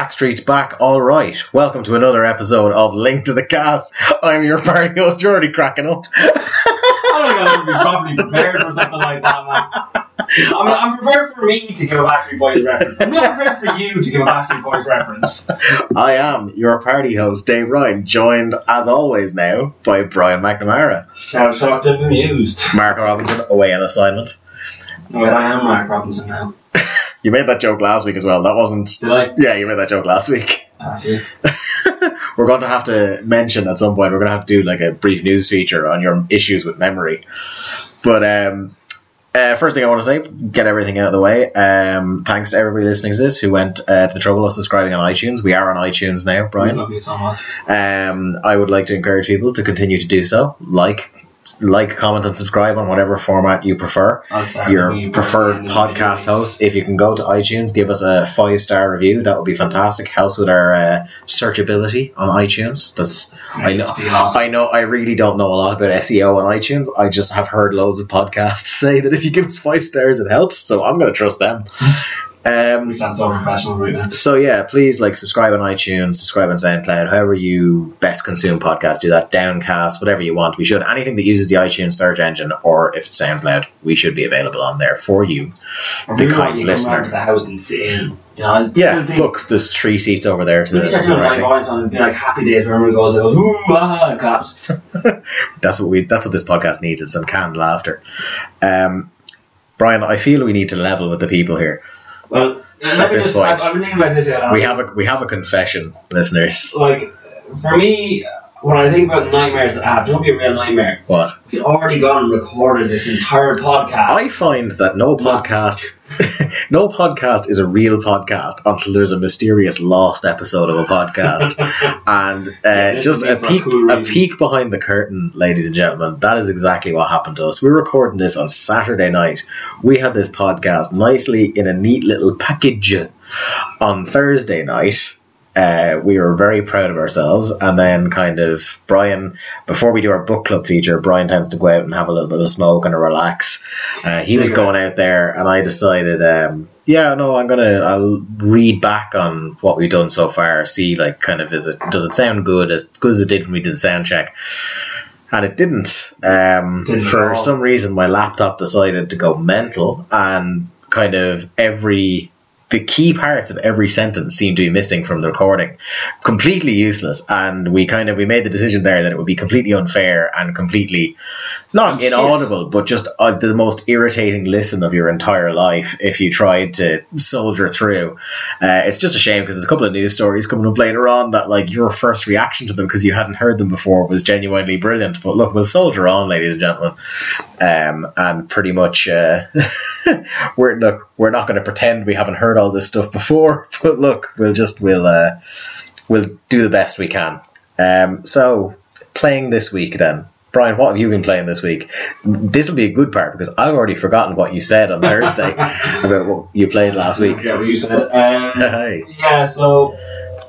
Backstreet's back, all right. Welcome to another episode of Link to the Cast. I'm your party host. You're already cracking up. I don't I'm be prepared for something like that, man. I'm, I'm prepared for me to give a Backstreet Boys reference. I'm not prepared for you to give a Backstreet Boys reference. I am your party host, Dave Ryan, joined as always now by Brian McNamara, Shout shocked and amused. Mark Robinson away on assignment. Wait, I am Mark Robinson now. You made that joke last week as well. That wasn't. Did I? Yeah, you made that joke last week. Ah, shit. we're going to have to mention at some point. We're going to have to do like a brief news feature on your issues with memory. But um, uh, first thing I want to say, get everything out of the way. Um, thanks to everybody listening to this who went uh, to the trouble of subscribing on iTunes. We are on iTunes now, Brian. Love you so much. Um, I would like to encourage people to continue to do so. Like, like, comment, and subscribe on whatever format you prefer. Your you, preferred podcast host. If you can go to iTunes, give us a five star review. That would be fantastic. Helps with our uh, searchability on iTunes. That's I know. awesome. I know. I really don't know a lot about SEO on iTunes. I just have heard loads of podcasts say that if you give us five stars, it helps. So I'm going to trust them. Um, We sound so professional right now. so yeah, please like subscribe on iTunes, subscribe on SoundCloud, however you best consume podcasts. Do that Downcast, whatever you want. We should anything that uses the iTunes search engine, or if it's SoundCloud, we should be available on there for you. Or The kind you listener. come the house and sit in. You know, Yeah, look, there's three seats over there. To the, start doing right. audience on and be like happy days where everyone goes, goes ooh ah claps. That's what we. That's what this podcast needs. Is some canned laughter. Um, Brian, I feel we need to level with the people here. Well, At this just. point. I've, been thinking about this. We have a we have a confession, listeners. like for me when I think about nightmares that have, don't be a real nightmare. What We already gone and recorded this entire podcast. I find that no podcast, no podcast is a real podcast until there's a mysterious lost episode of a podcast, and uh, this just a me for a peek, cool a peek behind the curtain, ladies and gentlemen. That is exactly what happened to us. We're recording this on Saturday night. We had this podcast nicely in a neat little package on Thursday night. Uh, we were very proud of ourselves, and then kind of Brian, before we do our book club feature, Brian tends to go out and have a little bit of smoke and a relax. Uh, he was going out there, and I decided, um, yeah, no, I'm gonna, I'll read back on what we've done so far, see like kind of is it does it sound good as good as it did when we did the sound check. And it didn't. Um, Didn't for some reason, my laptop decided to go mental, and kind of every the key parts of every sentence seemed to be missing from the recording. Completely useless and we kind of we made the decision there that it would be completely unfair and completely not inaudible but just uh, the most irritating listen of your entire life if you tried to soldier through. Uh, it's just a shame because there's a couple of news stories coming up later on that like your first reaction to them because you hadn't heard them before was genuinely brilliant. But look we'll soldier on ladies and gentlemen. Um, and pretty much uh, we're look we're not going to pretend we haven't heard all this stuff before but look we'll just we'll uh, we'll do the best we can. Um, so playing this week then Brian what have you been playing this week this will be a good part because I've already forgotten what you said on Thursday about what you played last week Yeah, what you said. Um, yeah, so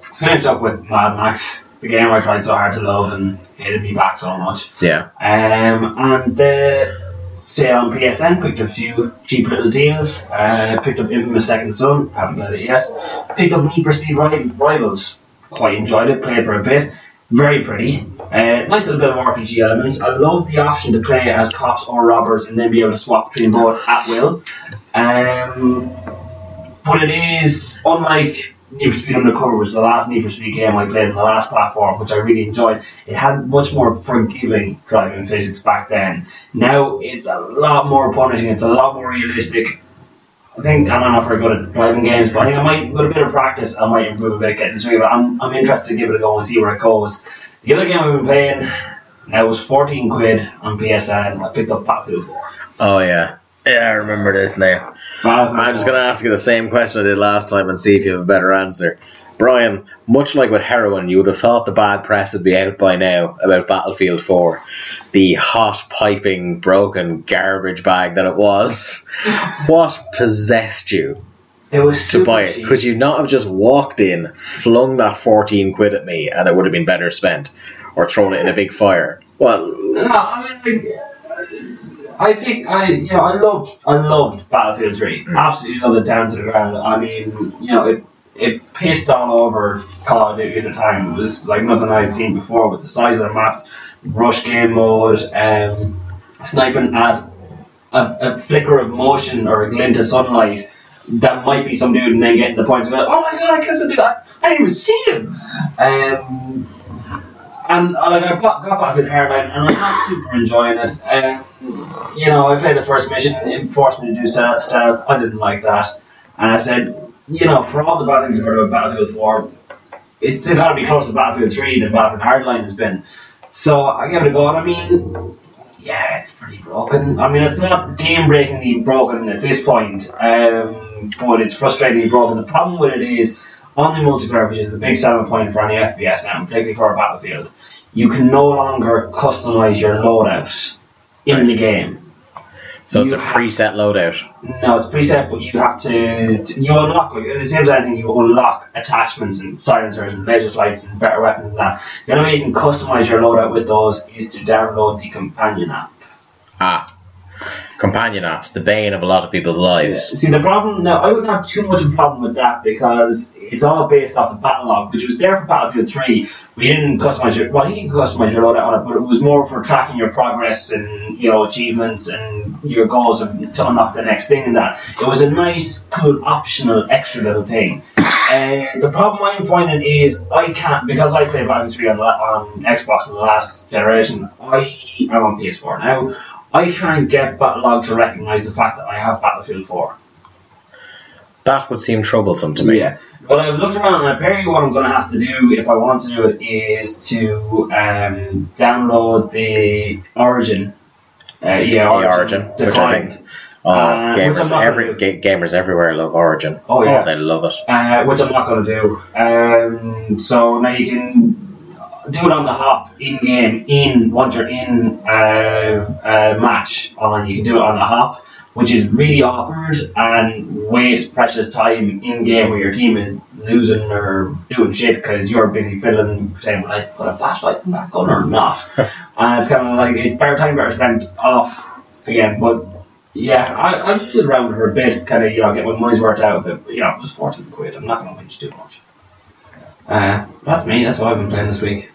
finished up with Mad Max, the game I tried so hard to love and hated me back so much. yeah Um, and uh, stayed on PSN, picked a few cheap little deals. Uh, picked up Infamous Second Son, haven't played it yet. Picked up Need for Speed Ri- Rivals, quite enjoyed it, played for a bit. Very pretty. Uh, nice little bit of RPG elements. I love the option to play as cops or robbers and then be able to swap between both at will. Um, but it is unlike Need for Speed Undercover, which is the last Need for Speed game I played on the last platform, which I really enjoyed. It had much more forgiving driving physics back then. Now it's a lot more punishing. It's a lot more realistic. I think I'm not very good at driving games, but I think I might, with a bit of practice, I might improve a bit getting of it. I'm, I'm interested to give it a go and see where it goes. The other game I've been playing now was 14 quid on PSN. I picked up Battlefield 4. oh yeah yeah I remember this now I'm just going to ask you the same question I did last time and see if you have a better answer. Brian, much like with heroin, you would have thought the bad press would be out by now about Battlefield 4. The hot, piping, broken garbage bag that it was. what possessed you It was to buy it? cheap. Could you not have just walked in, flung that 14 quid at me, and it would have been better spent? Or thrown it in a big fire? Well, No, I mean, I picked, I, you know, I loved, I loved Battlefield 3. Absolutely loved it down to the ground. I mean, you know, it, it pissed all over Call of Duty at the time. It was like nothing I'd seen before with the size of the maps, rush game mode, um, sniping at a, a flicker of motion or a glint of sunlight. That might be some dude, and then getting the points of oh my god, I can't do that. I didn't even see him. Um, and uh, like I got, got Battlefield Hardline, and I'm not super enjoying it. Um, you know, I played the first mission, it forced me to do stealth. I didn't like that, and I said, you know, for all the bad things I've heard about Battlefield 4, it's still got to be closer to Battlefield 3 than Battlefield Hardline has been. So I gave it a go, and I mean, yeah, it's pretty broken. I mean, it's not game breakingly broken at this point, um, but it's frustratingly broken. The problem with it is on the multiplayer, which is the big selling point for any FPS now, particularly for a Battlefield, you can no longer customize your loadout in the game. So it's a preset loadout. No, it's preset, but you have to, to you unlock like the same as anything. You unlock attachments and silencers and laser lights and better weapons and that. The only way you can customize your loadout with those is to download the companion app. Ah. Companion apps, the bane of a lot of people's lives. See, the problem now, I wouldn't have too much of a problem with that because it's all based off the Battlelog, which was there for Battlefield 3. We didn't customize your, well, you can customize your loadout on it, but it was more for tracking your progress and, you know, achievements and your goals of, to unlock the next thing and that. It was a nice, cool, optional, extra little thing. Uh, the problem I'm finding is I can't, because I played Battlefield 3 on, on Xbox in the last generation, I, I'm on PS4 now, I can't get Battlelog to recognise the fact that I have Battlefield 4. That would seem troublesome to me. Yeah. But I've looked around and apparently what I'm going to have to do if I want to do it is to um, download the Origin. Uh, yeah, The Origin, the which I think oh, Uh, gamers not every gamers everywhere love Origin. Oh, yeah. they love it. uh, which I'm not going to do. Um, so now you can do it on the hop in game. In once you're in uh, a match on, you can do it on the hop, which is really awkward and waste precious time in game where your team is losing or doing shit because you're busy filling, saying, "Will I put a flashlight in that gun or not?" and it's kind of like it's better time better spent off again, but. Yeah, I, I flew around for a bit, kind of, you know, get my money's worth out of it, but, you know, it was 14 quid. I'm not going to whinge too much. Uh, that's me, that's what I've been playing this week.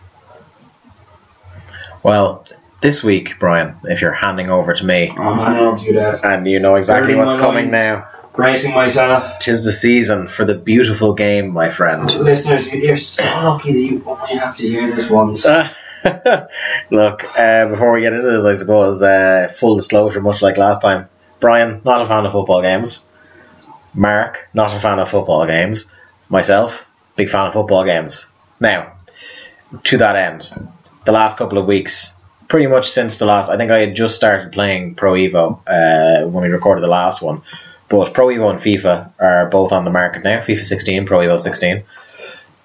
Well, this week, Brian, if you're handing over to me, I'm handing over to you there, and you know exactly Burning what's my coming lines. now, bracing myself. tis the season for the beautiful game, my friend. Listeners, you're so lucky that you only have to hear this once. Look, uh, before we get into this, I suppose, uh, full disclosure, much like last time, Brian, not a fan of football games. Mark, not a fan of football games. Myself, big fan of football games. Now, to that end, the last couple of weeks, pretty much since the last, I think I had just started playing Pro Evo uh, when we recorded the last one. But Pro Evo and FIFA are both on the market now. FIFA 16, Pro Evo 16.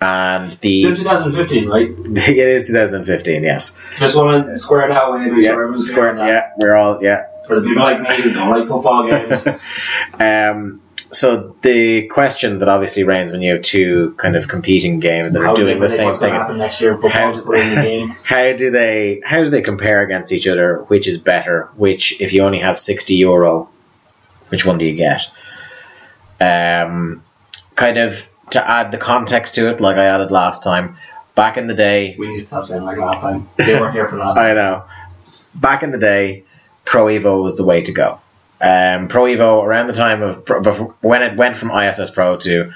And Still the 2015, right? it is 2015, yes. Just want to square it out with make sure square. on. Yeah, we're all yeah. For the people like me who don't like football games. um, so the question that obviously reigns when you have two kind of competing games that How are doing they the same thing is next year? how, Football to put in the game. how do they how do they compare against each other? Which is better? Which if you only have sixty euro, which one do you get? Um, kind of to add the context to it, like I added last time. Back in the day, We need to stop saying like last time. They weren't here for last time. I know. Back in the day, Pro Evo was the way to go. Um, Pro Evo around the time of before, when it went from ISS Pro to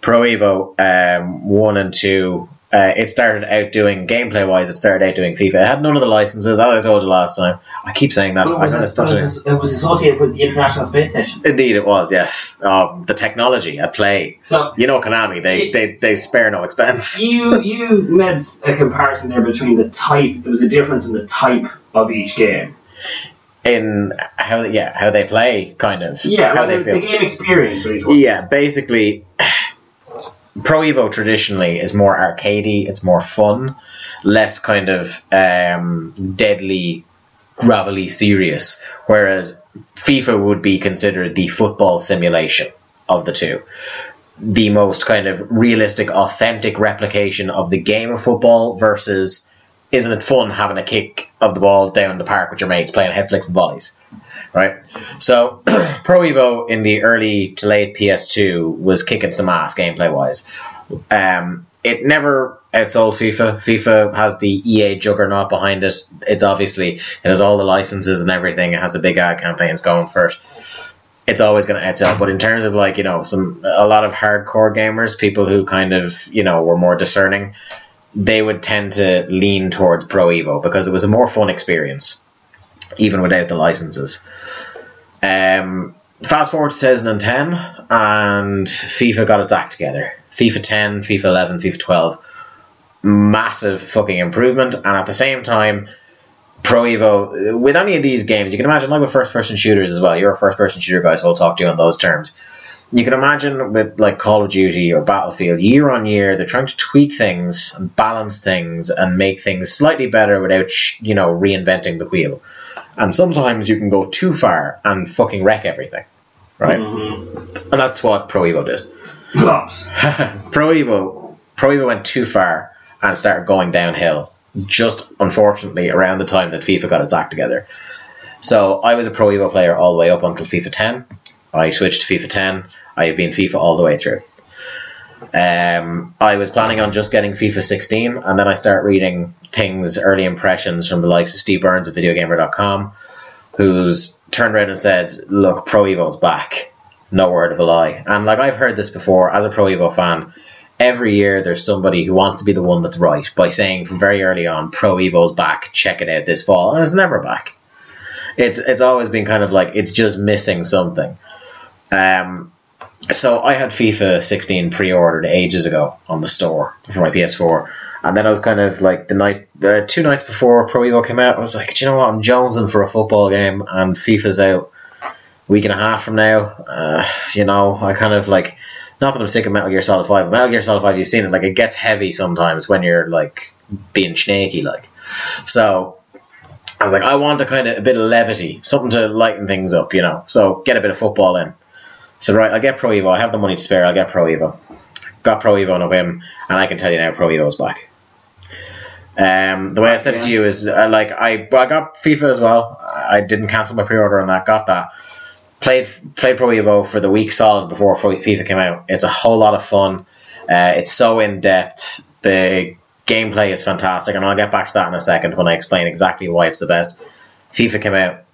Pro Evo um, one and two, uh, it started out doing gameplay wise. It started out doing FIFA. It had none of the licenses, as I told you last time. I keep saying that. But it was, it, was, it was associated with the International Space Station. Indeed, it was. Yes, um, the technology at play. So You know, Konami. They they, they spare no expense. you you made a comparison there between the type. There was a difference in the type of each game. In how they- yeah how they play, kind of. Yeah, how they the, feel. the game experience. Yeah, basically, Pro Evo traditionally is more arcadey, it's more fun, less kind of um, deadly, gravelly serious. Whereas FIFA would be considered the football simulation of the two. The most kind of realistic, authentic replication of the game of football versus isn't it fun having a kick of the ball down the park with your mates playing head flicks and volleys. Right? So, Pro Evo in the early to late PS2 was kicking some ass gameplay wise. Um, it never outsold FIFA. FIFA has the EA juggernaut behind it. It's obviously, it has all the licenses and everything. It has the big ad campaigns going for it it's always going to outsell. But in terms of like you know some a lot of hardcore gamers, people who kind of you know were more discerning, they would tend to lean towards Pro Evo because it was a more fun experience, even without the licenses. Um, fast forward to 2010, and FIFA got its act together. FIFA 10, FIFA 11, FIFA 12, massive fucking improvement, and at the same time Pro Evo, with any of these games, you can imagine, like with first person shooters as well, you're a first person shooter guy, so I'll talk to you on those terms. You can imagine with like Call of Duty or Battlefield, year on year, they're trying to tweak things and balance things and make things slightly better without, you know, reinventing the wheel. And sometimes you can go too far and fucking wreck everything, right? Mm-hmm. And that's what Pro Evo did. Flops. Pro Evo, Pro Evo went too far and started going downhill just unfortunately around the time that FIFA got its act together. So I was a Pro Evo player all the way up until FIFA 10. I switched to FIFA 10. I have been FIFA all the way through. Um, I was planning on just getting FIFA 16, and then I start reading things, early impressions from the likes of Steve Burns of VideoGamer.com, who's turned around and said, "Look, Pro Evo's back." No word of a lie. And like I've heard this before as a Pro Evo fan, every year there's somebody who wants to be the one that's right by saying from very early on, Pro Evo's back, check it out this fall, and it's never back. It's it's always been kind of like it's just missing something. Um, so I had FIFA 16 pre-ordered ages ago on the store for my PS4, and then I was kind of like the night, uh, two nights before Pro Evo came out, I was like, do you know what? I'm jonesing for a football game, and FIFA's out week and a half from now. Uh, you know, I kind of like not that I'm sick of Metal Gear Solid Five. Metal Gear Solid Five, you've seen it. Like it gets heavy sometimes when you're like being snaky, like. So I was like, I want a kind of a bit of levity, something to lighten things up, you know. So get a bit of football in. So right, I'll get Pro Evo. I have the money to spare. I'll get Pro Evo. Got Pro Evo on a whim, and I can tell you now, Pro Evo's back. Um, the way I said it to you is uh, like I, I got FIFA as well. I didn't cancel my pre-order on that. Got that played played Pro Evo for the week solid before FIFA came out. It's a whole lot of fun. Uh, it's so in depth. The gameplay is fantastic, and I'll get back to that in a second when I explain exactly why it's the best. FIFA came out.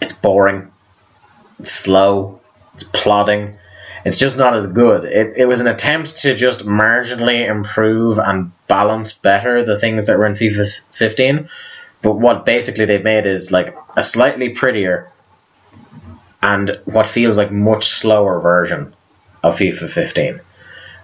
It's boring. It's slow. It's plodding. It's just not as good. It, it was an attempt to just marginally improve and balance better the things that were in FIFA 15. But what basically they've made is like a slightly prettier and what feels like much slower version of FIFA 15.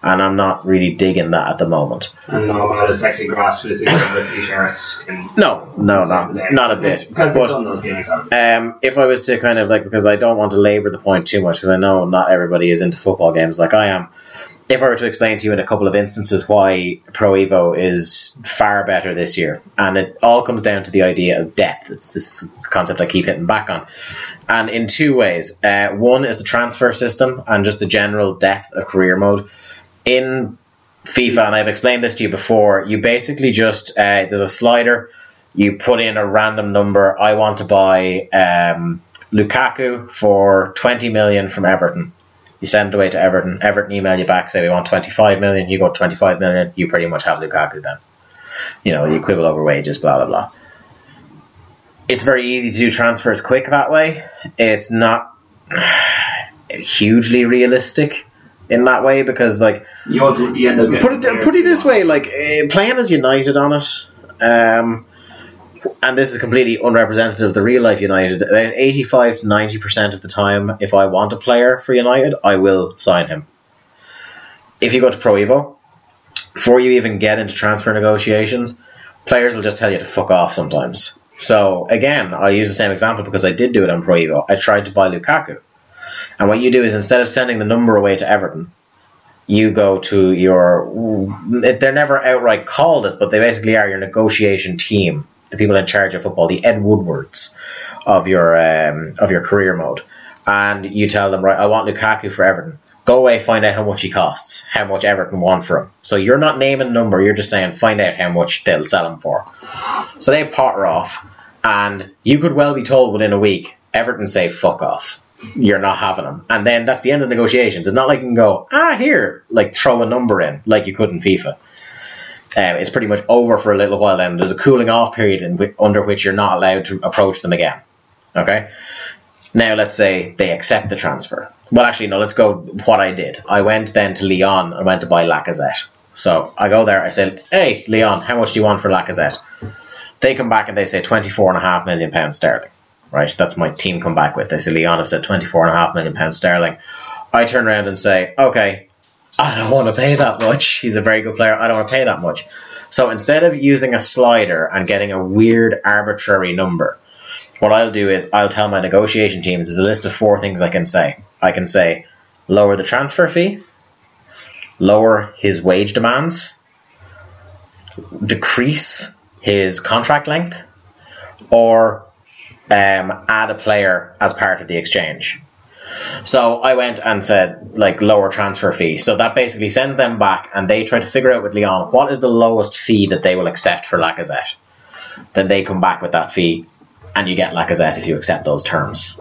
And I'm not really digging that at the moment. And no amount of sexy grass with t-shirts. No, no, not, not a bit. Because But- done those games. Um, if I was to kind of like, because I don't want to labour the point too much, because I know not everybody is into football games like I am. If I were to explain to you in a couple of instances why Pro Evo is far better this year, and it all comes down to the idea of depth. It's this concept I keep hitting back on, and in two ways. Uh, one is the transfer system and just the general depth of career mode. In FIFA, and I've explained this to you before, you basically just uh, there's a slider you put in a random number. I want to buy um, Lukaku for 20 million from Everton. You send it away to Everton. Everton email you back, say we want 25 million. You go 25 million. You pretty much have Lukaku then. You know, you quibble over wages, blah, blah, blah. It's very easy to do transfers quick that way. It's not hugely realistic in that way because, like, You, to- you end up put it put it this way, like uh, playing as United on it, um, and this is completely unrepresentative of the real life United. About eighty five to ninety percent of the time, if I want a player for United, I will sign him. If you go to Pro Evo, before you even get into transfer negotiations, players will just tell you to fuck off sometimes. So again, I'll use the same example because I did do it on Pro Evo. I tried to buy Lukaku. And what you do is instead of sending the number away to Everton, you go to your they're never outright called it but they basically are your negotiation team the people in charge of football the ed woodwards of your um, of your career mode. And you tell them right i want lukaku for everton. Go away find out how much he costs how much everton want for him. So you're not naming a number you're just saying find out how much they'll sell him for. So they Potter off, and you could well be told within a week, Everton say fuck off. You're not having them. And then that's the end of negotiations. It's not like you can go, ah, here, like throw a number in, like you could in FIFA. Um, it's pretty much over for a little while then. There's a cooling off period in under which you're not allowed to approach them again. Okay? Now, let's say they accept the transfer. Well, actually, no, let's go what I did. I went then to Lyon and went to buy Lacazette. So I go there, I said, hey, Lyon, how much do you want for Lacazette? They come back and they say £24.5 million pounds sterling. Right? That's my team come back with. They say, Lyon have said £24.5 million pounds sterling. I turn around and say, okay, I don't want to pay that much. He's a very good player. I don't want to pay that much. So instead of using a slider and getting a weird arbitrary number, what I'll do is I'll tell my negotiation team there's a list of four things I can say. I can say lower the transfer fee, lower his wage demands, decrease his contract length, or um, add a player as part of the exchange. So I went and said like lower transfer fee. So that basically sends them back and they try to figure out with Lyon what is the lowest fee that they will accept for Lacazette. Then they come back with that fee and you get Lacazette if you accept those terms.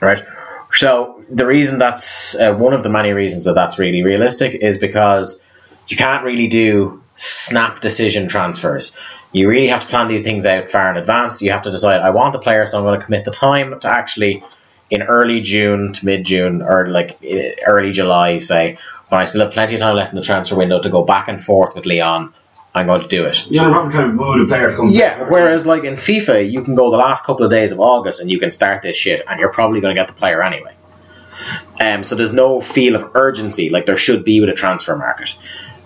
Right? So the reason that's uh, one of the many reasons that that's really realistic is because you can't really do snap decision transfers. You really have to plan these things out far in advance. You have to decide, I want the player, so I'm going to commit the time to actually, in early June to mid June, or like eh, early July, say, when I still have plenty of time left in the transfer window to go back and forth with Lyon, I'm going to do it. You're probably trying to woo the player Yeah, whereas like in FIFA, you can go the last couple of days of August and you can start this shit, and you're probably going to get the player anyway. Um, so there's no feel of urgency like there should be with a transfer market.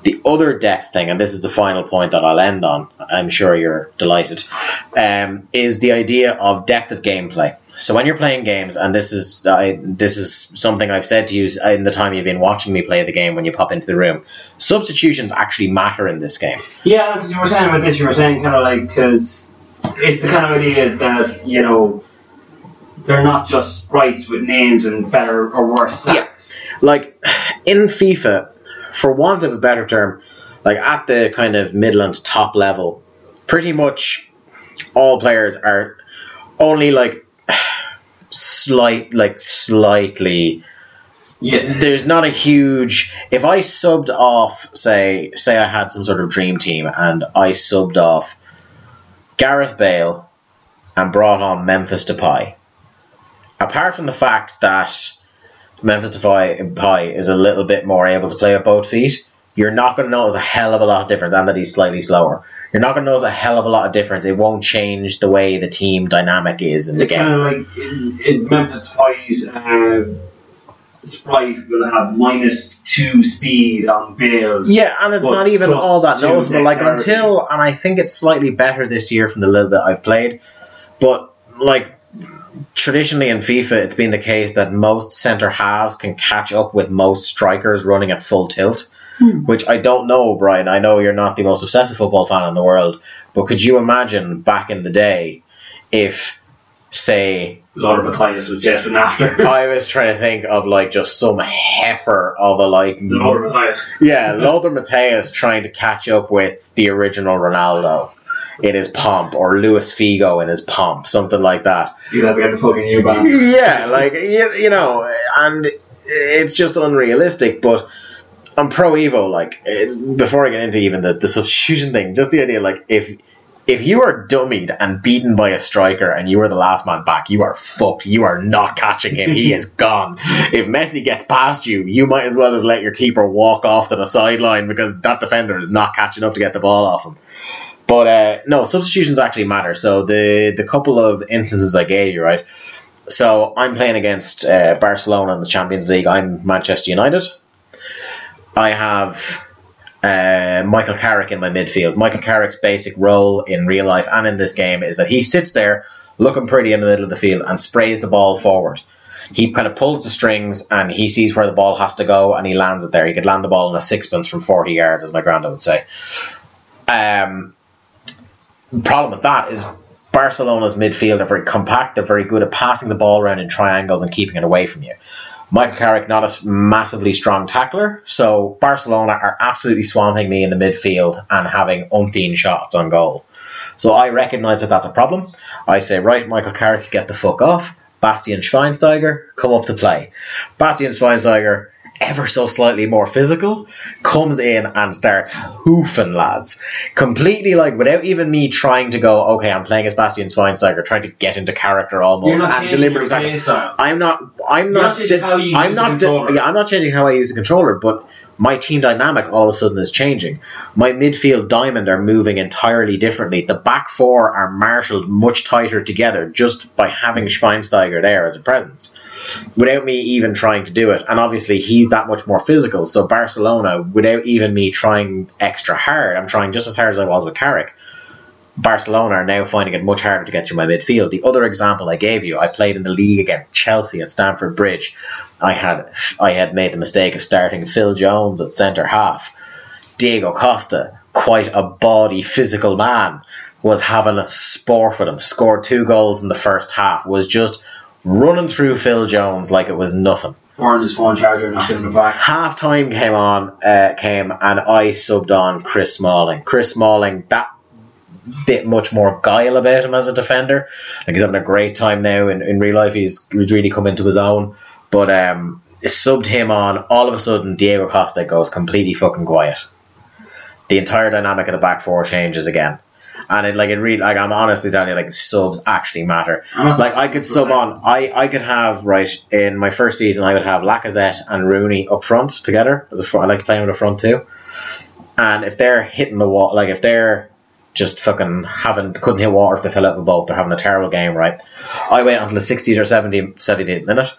The other depth thing, and this is the final point that I'll end on, I'm sure you're delighted, um, is the idea of depth of gameplay. So when you're playing games, and this is I, this is something I've said to you in the time you've been watching me play the game when you pop into the room, substitutions actually matter in this game. Yeah, because you were saying about this, you were saying kind of like because it's the kind of idea that you know they're not just sprites with names and better or worse stats. like in FIFA, for want of a better term, like at the kind of middle and top level, pretty much all players are only like slight, like slightly. Yeah, There's not a huge. If I subbed off, say, say I had some sort of dream team and I subbed off Gareth Bale and brought on Memphis Depay. Apart from the fact that Memphis Depay is a little bit more able to play with both feet, you're not going to notice a hell of a lot of difference, and that he's slightly slower. You're not going to notice a hell of a lot of difference. It won't change the way the team dynamic is in the it's game. kind of like in, in Memphis Depay's uh, sprite will have minus two speed on Bale's. Yeah, and it's not even all that noticeable. Like until, and I think it's slightly better this year from the little bit I've played. But like traditionally in FIFA, it's been the case that most centre halves can catch up with most strikers running at full tilt. Hmm. Which I don't know, Brian. I know you're not the most obsessive football fan in the world, but could you imagine back in the day if, say, Lothar Matthäus was Jason after. I was trying to think of like just some heifer of a like Lothar Matthäus. yeah, Lothar Matthäus trying to catch up with the original Ronaldo in his pomp, or Luis Figo in his pomp, something like that. You have to get the fucking U back. Yeah, like you, you know, and it's just unrealistic. But I'm Pro Evo, like eh, before I get into even the, the substitution thing, just the idea, like if if you are dummied and beaten by a striker and you are the last man back, you are fucked. You are not catching him. He is gone. If Messi gets past you, you might as well just let your keeper walk off to the sideline because that defender is not catching up to get the ball off him. But uh, no, substitutions actually matter. So the the couple of instances I gave you, right? So I'm playing against uh, Barcelona in the Champions League. I'm Manchester United. I have uh, Michael Carrick in my midfield. Michael Carrick's basic role in real life and in this game is that he sits there looking pretty in the middle of the field and sprays the ball forward. He kind of pulls the strings and he sees where the ball has to go and he lands it there. He could land the ball in a sixpence from 40 yards, as my granddad would say. Um, the problem with that is Barcelona's midfield are very compact. They're very good at passing the ball around in triangles and keeping it away from you. Michael Carrick, not a massively strong tackler, so Barcelona are absolutely swamping me in the midfield and having umpteen shots on goal. So I recognise that that's a problem. I say, right, Michael Carrick, get the fuck off. Bastian Schweinsteiger, come up to play. Bastian Schweinsteiger, ever so slightly more physical, comes in and starts hoofing lads. Completely like without even me trying to go, okay, I'm playing as Bastian Schweinsteiger, trying to get into character almost and your deliberately. I'm not. I'm You're not. not di- I'm not. di- yeah, I'm not changing how I use the controller, but my team dynamic all of a sudden is changing. My midfield diamond are moving entirely differently. The back four are marshaled much tighter together just by having Schweinsteiger there as a presence, without me even trying to do it. And obviously, he's that much more physical. So Barcelona, without even me trying extra hard, I'm trying just as hard as I was with Carrick. Barcelona are now finding it much harder to get through my midfield. The other example I gave you, I played in the league against Chelsea at Stamford Bridge. I had I had made the mistake of starting Phil Jones at centre half. Diego Costa, quite a body physical man, was having a sport with him. Scored two goals in the first half. Was just running through Phil Jones like it was nothing on his phone charger, not giving it back. half time came on uh, came and I subbed on Chris Smalling. Chris Smalling that bit much more guile about him as a defender. Like he's having a great time now in, in real life. He's, he's really come into his own. But um, subbed him on. All of a sudden, Diego Costa goes completely fucking quiet. The entire dynamic of the back four changes again. And it like it really like I'm honestly telling you like subs actually matter. I'm Like I could sub on I, I could have right in my first season I would have Lacazette and Rooney up front together as a front. I like playing with a front two. And if they're hitting the wall, like if they're just fucking having couldn't hit water if they fell out a boat. they're having a terrible game, right? I wait until the 60th or 70th, 70th minute.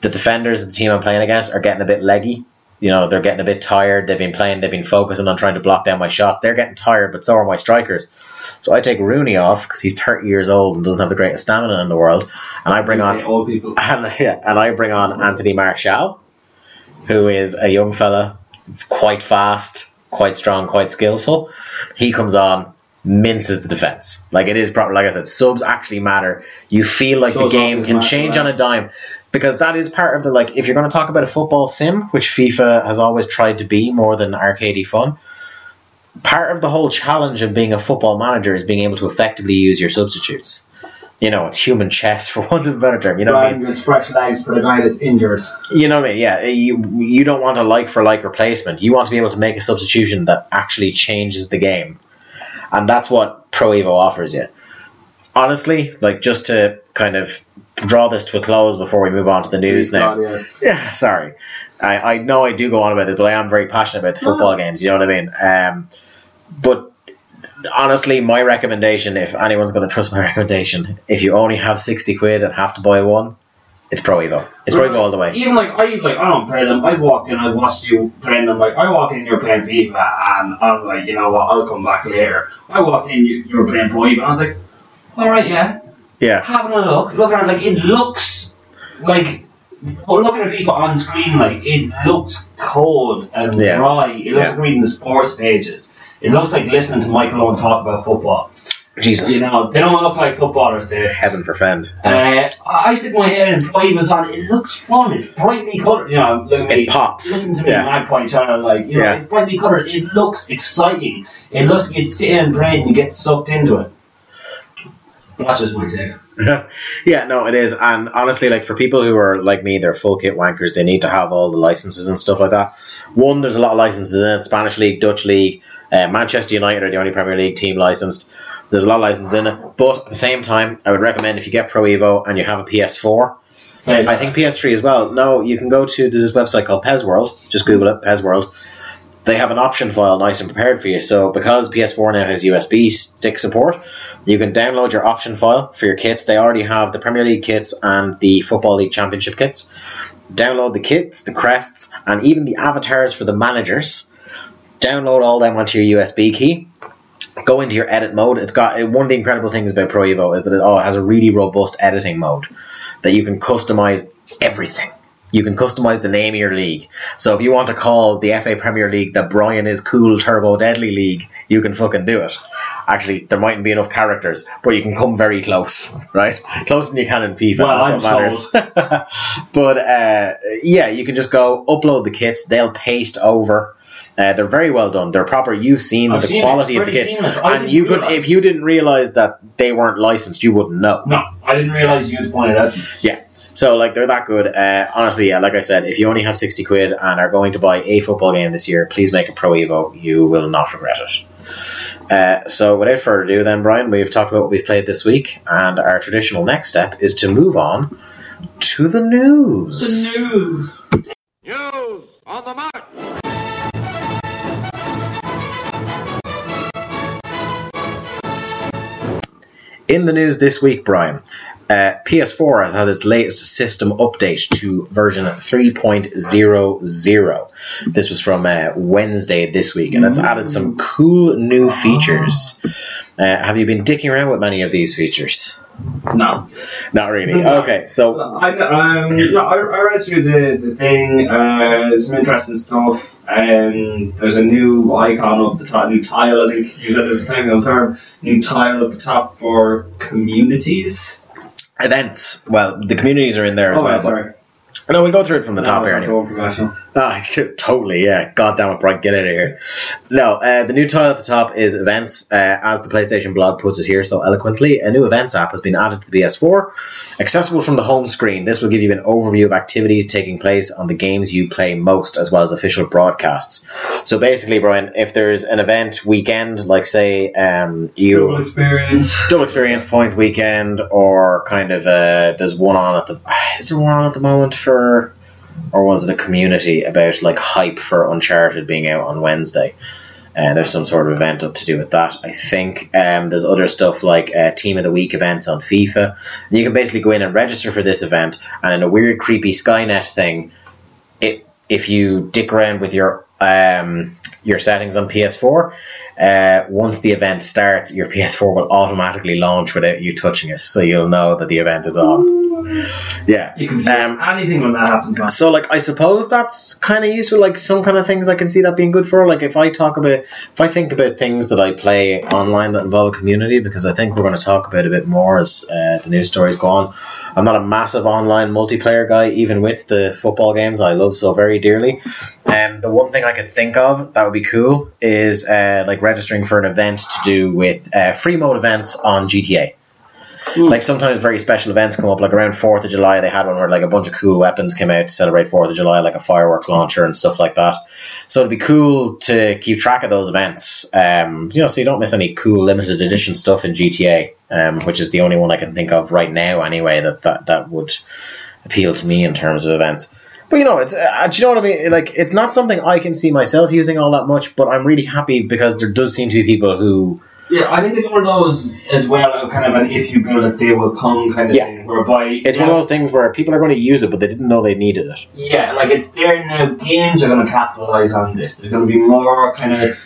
The defenders of the team I'm playing against are getting a bit leggy. You know, they're getting a bit tired. They've been playing, they've been focusing on trying to block down my shots. They're getting tired, but so are my strikers. So I take Rooney off because he's 30 years old and doesn't have the greatest stamina in the world. And I bring on old people. and, yeah, and I bring on Anthony Martial, who is a young fella, quite fast, quite strong, quite skillful. He comes on, minces the defense. Like it is proper. Like I said, subs actually matter. You feel like the game can change on a dime because that is part of the like. If you're going to talk about a football sim, which FIFA has always tried to be more than arcadey fun. Part of the whole challenge of being a football manager is being able to effectively use your substitutes. You know, it's human chess for want of a better term. You know what I mean? Fresh legs for the guy that's injured. You know what I mean? Yeah, you you don't want a like for like replacement. You want to be able to make a substitution that actually changes the game, and that's what Pro Evo offers you. Honestly, like just to kind of draw this to a close before we move on to the news now. God, yes. Yeah, sorry. I, I know I do go on about it, but I am very passionate about the football games. You know what I mean? Um, but honestly, my recommendation, if anyone's going to trust my recommendation, if you only have sixty quid and have to buy one, it's Pro Evo. It's Pro Evo all the way. Even like I like I don't play them. I walked in, I watched you playing them. Like I walk in, you're playing FIFA, and I'm like, you know what? I'll come back later. I walked in, you, you were playing Pro Evo. I was like, all right, yeah, Yeah, having a look, looking at it, like it looks like. Well, looking at FIFA on screen, like it looks cold and Yeah. dry. It looks Yeah. like reading the sports pages. It looks like listening to Michael Owen talk about football. Jesus, You know, they don't want look like footballers. They heaven forfend. uh, I stick my head in Pride was on. It looks fun. It's brightly coloured. You know, look at me. It pops. Listen to me, Yeah. Magpie channel. Like, you know, Yeah. it's brightly coloured. It looks exciting. It looks like it's sitting and playing and you get sucked into it. That's just my take. yeah, no, it is. And honestly, like for people who are like me, they're full kit wankers. They need to have all the licenses and stuff like that. One, there's a lot of licenses in it: Spanish league, Dutch league, uh, Manchester United are the only Premier League team licensed. There's a lot of licenses in it, but at the same time, I would recommend if you get Pro Evo and you have a PS4, I think PS3 as well. No, you can go to there's this website called PES World. Just Google it, PES World. They have an option file nice and prepared for you. So because PS4 now has USB stick support, you can download your option file for your kits. They already have the Premier League kits and the Football League Championship kits. Download the kits, the crests, and even the avatars for the managers. Download all them onto your USB key go into your edit mode. It's got one of the incredible things about Pro Evo is that it all has a really robust editing mode that you can customize everything. You can customize the name of your league. So if you want to call the FA Premier League the Brian is Cool Turbo Deadly League, you can fucking do it. actually there mightn't be enough characters, but you can come very close, right? Closer than you can in FIFA. Well, that's I'm what matters. but uh, yeah, you can just go upload the kits. They'll paste over. Uh, they're very well done. They're proper. You've seen I've the seen quality It's of the pretty kits, and didn't you could if you didn't realize that they weren't licensed, you wouldn't know. No, I didn't realize you had pointed out. Yeah. So like they're that good. Uh, honestly, yeah, like I said, if you only have sixty quid and are going to buy a football game this year, please make a Pro Evo. You will not regret it. Uh, so without further ado, then Brian, we've talked about what we've played this week, and our traditional next step is to move on to the news. news. News on the mark. In the news this week, Brian, uh, PS4 has had its latest system update to version 3.00. This was from uh, Wednesday this week, and it's added some cool new features. Uh, have you been dicking around with many of these features? No. Not really. No. Okay, so I, um, no, I, I read through the, the thing. Uh, there's some interesting stuff. Um, there's a new icon up the top, new tile. I think you said there's a technical term. New tile at the top for communities. Events. Well, the communities are in there as Oh, well. sorry. No, we'll go through it from the top No, here. Anyway. Ah, totally, yeah. God damn it, Brian, get out of here. No, uh, the new tile at the top is events, uh, as the PlayStation blog puts it here so eloquently. A new events app has been added to the PS4. Accessible from the home screen, this will give you an overview of activities taking place on the games you play most, as well as official broadcasts. So basically, Brian, if there's an event weekend, like say um, you Double experience. double experience point weekend or kind of uh, there's one on at the is there one on at the moment or was it a community about like hype for uncharted being out on wednesday? Uh, there's some sort of event up to do with that i think. Um, there's other stuff like uh, team of the week events on fifa. And you can basically go in and register for this event and in a weird creepy skynet thing it if you dick around with your um, your settings on PS4, uh, once the event starts, your PS4 will automatically launch without you touching it, so you'll know that the event is on. Yeah. You can do Um, anything when that happens, man. so like I suppose that's kind of useful. Like some kind of things I can see that being good for. Like if I talk about, if I think about things that I play online that involve a community, because I think we're going to talk about a bit more as uh, the news stories go on. I'm not a massive online multiplayer guy, even with the football games I love so very dearly. Um, the one thing I could think of that would be cool is uh, like registering for an event to do with uh, free mode events on GTA like sometimes very special events come up like around 4th of july they had one where like a bunch of cool weapons came out to celebrate 4th of july like a fireworks launcher and stuff like that so it'd be cool to keep track of those events um, you know so you don't miss any cool limited edition stuff in gta um, which is the only one i can think of right now anyway that that, that would appeal to me in terms of events but you know, it's uh, do you know what I mean? Like, it's not something I can see myself using all that much. But I'm really happy because there does seem to be people who Yeah, I think it's one of those as well, uh, kind of an if you build it, they will come kind of Yeah. thing, whereby it's one of those things where people are going to use it, but they didn't know they needed it. Yeah, like it's there now. Games are going to capitalize on this. They're going to be more kind of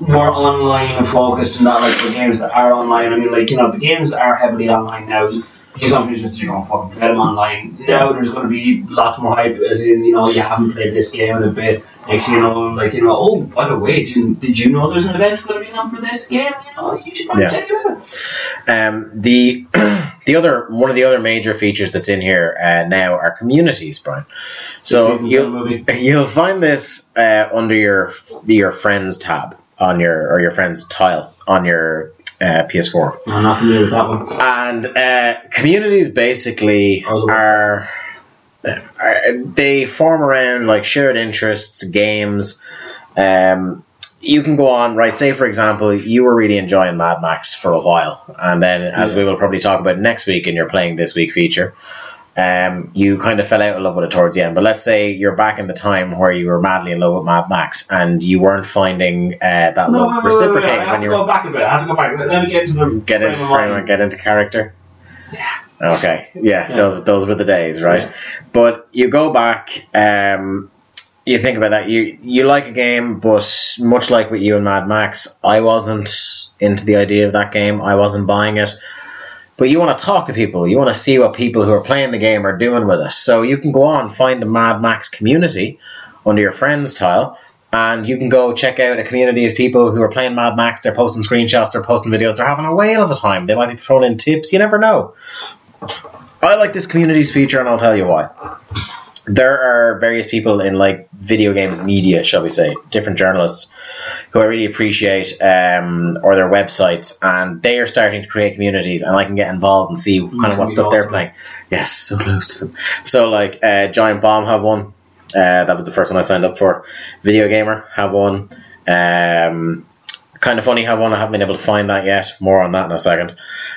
more online focused and not like the games that are online. I mean, like you know, the games that are heavily online now. These companies just you're going to fucking play them online. Now there's going to be lots more hype, as in you know you haven't played this game in a bit. Next thing you know, like you know, oh by the way, did you, did you know there's an event going to be on for this game? You know, you should Yeah. check it out. Um, the the other one of the other major features that's in here uh, now are communities, Brian. So you'll you'll find this uh, under your your friends tab on your or your friends tile on your uh, PS4. I'm not familiar with that one. And uh, communities basically Oh, are, are they form around like shared interests, games. Um, you can go on, right? Say, for example, you were really enjoying Mad Max for a while, and then, as Yeah. we will probably talk about next week in your playing this week feature, um, you kind of fell out of love with it towards the end. But let's say you're back in the time where you were madly in love with Mad Max, and you weren't finding uh, that No, love wait, reciprocated I have when to you go back a bit. I have to go back. Let me get into the get into frame of frame mind. and get into character. Yeah. Okay. Yeah, Yeah. those those were the days, right? Yeah. But you go back, um, you think about that. You you like a game, but much like with you and Mad Max, I wasn't into the idea of that game. I wasn't buying it. But you want to talk to people. You want to see what people who are playing the game are doing with it. So you can go on find the Mad Max community under your friends tile, and you can go check out a community of people who are playing Mad Max. They're posting screenshots, they're posting videos, they're having a whale of a time. They might be throwing in tips. You never know. I like this communities feature, and I'll tell you why. There are various people in like video games media, shall we say, different journalists who I really appreciate, um, or their websites, and they are starting to create communities, and I can get involved and see kind of what stuff they're playing. Yes, so close to them. So like, uh, Giant Bomb have one. Uh, that was the first one I signed up for. Video Gamer have one. Um, kind of funny have one. I haven't been able to find that yet. More on that in a second.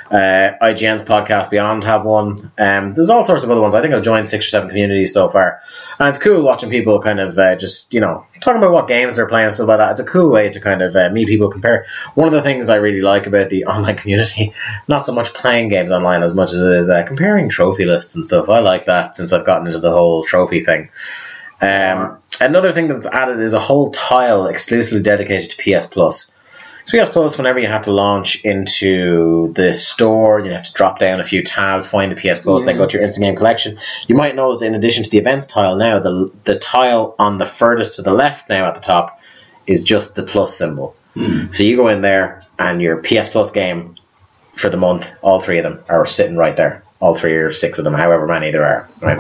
Uh, IGN's podcast Beyond have one. Um, there's all sorts of other ones. I think I've joined six or seven communities so far, and it's cool watching people kind of uh, just you know talking about what games they're playing and stuff like that. It's a cool way to kind of uh, meet people, compare. One of the things I really like about the online community, not so much playing games online as much as it is uh, comparing trophy lists and stuff. I like that since I've gotten into the whole trophy thing. Um, another thing that's added is a whole tile exclusively dedicated to PS Plus. So PS Plus, whenever you have to launch into the store, you have to drop down a few tabs, find the PS Plus, then go to your instant game collection. You might notice, in addition to the events tile now, the the tile on the furthest to the left now at the top is just the plus symbol. Hmm. So you go in there, and your PS Plus game for the month, all three of them are sitting right there. All three or six of them, however many there are, right?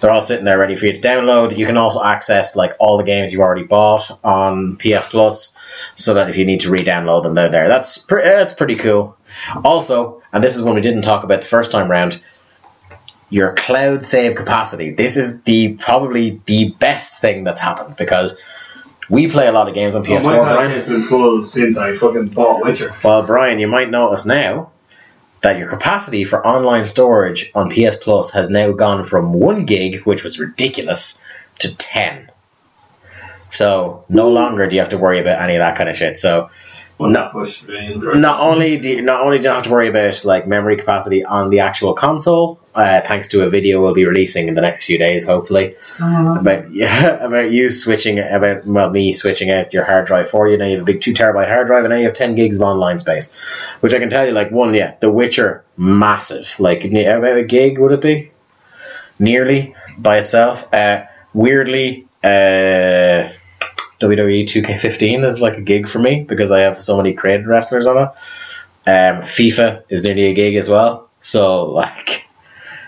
They're all sitting there ready for you to download. You can also access like all the games you've already bought on PS Plus, so that if you need to re-download them, they're there. That's pre- uh, that's pretty cool. Also, and this is one we didn't talk about the first time round, your cloud save capacity. This is the probably the best thing that's happened because we play a lot of games on Oh, PS4. my Brian has been full since I fucking bought Witcher. Well, Brian, you might notice now that your capacity for online storage on PS Plus has now gone from 1 gig, which was ridiculous, to 10. So, no longer do you have to worry about any of that kind of shit. So, Well, not push me. not only do you, not only do you not have to worry about like memory capacity on the actual console, uh, thanks to a video we'll be releasing in the next few days, hopefully, about yeah, about you switching about well me switching out your hard drive for you. Now you have a big two terabyte hard drive, and now you have ten gigs of online space, which I can tell you, like one, yeah, The Witcher, massive, like ne- about a gig would it be, nearly by itself. Uh, weirdly, uh, WWE 2K15 is like a gig for me because I have so many created wrestlers on it. Um, FIFA is nearly a gig as well. So like,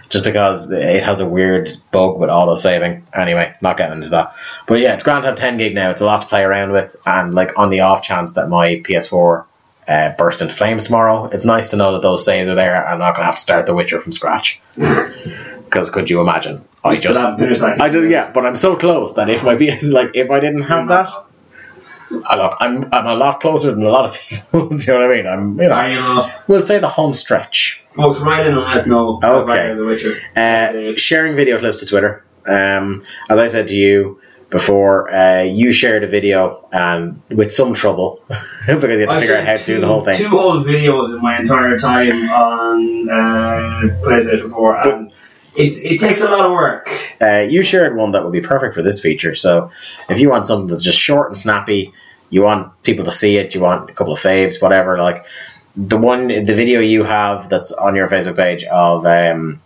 just because it has a weird bug with auto saving. Anyway, not getting into that. But yeah, it's grand to have 10 gig now. It's a lot to play around with. And like on the off chance that my PS4 uh, burst into flames tomorrow, it's nice to know that those saves are there. I'm not to have to start The Witcher from scratch. Because could you imagine? I just, that, finish that I just yeah, but I'm so close that if my PS like if I didn't have that, I look, I'm I'm a lot closer than a lot of people. Do you know what I mean? I'm you know, I, know, we'll say the home stretch. folks, write in and let us know. Okay. The Witcher. Uh, sharing video clips to Twitter. Um, as I said to you before, uh, you shared a video and with some trouble because you had to I figure out how to do the whole thing. Two whole videos in my entire time on uh, PlayStation 4, and it's it takes a lot of work. Uh, you shared one that would be perfect for this feature. So if you want something that's just short and snappy, you want people to see it, you want a couple of faves, whatever. Like the one, the video you have that's on your Facebook page of um,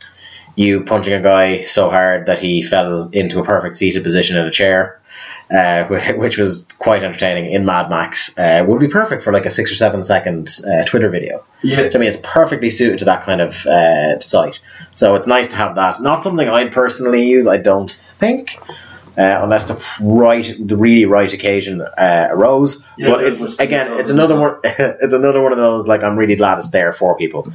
you punching a guy so hard that he fell into a perfect seated position in a chair. Uh, which was quite entertaining in Mad Max, uh, would be perfect for like a six or seven second uh, Twitter video. Yeah. To me, it's perfectly suited to that kind of uh, site. So it's nice to have that. Not something I'd personally use, I don't think, uh, unless the right, the really right occasion uh, arose. Yeah, but it's again, it's another one. It's another one of those. Like I'm really glad it's there for people.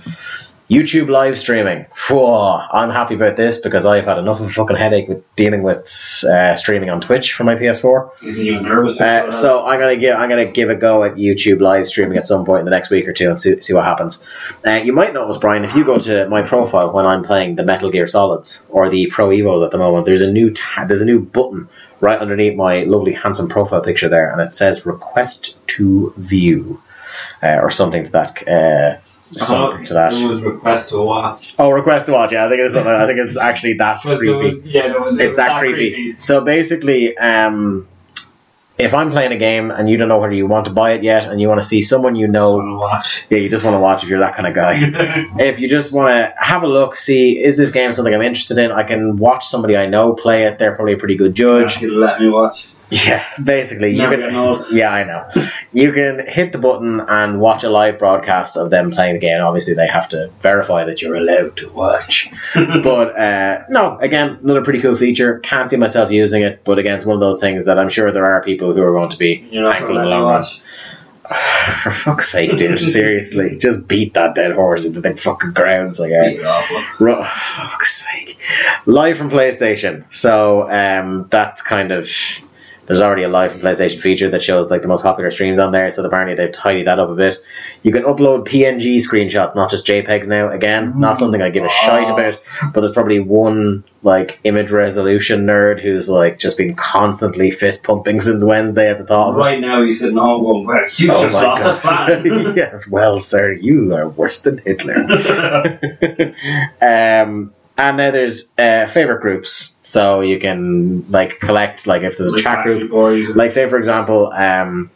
YouTube live streaming. Whoa, I'm happy about this because I've had enough of a fucking headache with dealing with uh, streaming on Twitch for my PS4. You're nervous. Uh, so I'm gonna give I'm gonna give a go at YouTube live streaming at some point in the next week or two and see, see what happens. Uh, you might notice, Brian, if you go to my profile when I'm playing the Metal Gear Solids or the Pro Evos at the moment, there's a new ta- there's a new button right underneath my lovely handsome profile picture there, and it says "Request to View" uh, or something to that. Something to that. There was request to watch. Oh, request to watch. Yeah, I think it's I think it's actually that creepy was, yeah, there was. it it's was that creepy. So basically, um, if I'm playing a game and you don't know whether you want to buy it yet, and you want to see someone you know, watch. yeah, you just want to watch if you're that kind of guy. if you just want to have a look, see is this game something I'm interested in? I can watch somebody I know play it. They're probably a pretty good judge. Actually, let me watch. Yeah, basically, you can. Yeah, I know. You can hit the button and watch a live broadcast of them playing the game. Obviously, they have to verify that you're allowed to watch. but uh, no, again, another pretty cool feature. Can't see myself using it, but again, it's one of those things that I'm sure there are people who are going to be You're thankful in the long run. For fuck's sake, dude! Seriously, just beat that dead horse into the fucking grounds, like. Ru- fuck's sake. Live from PlayStation. So um, that's kind of. There's already a live from PlayStation feature that shows like the most popular streams on there. So apparently they've tidied that up a bit. You can upload PNG screenshots, not just JPEGs now. Again, not something I give a shite about. But there's probably one like image resolution nerd who's like just been constantly fist pumping since Wednesday at the thought of it. Right now, he's sitting home going, well, you Oh just lost a God. fan. yes, well, sir, you are worse than Hitler. um, and then there's uh, favorite groups, so you can like collect like if there's a Like chat group, Boys. like say for example, um,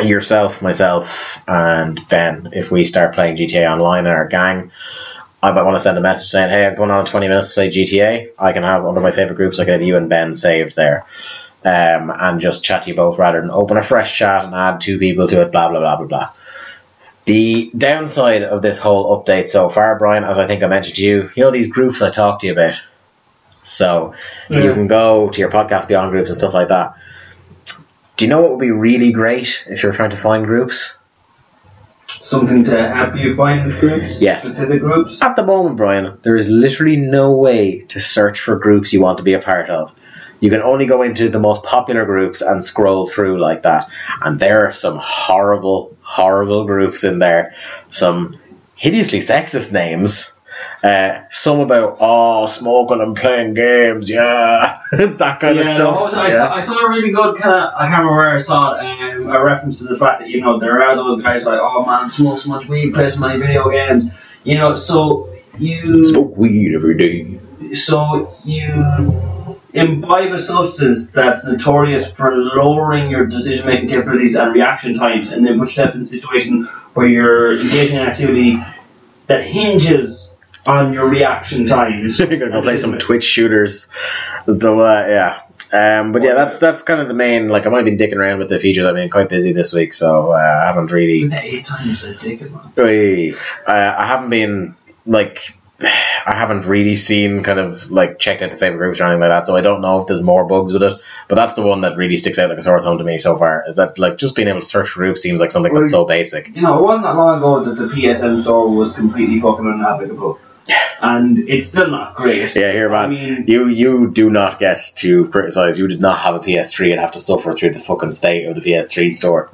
yourself, myself, and Ben. If we start playing GTA Online in our gang. I might want to send a message saying, "Hey, I'm going on 20 minutes to play GTA." I can have under my favorite groups. I can have you and Ben saved there, um, and just chat to you both rather than open a fresh chat and add two people to it. Blah blah blah blah blah. The downside of this whole update so far, Brian, as I think I mentioned to you, you know these groups I talked to you about. So you can go to your podcast beyond groups and stuff like that. Do you know what would be really great if you're trying to find groups? Something to help you find groups? Yes. Specific groups? At the moment, Brian, there is literally no way to search for groups you want to be a part of. You can only go into the most popular groups and scroll through like that. And there are some horrible, horrible groups in there. Some hideously sexist names. Uh, some about, oh, smoking and playing games, yeah. that kind of stuff. I, yeah. saw, I saw a really good kind of, I can't remember where I saw it, um, a reference to the fact that, you know, there are those guys like, oh man, smoke so much weed, play so many video games. You know, so you. Smoke weed every day. so you imbibe a substance that's notorious for lowering your decision making capabilities and reaction times, and then put yourself in a situation where you're engaging in activity that hinges on your reaction times. You're gonna go play some Twitch shooters and stuff like that, yeah. Um, but yeah, that's that's kind of the main. Like, I've only been dicking around with the features. I've been quite busy this week, so uh, I haven't really. Isn't it eight times a ticket, man? Oy. Uh, I haven't been like. I haven't really seen kind of like checked out the favorite groups or anything like that, so I don't know if there's more bugs with it. But that's the one that really sticks out like a sore thumb to me so far. Is that like just being able to search for groups seems like something that's so basic. You know, it wasn't that long ago that the PSN store was completely fucking unnavigable. And it's still not great. Yeah, here, man. I mean, you you do not get to criticize. You did not have a PS3 and have to suffer through the fucking state of the PS3 store.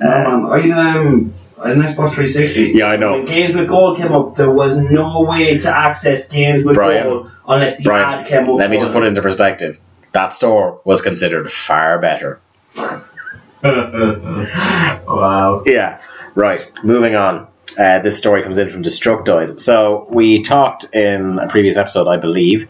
no, man, I um, an Xbox 360. Yeah, I know. When Games with Gold came up, there was no way to access Games with Brian, Gold unless the Brian, ad came up. let me just put it into perspective. That store was considered far better. wow. Yeah, right. Moving on. Uh, this story comes in from Destructoid. So we talked in a previous episode, I believe,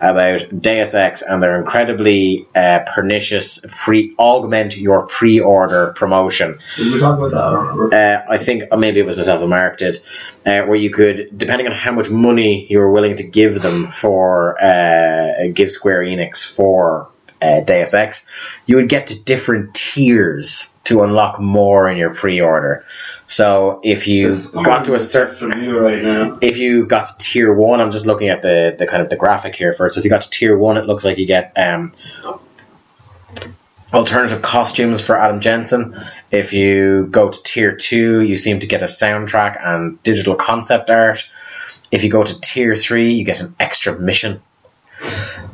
about Deus Ex and their incredibly uh, pernicious pre augment your pre-order promotion. Did we talk about that? I. Uh, I think uh, maybe it was myself and Mark did, uh, where you could, depending on how much money you were willing to give them for, uh, give Square Enix for uh, Deus Ex, you would get to different tiers to unlock more in your pre-order. So if you This got to a certain right now. if you got to tier one, I'm just looking at the, the kind of the graphic here first. So if you got to tier one, it looks like you get um, alternative costumes for Adam Jensen. If you go to tier two, you seem to get a soundtrack and digital concept art. If you go to tier three, you get an extra mission.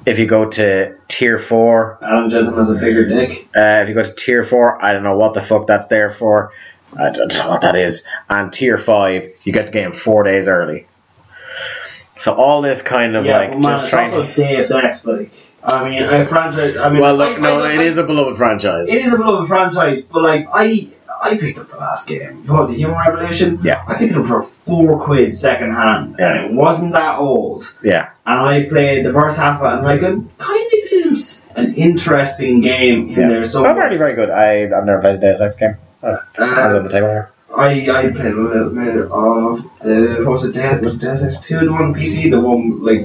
If you go to tier four, Adam Jensen has a bigger dick. uh, if you go to tier four, I don't know what the fuck that's there for. I don't know what that is. And tier five, you get the game four days early. So all this kind of yeah, like man, just trying also to. Deus Ex. Like, I mean, a franchise. I mean, Well, look, I- no, I- it I- is a beloved franchise. It is a beloved franchise, but like I, I picked up the last game. Was it, Human Revolution? Yeah. I picked it up for four quid second hand, Yeah. and it wasn't that old. Yeah, And I played the first half of it, and like a kind of glimpse an interesting game in yeah. there. So So apparently very good. I I've never played a Deus Ex game. Oh, I was on uh, the table here. I I played a little bit of the what was it? Deus, was it Deus Ex Two? The one PC, the one like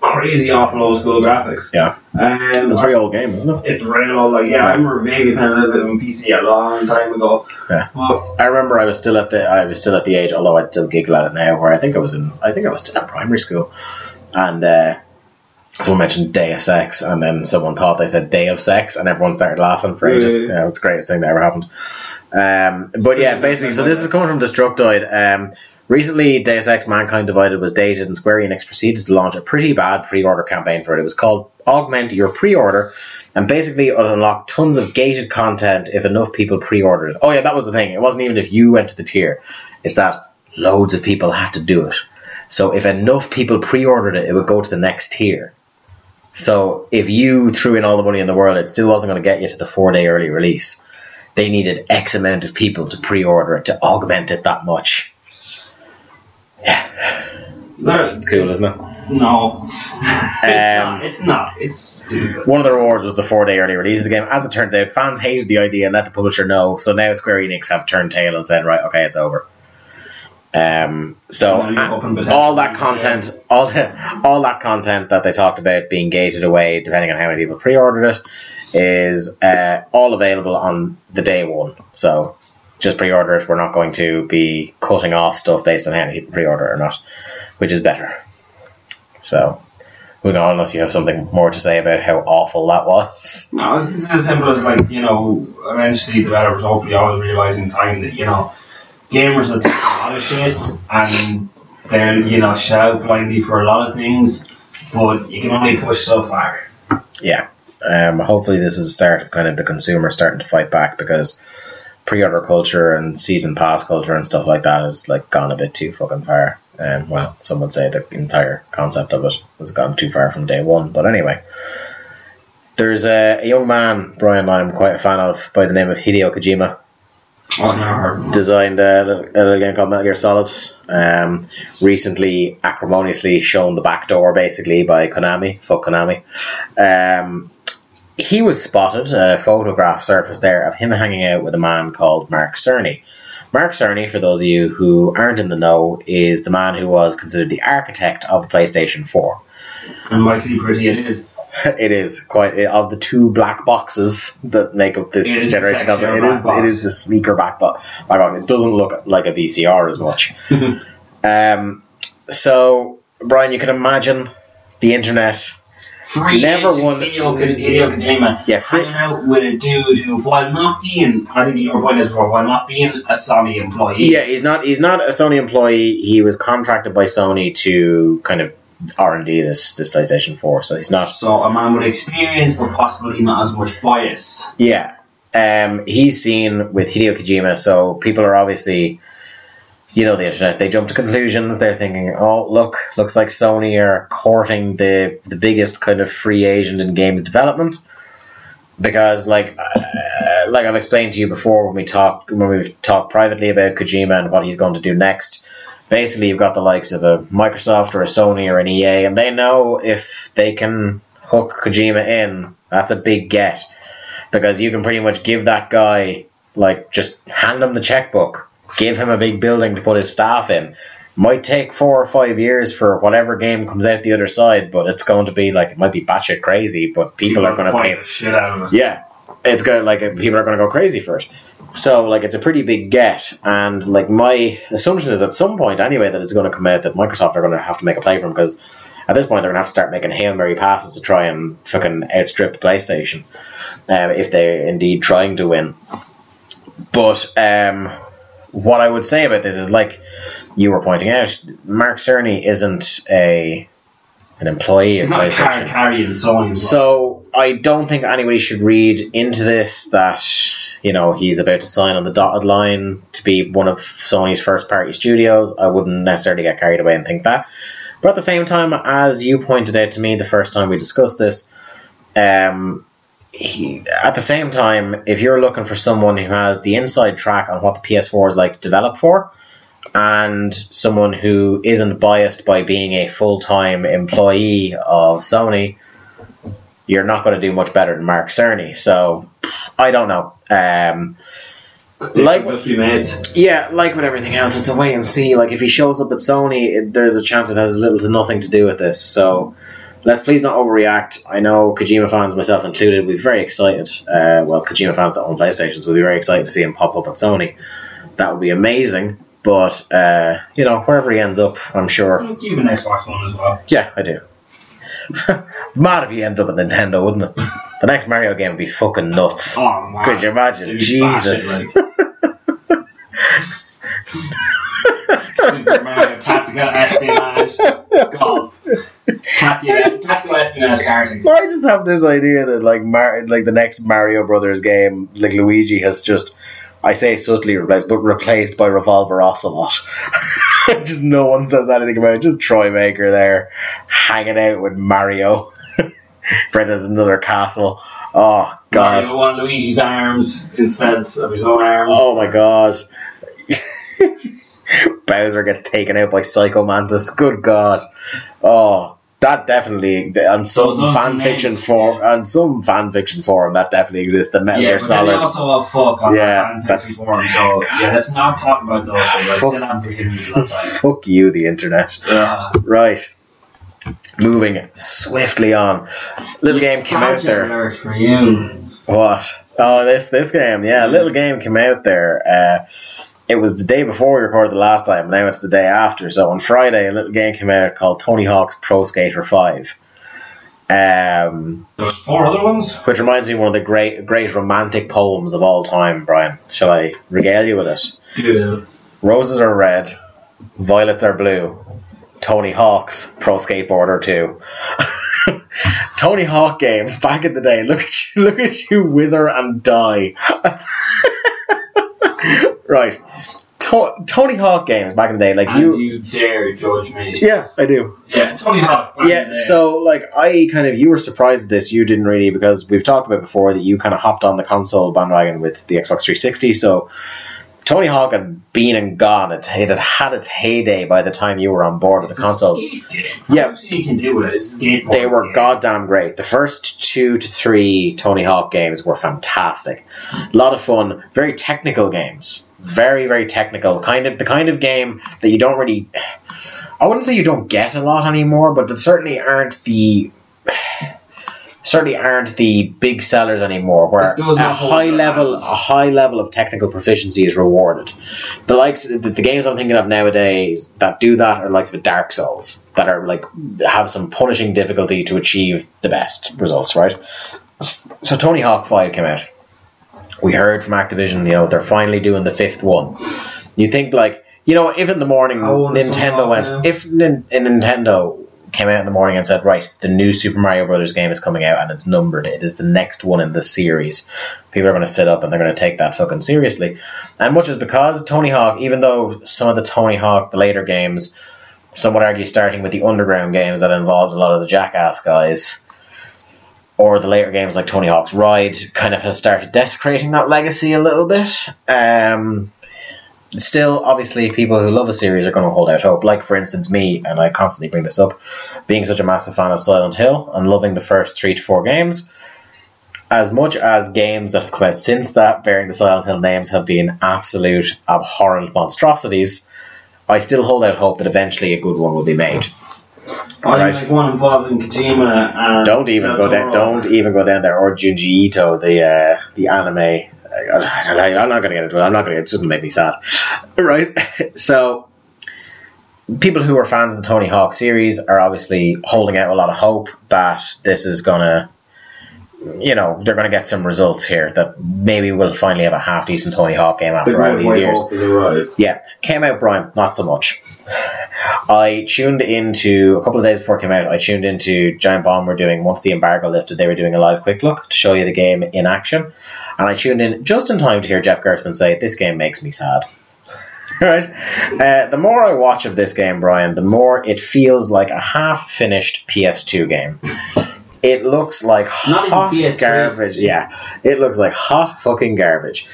crazy awful old school graphics. Yeah, Um, it's a very old game, isn't it? it's real old, like yeah, I remember vaguely playing a little bit on PC a long time ago. Yeah. I remember I was still at the I was still at the age, although I'd still giggle at it now, where I think I was in I think I was still in primary school, and uh, someone mentioned Deus Ex, and then someone thought they said Day of Sex, and everyone started laughing for ages. Yeah. Yeah, it was the greatest thing that ever happened. Um, but yeah, basically, so this is coming from Destructoid. Um, recently, Deus Ex: Mankind Divided was dated, and Square Enix proceeded to launch a pretty bad pre-order campaign for it. It was called Augment Your Pre-Order, and basically it unlocked tons of gated content if enough people pre-ordered it. Oh yeah, that was the thing. It wasn't even if you went to the tier; it's that loads of people had to do it. So if enough people pre-ordered it, it would go to the next tier. So if you threw in all the money in the world, it still wasn't going to get you to the four-day early release. They needed X amount of people to pre-order it to augment it that much. Yeah, it's cool, isn't it? no, it's, Um, not, it's not. It's stupid. One of the rewards was the four-day early release of the game. As it turns out, fans hated the idea and let the publisher know. So now Square Enix have turned tail and said, "Right, okay, it's over." Um, so uh, all that content, all all that content that they talked about being gated away, depending on how many people pre-ordered it, is uh, all available on the day one. So just pre-order it. We're not going to be cutting off stuff based on how many people pre-order or not, which is better. So, moving on, unless you have something more to say about how awful that was. No, it's just as simple as like you know, eventually developers hopefully always realize in time that you know, gamers will take a lot of shit and they'll you know shout blindly for a lot of things, but you can only push so far. Yeah. Um, hopefully, this is the start of kind of the consumer starting to fight back because pre-order culture and season pass culture and stuff like that has like gone a bit too fucking far. Um, well, some would say the entire concept of it has gone too far from day one. But anyway, there's a, a young man, Brian, I'm quite a fan of by the name of Hideo Kojima. Oh, never heard. of them. designed a a little game called Metal Gear Solid. Um, recently, acrimoniously shown the back door basically by Konami. Fuck Konami. Um, he was spotted. A photograph surfaced there of him hanging out with a man called Mark Cerny. Mark Cerny, for those of you who aren't in the know, is the man who was considered the architect of the PlayStation 4. And mightily pretty it is. It is quite of the two black boxes that make up this It generation. It is box. is the sleeker back box. My God, it doesn't look like a VCR as much. um, so Brian, you can imagine the internet. Free Never won- Hideo, Ko- Hideo Kojima Yeah, free- hanging out with a dude who, while not being, I think your point is before, while not being a Sony employee, Yeah, he's not he's not a Sony employee. He was contracted by Sony to kind of R and D this this PlayStation Four. So he's not So a man with experience, but possibly not as much bias. Yeah. Um, he's seen with Hideo Kojima, so people are obviously, you know, the internet. They jump to conclusions. They're thinking, "Oh, look, looks like Sony are courting the the biggest kind of free agent in games development." Because, like, uh, like I've explained to you before when we talked when we've talked privately about Kojima and what he's going to do next. Basically, you've got the likes of a Microsoft or a Sony or an EA, and they know if they can hook Kojima in, that's a big get because you can pretty much give that guy like just hand him the checkbook, give him a big building to put his staff in. Might take four or five years for whatever game comes out the other side, but it's going to be like it might be batshit crazy, but people, are going to pay. the shit out of it. Yeah, it's going to like people are going to go crazy for it. So like it's a pretty big get, and like my assumption is at some point anyway that it's going to come out that Microsoft are going to have to make a play for him because at this point they're going to have to start making hail mary passes to try and fucking outstrip PlayStation um, if they're indeed trying to win. But um, what I would say about this is like you were pointing out, Mark Cerny isn't a an employee of car PlayStation. carrying Sony. So I don't think anybody should read into this that you know he's about to sign on the dotted line to be one of Sony's first party studios. I wouldn't necessarily get carried away and think that. But at the same time, as you pointed out to me the first time we discussed this, um, he, at the same time, if you're looking for someone who has the inside track on what the PS4 is like to develop for, and someone who isn't biased by being a full time employee of Sony, you're not going to do much better than Mark Cerny. So I don't know. Um, like- can just be mates. yeah, like with everything else, it's a wait and see. Like if he shows up at Sony, it, there's a chance it has little to nothing to do with this. So let's please not overreact. I know Kojima fans, myself included, we'll be very excited. Uh, well, Kojima fans that own PlayStations will be very excited to see him pop up on Sony. That would be amazing. But uh, you know, wherever he ends up, I'm sure. Even Xbox One as well. Yeah, I do. Mad if he ended up at Nintendo, wouldn't it? The next Mario game would be fucking nuts. Oh man. Could you imagine? Dude, Jesus. bastard, like. Super Mario Tactical Espionage Golf. Tactical, tactical Espionage karting. I just have this idea that like Mar- like the next Mario Brothers game, like Luigi has just, I say subtly replaced, but replaced by Revolver Ocelot. just no one says anything about it. Just Troy Baker there, hanging out with Mario. Princess another castle. Oh God. Mario won Luigi's arms instead of his own arm. Oh my God. Bowser gets taken out by Psycho Mantis. Good God. Oh, that definitely on some those fan names, fiction forum on some fan fiction forum that definitely exists. The Metal Yeah, Gear then they also all fuck on Yeah, yeah, fan that's- fiction forum, so yeah, let's not talk about those things. Fuck. still haven't forgiven you for that time. Fuck you, the internet. Uh, Right. Moving swiftly on. Little game came out there. for you. What? Oh, this this game. Yeah, a little game came out there. Uh, it was the day before we recorded the last time. Now it's the day after. So on Friday, a little game came out called Tony Hawk's Pro Skater Five. Um, There was four other ones. which reminds me of one of the great great romantic poems of all time. Brian, shall I regale you with it? Dude. Roses are red, violets are blue. Tony Hawk's Pro Skateboarder 2. Tony Hawk games back in the day. Look at you, look at you wither and die. right. To- Tony Hawk games back in the day, like And you. you dare judge me. Yeah, I do. Yeah, Tony Hawk. back in Yeah, the day. so like I kind of you were surprised at this. You didn't really because we've talked about before that you kind of hopped on the console bandwagon with the Xbox 360. So Tony Hawk had been and gone. It, it had had its heyday by the time you were on board with the consoles. Yeah. You can do with it? It's a skateboard They were game. goddamn great. The first two to three Tony Hawk games were fantastic. A lot of fun. Very technical games. Very very technical. Kind of the kind of game that you don't really. I wouldn't say you don't get a lot anymore, but that certainly aren't the. Certainly aren't the big sellers anymore, where a high level, a high level of technical proficiency is rewarded. The likes, the, the games I'm thinking of nowadays that do that are likes of Dark Souls that are like have some punishing difficulty to achieve the best results, right? So Tony Hawk Five came out. We heard from Activision, you know, they're finally doing the fifth one. You think like, you know, if in the morning How old is Tony Nintendo went, if Nin- in Nintendo came out in the morning and said, right, the new Super Mario Brothers game is coming out and it's numbered. It is the next one in the series. People are going to sit up and they're going to take that fucking seriously. And much is because Tony Hawk, even though some of the Tony Hawk, the later games, some would argue starting with the underground games that involved a lot of the Jackass guys, or the later games like Tony Hawk's Ride, kind of has started desecrating that legacy a little bit. Um, still, obviously, people who love a series are going to hold out hope. Like, for instance, me, and I constantly bring this up, being such a massive fan of Silent Hill and loving the first three to four games. As much as games that have come out since that, bearing the Silent Hill names, have been absolute abhorrent monstrosities, I still hold out hope that eventually a good one will be made. I Right. like one involving Kojima and Don't even go down. Don't even go down there. Or Junji Ito, the uh, the anime. I, I'm not going to get into it. I'm not going to. It doesn't make me sad, right? So, people who are fans of the Tony Hawk series are obviously holding out a lot of hope that this is going to, you know, they're going to get some results here. That maybe we'll finally have a half decent Tony Hawk game after all these years. Yeah, came out, Brian. Not so much. I tuned into a couple of days before it came out. I tuned into Giant Bomb. Were doing once the embargo lifted, they were doing a live quick look to show you the game in action, and I tuned in just in time to hear Jeff Gerstmann say, "This game makes me sad." right. Uh, the more I watch of this game, Brian, the more it feels like a half-finished PS2 game. It looks like Not hot garbage. Yeah, it looks like hot fucking garbage.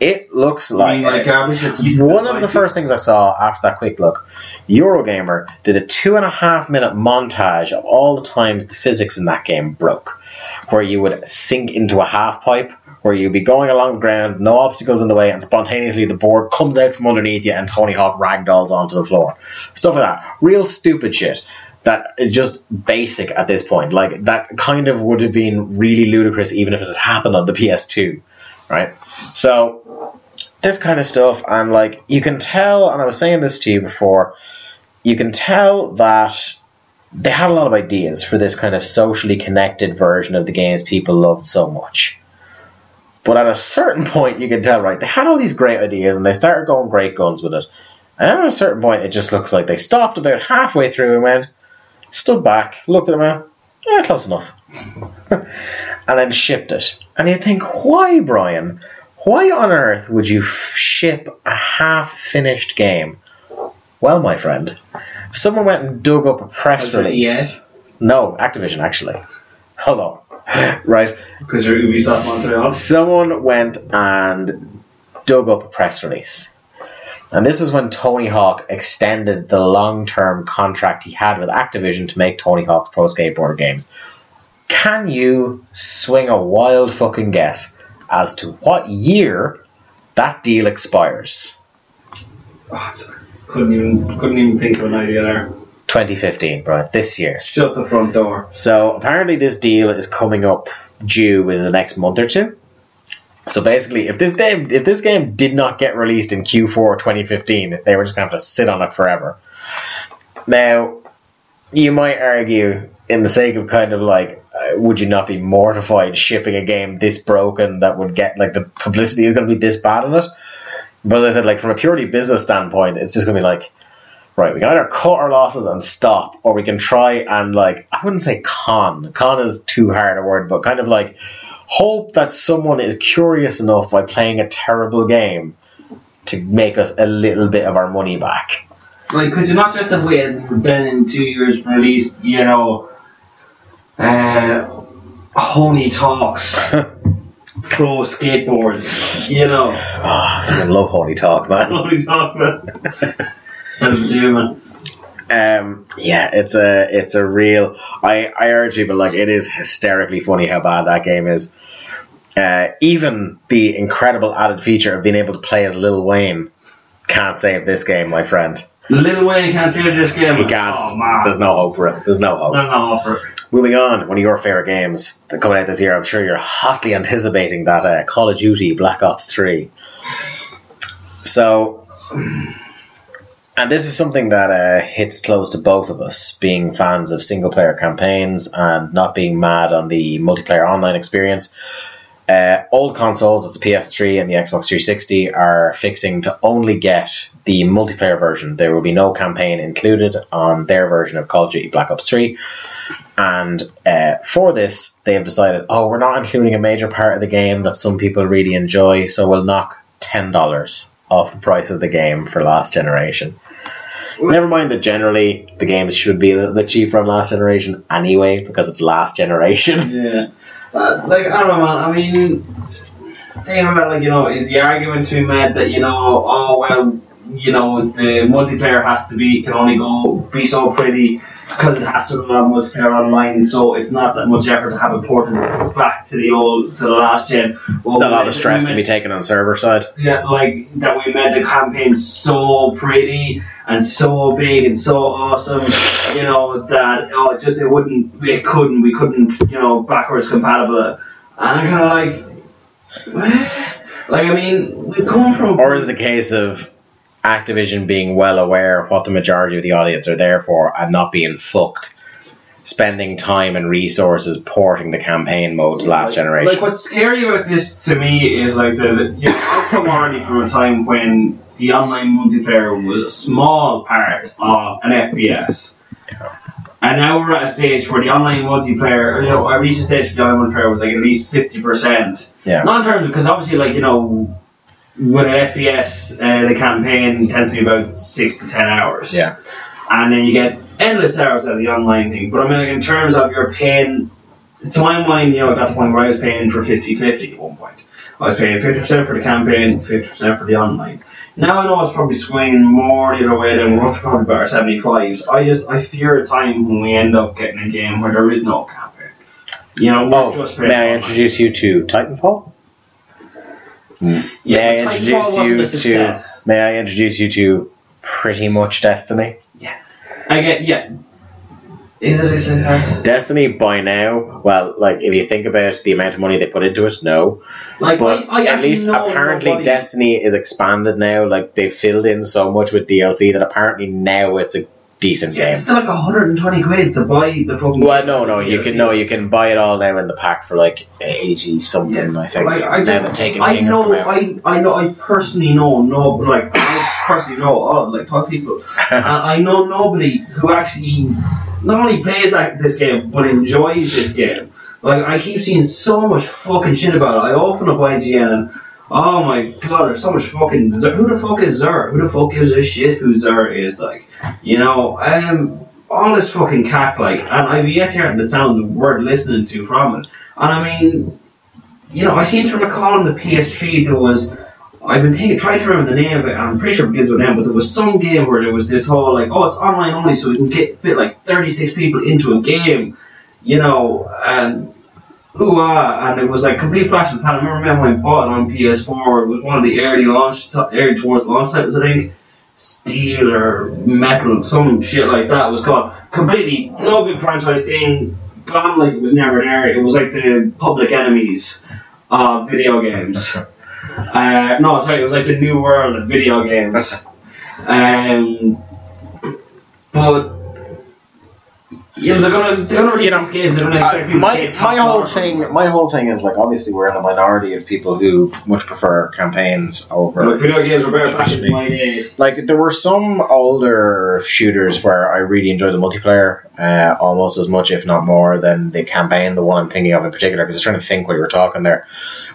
It looks like, like garbage one of the first things I saw after that quick look, Eurogamer did a two and a half minute montage of all the times the physics in that game broke, where you would sink into a half pipe, where you'd be going along the ground, no obstacles in the way, and spontaneously the board comes out from underneath you and Tony Hawk ragdolls onto the floor. Stuff like that. Real stupid shit that is just basic at this point. Like that kind of would have been really ludicrous even if it had happened on the PS2, right? So this kind of stuff, and like you can tell, and I was saying this to you before, you can tell that they had a lot of ideas for this kind of socially connected version of the games people loved so much. But at a certain point, you can tell, right, they had all these great ideas and they started going great guns with it. And at a certain point, it just looks like they stopped about halfway through and went, stood back, looked at it, and went, yeah, close enough. and then shipped it. And you think, why, Brian? Why on earth would you f- ship a half finished game? Well, my friend, someone went and dug up a press release. No, Activision, actually. Hold on. Right. Because you're Ubisoft Montreal. Someone went and dug up a press release. And this was when Tony Hawk extended the long term contract he had with Activision to make Tony Hawk's Pro Skateboard games. Can you swing a wild fucking guess as to what year that deal expires? Oh, couldn't even couldn't even think of an idea there. 2015, right? This year. Shut the front door. So apparently, this deal is coming up due in the next month or two. So basically, if this game if this game did not get released in Q4 2015, they were just to have to sit on it forever. Now, you might argue, in the sake of kind of like, uh, would you not be mortified shipping a game this broken that would get like the publicity is going to be this bad in it? But as I said, like from a purely business standpoint, it's just to be like, right, we can either cut our losses and stop, or we can try and like I wouldn't say con. Con is too hard a word, but kind of like hope that someone is curious enough by playing a terrible game to make us a little bit of our money back. Like, could you not just have waited then in two years released, you know, uh, Honey Talks, Pro Skateboards, you know, Ah, I love Honey Talk, man. Honey Talk, man. That's doing. Um, yeah, it's a it's a real. I I urge people like it is hysterically funny how bad that game is. Uh, even the incredible added feature of being able to play as Lil Wayne can't save this game, my friend. Lil Wayne can't save this game. He can't. Oh, man. There's no hope for it. There's no hope. There's No, no offer. Moving on, one of your favorite games that coming out this year. I'm sure you're hotly anticipating that uh, Call of Duty Black Ops Three. So, and this is something that uh, hits close to both of us, being fans of single player campaigns and not being mad on the multiplayer online experience. Uh, old consoles, it's the PS3 and the Xbox 360, are fixing to only get the multiplayer version. There will be no campaign included on their version of Call of Duty Black Ops 3. And uh, for this, they have decided, oh, we're not including a major part of the game that some people really enjoy, so we'll knock $10 off the price of the game for last generation. Never mind that generally the games should be a little bit cheaper on last generation anyway, because it's last generation. Yeah. Uh, like, I don't know, man. I mean, thinking about, like, you know, is the argument to be made that, you know, oh, well, you know, the multiplayer has to be, can only go, be so pretty because it has to run on multiplayer online, so it's not that much effort to have it ported back to the old, to the last gen. Well, a lot of stress we can be taken on server side. yeah, like that we made the campaign so pretty and so big and so awesome, you know, that oh, it just it wouldn't, it couldn't, we couldn't, you know, backwards compatible. And I'm kind of like, like I mean, we come from. Or is it a case of Activision being well aware of what the majority of the audience are there for and not being fucked, spending time and resources porting the campaign mode to last generation? Like what's scary about this to me is like the you come already from a time when the online multiplayer was a small part of an FPS. And now we're at a stage where the online multiplayer, you know, I reached a stage where the online multiplayer was like at least fifty percent. Yeah. Not in terms of because obviously, like you know, with an FPS, uh, the campaign tends to be about six to ten hours. Yeah. And then you get endless hours out of the online thing. But I mean, like, in terms of your paying, to my mind, you know, I got to the point where I was paying for 50-50 at one point. I was paying 50% for the campaign, 50% for the online. Now I know it's probably swinging more the other way than we're up to probably about our 75s. I just, I fear a time when we end up getting a game where there is no campaign. You know, Oh, may I introduce you to Titanfall? Yeah, may I introduce you to. May I introduce you to pretty much Destiny? Yeah. I get, yeah. Is it a success? Destiny by now, well, like if you think about the amount of money they put into it, no. Like, But I, I at least apparently nobody- Destiny is expanded now. Like they've filled in so much with DLC that apparently now it's a decent Yeah, game. it's still like 120 quid to buy the fucking. Well, no, no, you can no, you can buy it all now in the pack for like eighty something. I think. Like, I just, Taken I know. I, I know, I personally know, no, like, I personally know, oh, like, talk to people. and I know nobody who actually not only plays like this game, but enjoys this game. Like, I keep seeing so much fucking shit about it. I open up IGN and, oh my god, there's so much fucking. Zer- Who the fuck is Xur? Who the fuck gives a shit who Xur is? Like, you know, um, all this fucking cack, like, and I've yet to hear the sound worth listening to from it. And I mean, you know, I seem to recall in the PS3 there was. I've been thinking, trying to remember the name of it. and I'm pretty sure it begins with an M, but there was some game where there was this whole like, oh, it's online only, so we can get fit like 36 people into a game, you know, and ooh ah, and it was like complete flash in the pan. I remember when I bought it on PS4. It was one of the early launch, t- early towards launch titles, I think. Steel or Metal, some shit like that was called. Completely no big franchise thing. Gone like it was never there. It was like the public enemies of video games. Uh, no, sorry, it was like the new world of video games. Um, but you know, they're gonna they're gonna release You know, these games. They're gonna expect people my my whole thing my whole thing is like obviously we're in a minority of people who much prefer campaigns over Like video games were better back in my days. like there were some older shooters where I really enjoyed the multiplayer uh, almost as much, if not more, than the campaign. The one I'm thinking of in particular, because I was trying to think what you were talking there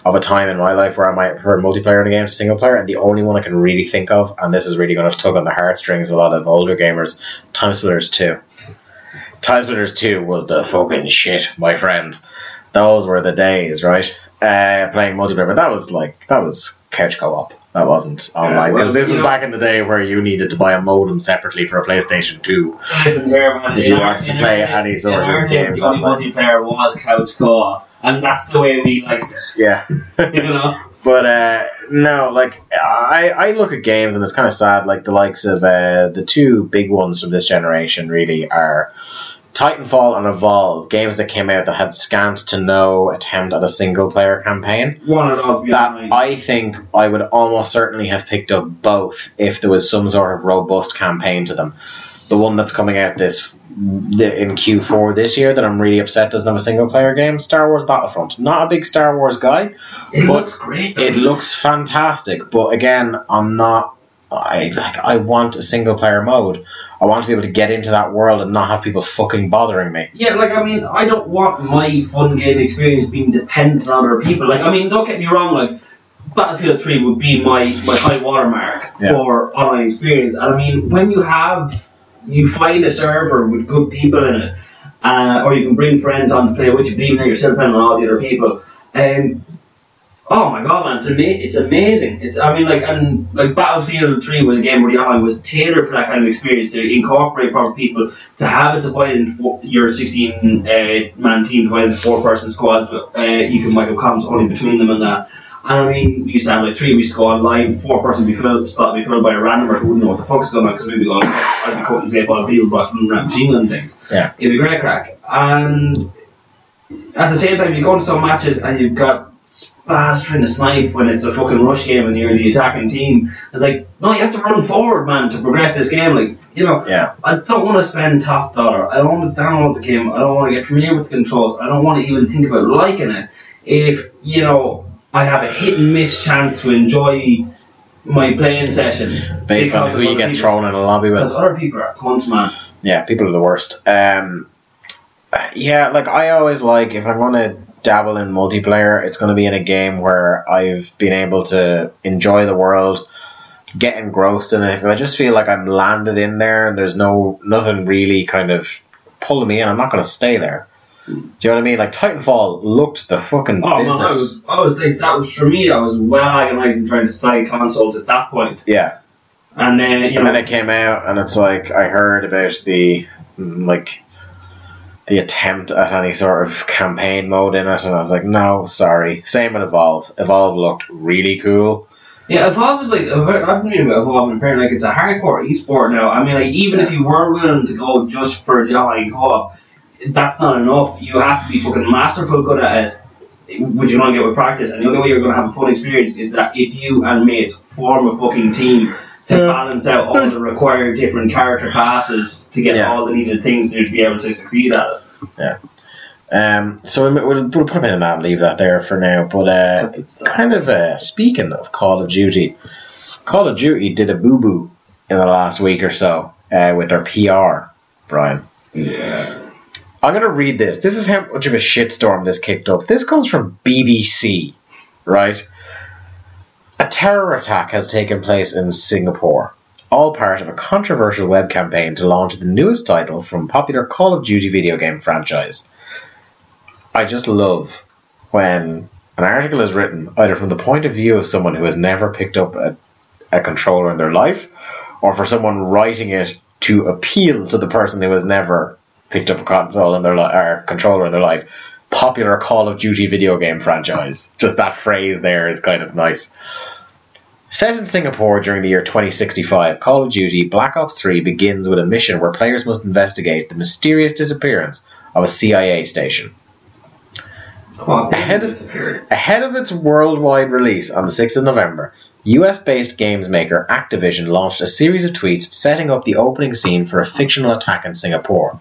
of a time in my life where I might prefer multiplayer in a game to single player, and the only one I can really think of, and this is really going to tug on the heartstrings of a lot of older gamers, TimeSplitters Two. Splitters Two was the fucking shit, my friend. Those were the days, right? Uh, playing multiplayer, but that was like that was couch co-op. That wasn't online well, because this was know- back in the day where you needed to buy a modem separately for a PlayStation Two. Listen here, man. If you wanted to play our- any sort of our games The only multiplayer was couch co-op, and that's the way we liked it. Yeah, You know. but uh, no, like I, I look at games and it's kind of sad. Like the likes of uh, the two big ones from this generation really are Titanfall and Evolve, games that came out that had scant to no attempt at a single player campaign. One of those. That I think I would almost certainly have picked up both if there was some sort of robust campaign to them. The one that's coming out this in Q4 this year that I'm really upset doesn't have a single player game, Star Wars Battlefront. Not a big Star Wars guy. it but looks great. It looks fantastic, but again, I'm not. I like. I want a single player mode. I want to be able to get into that world and not have people fucking bothering me. Yeah, like I mean, I don't want my fun game experience being dependent on other people. Like I mean, don't get me wrong. Like Battlefield Three would be my my high watermark Yeah. for online experience. And I mean, when you have you find a server with good people in it, uh, or you can bring friends on to play with you, but even you're still depending on all the other people. Um, Oh my god, man! It's ama- It's amazing. It's I mean, like and like Battlefield Three was a game where the online was tailored for that kind of experience to incorporate proper people to have it divided into four, your sixteen uh, man team divided into four person squads. But uh, you can make up comms only between them and that. And I mean, we used to have like three. We go online, four person be filled, spot be filled by a randomer who wouldn't know what the fuck is going on because we'd be going, I'd be quoting Zay Paul people across from around machine gun things. Yeah. It'd be great crack. And at the same time, you go to some matches and you've got spaz trying to snipe when it's a fucking rush game and you're the attacking team. It's like, no, you have to run forward, man, to progress this game. Like, you know, Yeah. I don't want to spend top dollar. I don't want to download the game. I don't want to get familiar with the controls. I don't want to even think about liking it. If, you know, I have a hit and miss chance to enjoy my playing session. Based on who you get people. thrown in a lobby with. Because other people are cunts, man. Yeah, people are the worst. Um, yeah, like I always like if I'm going to dabble in multiplayer, it's going to be in a game where I've been able to enjoy the world, get engrossed in it. If I just feel like I'm landed in there and there's no nothing really kind of pulling me in, I'm not going to stay there. Do you know what I mean? Like Titanfall looked the fucking Oh, business. man, I was, I was like, that was for me. I was well agonizing trying to side consoles at that point, yeah, and then you and know, then it came out, and it's like I heard about the like the attempt at any sort of campaign mode in it, and I was like, no, sorry. Same with Evolve. Evolve looked really cool, Yeah, Evolve is like I've been reading about Evolve and apparently like it's a hardcore esport now. I mean, like even if you were willing to go just for the online co-op, that's not enough. You have to be fucking masterful good at it. Which you're gonna get with practice, and the only way you're gonna have a fun experience is that if you and mates form a fucking team to balance out all the required different character classes to get Yeah. all the needed things to be able to succeed at it. Yeah. Um, so we'll, we'll we'll put a pin in that and leave that there for now. But uh, kind of uh, speaking of Call of Duty, Call of Duty did a boo boo in the last week or so uh, with their PR, Brian. Yeah. I'm going to read this. This is how much of a shitstorm this kicked up. This comes from BBC, right? A terror attack has taken place in Singapore, all part of a controversial web campaign to launch the newest title from popular Call of Duty video game franchise. I just love when an article is written either from the point of view of someone who has never picked up a, a controller in their life, or for someone writing it to appeal to the person who has never picked up a console in their li- or controller in their life. Popular Call of Duty video game franchise. Just that phrase there is kind of nice. Set in Singapore during the year 2065, Call of Duty Black Ops 3 begins with a mission where players must investigate the mysterious disappearance of a CIA station. Ahead of- Ahead of its worldwide release on the 6th of November, US based games maker Activision launched a series of tweets setting up the opening scene for a fictional attack in Singapore.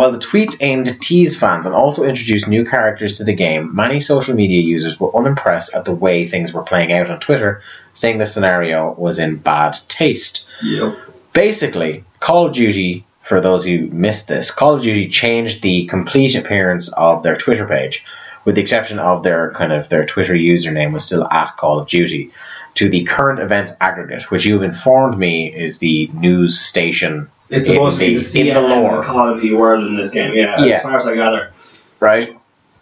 While the tweets aimed to tease fans and also introduce new characters to the game, many social media users were unimpressed at the way things were playing out on Twitter, saying the scenario was in bad taste. Yep. Basically, Call of Duty, for those who missed this, Call of Duty changed the complete appearance of their Twitter page, with the exception of their kind of their Twitter username was still at Call of Duty, to the current events aggregate, which you've informed me is the news station It's in supposed to be the- the in the CNN lore. Duty world in this game, yeah, Yeah. as far as I gather. right?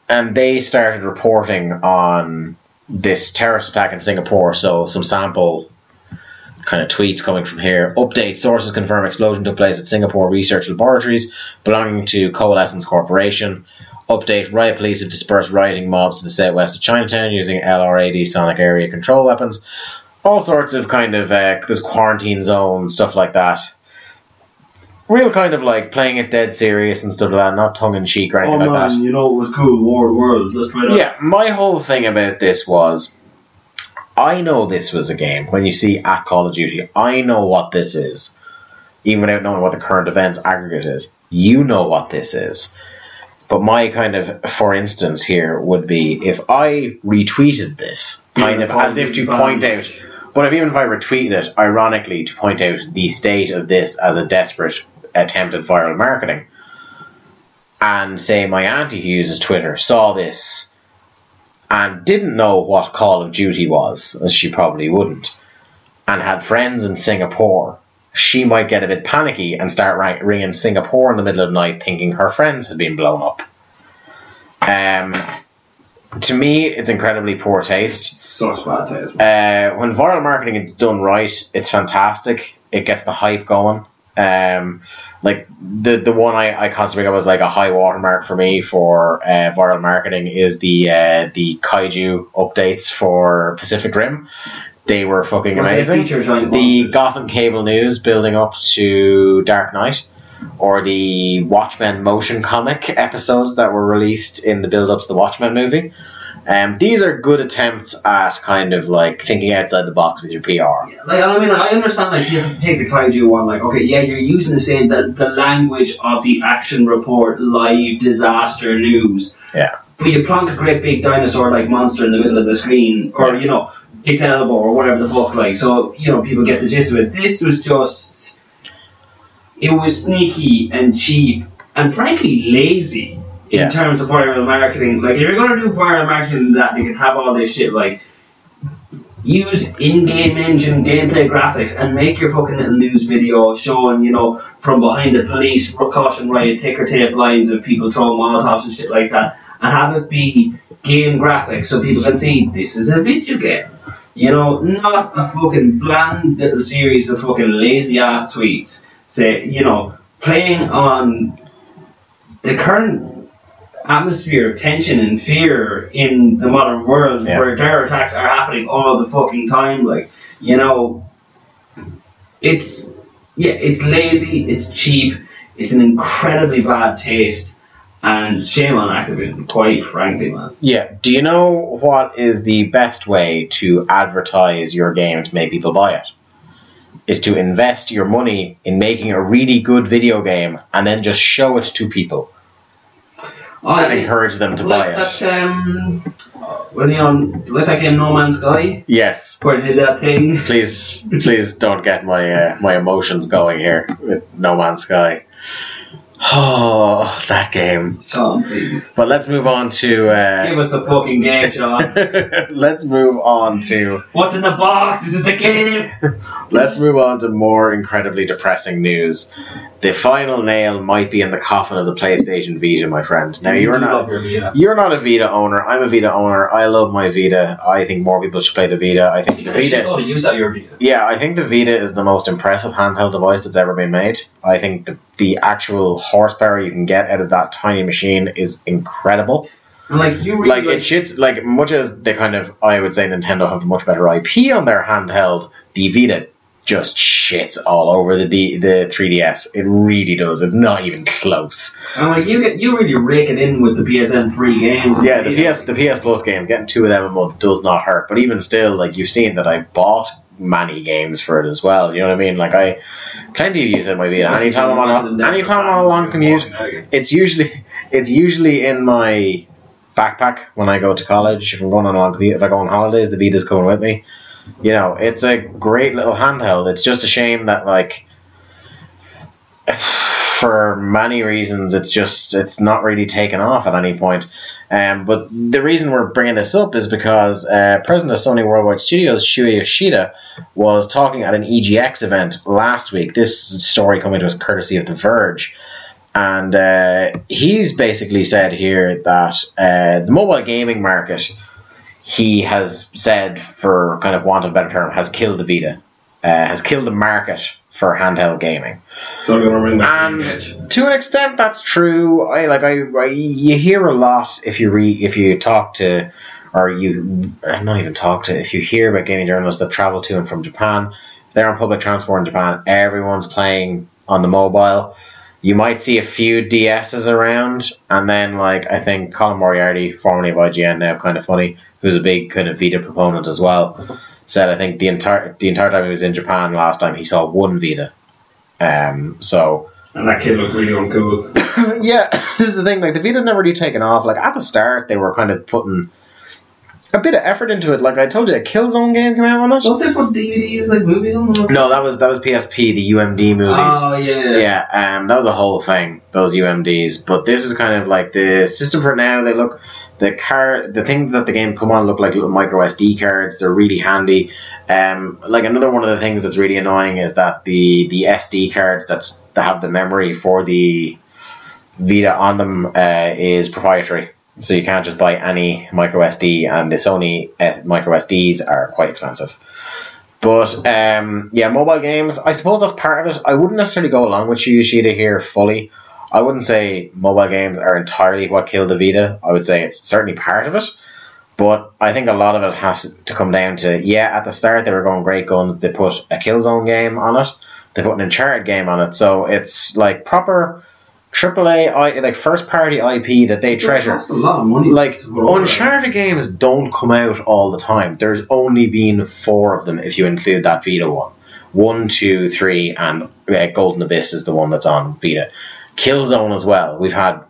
And they started reporting on this terrorist attack in Singapore. So some sample kind of tweets coming from here. Update: Sources confirm explosion took place at Singapore research laboratories belonging to Coalescence Corporation. Update: Riot police have dispersed rioting mobs to the southwest of Chinatown using LRAD sonic area control weapons. All sorts of kind of uh, there's quarantine zone stuff like that. Real kind of like playing it dead serious and stuff like that, not tongue in cheek or anything Oh like that. man, you know it was cool, War of Worlds, let's try that. Yeah, my whole thing about this was I know this was a game. When you see at Call of Duty, I know what this is. Even without knowing what the current events aggregate is. You know what this is. But my kind of, for instance, here would be if I retweeted this, kind of as if to point out, but if even if I retweeted it, ironically, to point out the state of this as a desperate attempt at viral marketing, and say my auntie who uses Twitter saw this and didn't know what Call of Duty was, as she probably wouldn't, and had friends in Singapore, she might get a bit panicky and start ri- ringing Singapore in the middle of the night thinking her friends had been blown up. Um, to me, it's incredibly poor taste. Such bad taste. Uh, when viral marketing is done right, it's fantastic. It gets the hype going. Um, like the the one I, I constantly think of as like a high watermark for me for uh, viral marketing is the uh, the kaiju updates for Pacific Rim. They were fucking they amazing. The. Gotham Cable News building up to Dark Knight, or the Watchmen motion comic episodes that were released in the build up to the Watchmen movie. Um, these are good attempts at kind of like thinking outside the box with your PR. Like, I mean, I understand, like, you have to take the kaiju one, like, okay, yeah, you're using the same, the, the language of the action report, live disaster news. Yeah. But you plonk a great big dinosaur like monster in the middle of the screen, or, you know, its elbow, or whatever the fuck, like, so, you know, people get the gist of it. This was just. It was sneaky and cheap, and frankly, lazy in Yeah. terms of viral marketing. Like, if you're gonna do viral marketing that you can have all this shit, like, use in-game engine gameplay graphics and make your fucking little news video showing, you know, from behind the police caution riot ticker tape lines of people throwing molotovs and shit like that, and have it be game graphics so people can see this is a video game. You know, not a fucking bland little series of fucking lazy ass tweets. Say, you know, playing on the current atmosphere of tension and fear in the modern world Yeah. where terror attacks are happening all the fucking time. Like, you know, it's yeah, it's lazy, it's cheap, it's an incredibly bad taste, and shame on Activision, quite frankly, man. Yeah. Do you know what is the best way to advertise your game to make people buy it? Is to invest your money in making a really good video game and then just show it to people and encourage them to buy like it. that, um, when you on like that game No Man's Sky, Yes. where they did that thing. Please, please don't get my uh, my emotions going here with No Man's Sky. Oh, that game. Sean, please. But let's move on to. Uh, Give us the fucking game, Sean. let's move on to What's in the box? Is it the game? let's move on to more incredibly depressing news. The final nail might be in the coffin of the PlayStation Vita, my friend. Now you're not love your Vita. you're not a Vita owner. I'm a Vita owner. I love my Vita. I think more people should play the Vita. I think the You Vita. to use that your Vita. Yeah, I think the Vita is the most impressive handheld device that's ever been made. I think the, the actual horsepower you can get out of that tiny machine is incredible. And like you really Like like, it shits like much as they kind of I would say Nintendo have the much better IP on their handheld, the Vita just shits all over the D, the 3DS. It really does. It's not even close. and like you get you really rake it in with the PSN free games. Yeah, the PS the PS Plus games getting two of them a month does not hurt. But even still, like you've seen that I bought many games for it as well. You know what I mean? Like I plenty of use it my Vita. Anytime I'm on a, anytime I'm on a long commute, it's usually it's usually in my backpack when I go to college. If I'm going on a long commute, if I go on holidays, the Vita's coming with me. You know, it's a great little handheld. It's just a shame that like for many reasons it's just it's not really taken off at any point. Um, but the reason we're bringing this up is because uh, president of Sony Worldwide Studios, Shuhei Yoshida, was talking at an EGX event last week. This story coming to us courtesy of The Verge. And uh, he's basically said here that uh, the mobile gaming market, he has said, for kind of want of a better term, has killed the Vita, has killed the market for handheld gaming. So I'm gonna bring back And to an extent, that's true. I like I, I you hear a lot if you read if you talk to or you uh, not even talk to if you hear about gaming journalists that travel to and from Japan. They're on public transport in Japan. Everyone's playing on the mobile. You might see a few DSs around, and then like I think Colin Moriarty, formerly of IGN, now kind of funny, who's a big kind of Vita proponent as well, said I think the entire the entire time he was in Japan last time he saw one Vita. Um, so And that kid looked really uncool. yeah, this is the thing. Like the Vita's never really taken off. Like at the start, they were kind of putting a bit of effort into it. Like I told you, a Killzone game came out on that. Don't they put DVDs like movies on those? No, that was that was PSP, the UMD movies. Oh yeah. Yeah, um, that was a whole thing. Those UMDs, but this is kind of like the system for now. They look the car, the thing that the game come on look like little micro SD cards. They're really handy. Um, like another one of the things that's really annoying is that the the SD cards that's that have the memory for the Vita on them uh, is proprietary. So you can't just buy any micro SD, and the Sony S- micro SDs are quite expensive. But um, yeah, mobile games. I suppose that's part of it. I wouldn't necessarily go along with you, Yoshida, here fully. I wouldn't say mobile games are entirely what killed the Vita. I would say it's certainly part of it. But I think a lot of it has to come down to yeah. At the start, they were going great guns. They put a Killzone game on it. They put an Uncharted game on it. So it's like proper AAA, I- like first party IP that they treasure It a lot of money. like Uncharted games don't come out all the time. There's only been four of them if you include that Vita one. One, two, three, and uh, Golden Abyss is the one that's on Vita. Killzone as well. We've had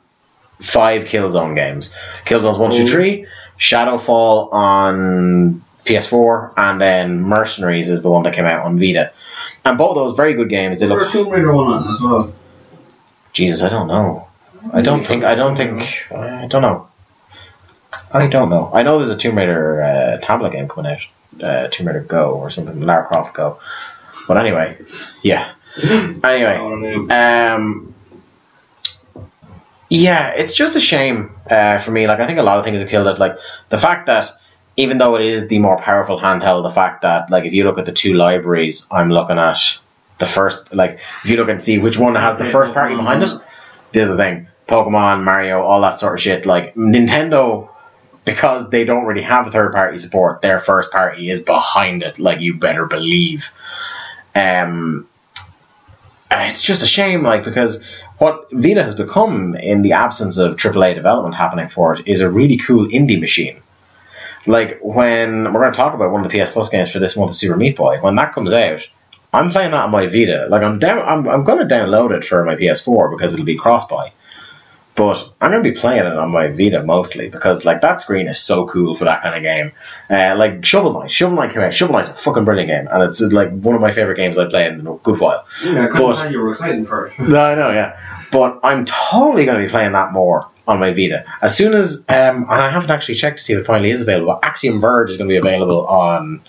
five Killzone games. Killzone's one, two, Oh. three. Shadowfall on PS4, and then Mercenaries is the one that came out on Vita. And both of those very good games. They There look Tomb Raider one on as well. Jesus, I don't know. I don't think. I don't think. I don't know. I don't know. I know there's a Tomb Raider uh, tablet game coming out, uh, Tomb Raider Go or something, Lara Croft Go. But anyway, yeah. Anyway, um, yeah, it's just a shame uh, for me. Like I think a lot of things have killed it. Like the fact that even though it is the more powerful handheld, the fact that like if you look at the two libraries, I'm looking at the first. Like if you look and see which one has the first party behind it. This is the thing. Pokemon, Mario, all that sort of shit. Like Nintendo, because they don't really have third party support, their first party is behind it. Like you better believe. Um, it's just a shame, like because what Vita has become in the absence of AAA development happening for it is a really cool indie machine. Like when we're going to talk about one of the PS Plus games for this month, Super Meat Boy, when that comes out, I'm playing that on my Vita. Like I'm down, I'm, I'm going to download it for my PS4 because it'll be cross buy. But I'm going to be playing it on my Vita mostly because like that screen is so cool for that kind of game. Uh, like Shovel Knight, Shovel Knight came out. Shovel Knight's a fucking brilliant game, and it's like one of my favorite games I've played in a good while. Yeah, I But- you were excited for it. No, I know, yeah. But I'm totally going to be playing that more on my Vita. As soon as, um, and I haven't actually checked to see if it finally is available. Axiom Verge is going to be available on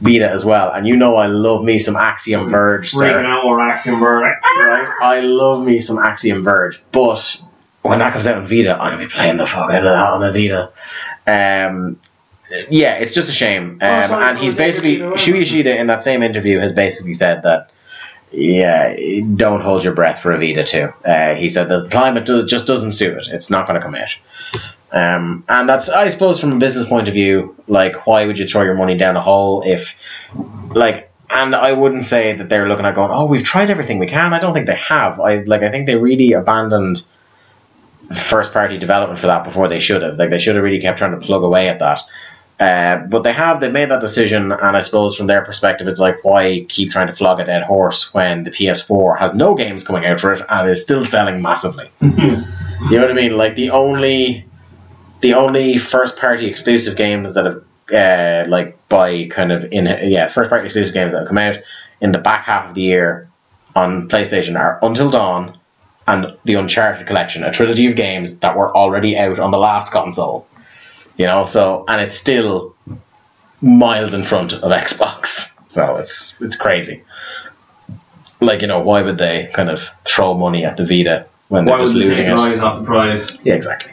Vita as well. And you know I love me some Axiom Verge, Breaking sir. out more action, bro. Right? I love me some Axiom Verge. But when that comes out on Vita, I'm to be playing the fuck out of that on a Vita. Um, yeah, it's just a shame. Um, sorry, and he's oh, basically, Vita, Shuhei Yoshida in that same interview has basically said that yeah, don't hold your breath for a Vita too. Uh, he said that the climate does, just doesn't suit it. It's not going to come out. Um, and that's, I suppose, from a business point of view, like, why would you throw your money down a hole if, like, and I wouldn't say that they're looking at going, oh, we've tried everything we can. I don't think they have. I like, I think they really abandoned first party development for that before they should have. Like, they should have really kept trying to plug away at that. Uh, but they have, they made that decision, and I suppose from their perspective, it's like, why keep trying to flog a dead horse when the PS4 has no games coming out for it and is still selling massively? you know what I mean? Like, the only, the only first party exclusive games that have, uh, like, by kind of, in yeah, first party exclusive games that have come out in the back half of the year on PlayStation are Until Dawn and the Uncharted collection, a trilogy of games that were already out on the last console. You know, so and it's still miles in front of Xbox. So it's it's crazy. Like, you know, why would they kind of throw money at the Vita when they're Why just would they losing take it? eyes off the prize? Yeah, exactly.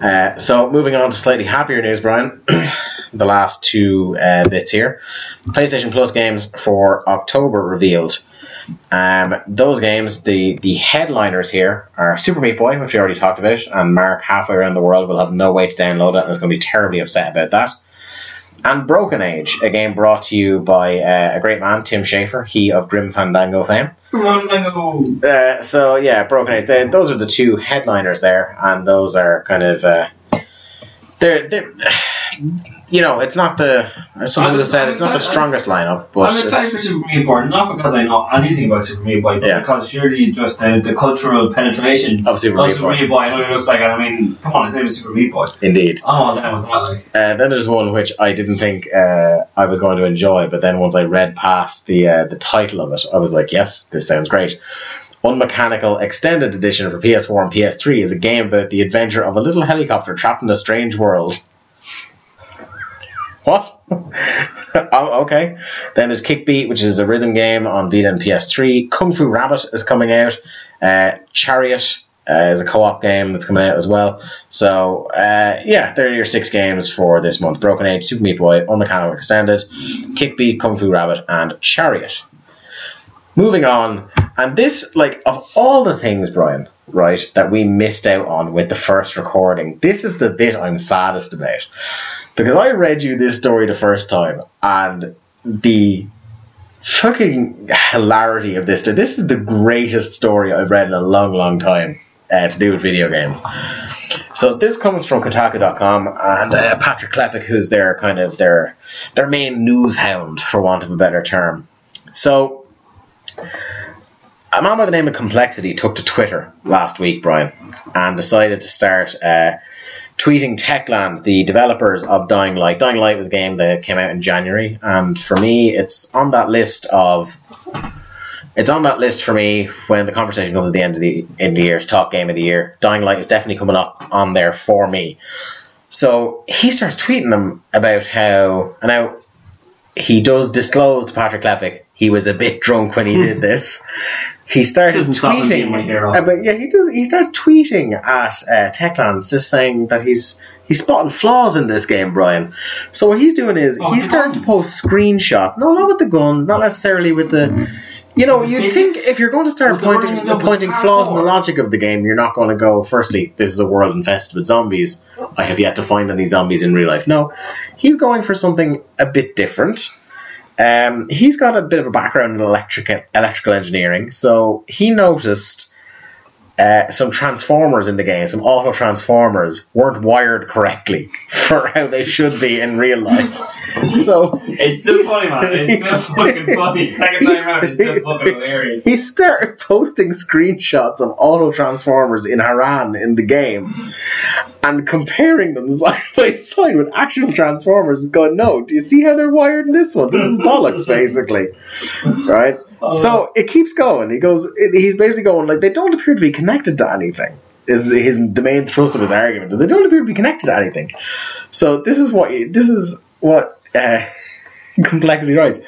Uh, so moving on to slightly happier news, Brian. the last two uh, bits here. PlayStation Plus games for October revealed. Um, those games, the the headliners here are Super Meat Boy, which we already talked about, and Mark halfway around the world will have no way to download it and is going to be terribly upset about that. And Broken Age, a game brought to you by uh, a great man, Tim Schafer, he of Grim Fandango fame. Fandango. Uh, so yeah, Broken Age. They, those are the two headliners there, and those are kind of uh, they're they're you know it's not the as someone said it's not the strongest lineup, but I'm excited for Super Meat Boy, not because I know anything about Super Meat Boy, but Yeah. because surely just the, the cultural penetration Of Super of Meat Super Boy. Meat Boy, I know what it looks like, and I mean, come on, his name is Super Meat Boy. indeed. I'm all down with that, like. Uh, then there's one which I didn't think uh, I was going to enjoy, but then once I read past the uh, the title of it, I was like, yes, this sounds great. Unmechanical Extended Edition for PS4 and PS3 is a game about the adventure of a little helicopter trapped in a strange world. What? oh, okay. Then there's Kickbeat, which is a rhythm game on Vita and PS3. Kung Fu Rabbit is coming out. Uh, Chariot uh, is a co-op game that's coming out as well. So uh, yeah, there are your six games for this month: Broken Age, Super Meat Boy, Unmechanical Extended, Kickbeat, Kung Fu Rabbit, and Chariot. Moving on, and this, like, of all the things, Brian, right, that we missed out on with the first recording, this is the bit I'm saddest about. Because I read you this story the first time, and the fucking hilarity of this. This is the greatest story I've read in a long, long time uh, to do with video games. So this comes from Kotaku.com and uh, Patrick Klepek, who's their kind of their their main news hound, for want of a better term. So a man by the name of Complexity took to Twitter last week, Brian, and decided to start uh, tweeting Techland, the developers of Dying Light. Dying Light was a game that came out in January, and for me, it's on that list of. It's on that list for me when the conversation comes at the end of the end of the year to top game of the year. Dying Light is definitely coming up on there for me. So he starts tweeting them about how, and now he does disclose to Patrick Klepek he was a bit drunk when he did this. He started Doesn't stop him being my tweeting, uh, but yeah, he does. He starts tweeting at uh, Techlands, just saying that he's he's spotting flaws in this game, Brian. So what he's doing is Oh, he's starting to post screenshots. No, not with the guns, not necessarily with the You know, you'd think if you're going to start pointing running up with pointing flaws in the logic of the game, you're not going to go. Firstly, this is a world infested with zombies. I have yet to find any zombies in real life. No, he's going for something a bit different. Um, he's got a bit of a background in electric electrical engineering, so he noticed uh, some transformers in the game, some auto transformers, weren't wired correctly for how they should be in real life. So It's still funny, man. It's still fucking funny. Second time around, it's still fucking hilarious. he started posting screenshots of auto transformers in Harran in the game and comparing them side by side with actual transformers and going, no, do you see how they're wired in this one? This is bollocks, basically. Right? So it keeps going. He goes, he's basically going, like, they don't appear to be connected to anything. Is his the main thrust of his argument? They don't appear to be connected to anything. So this is what this is what uh, complexity writes.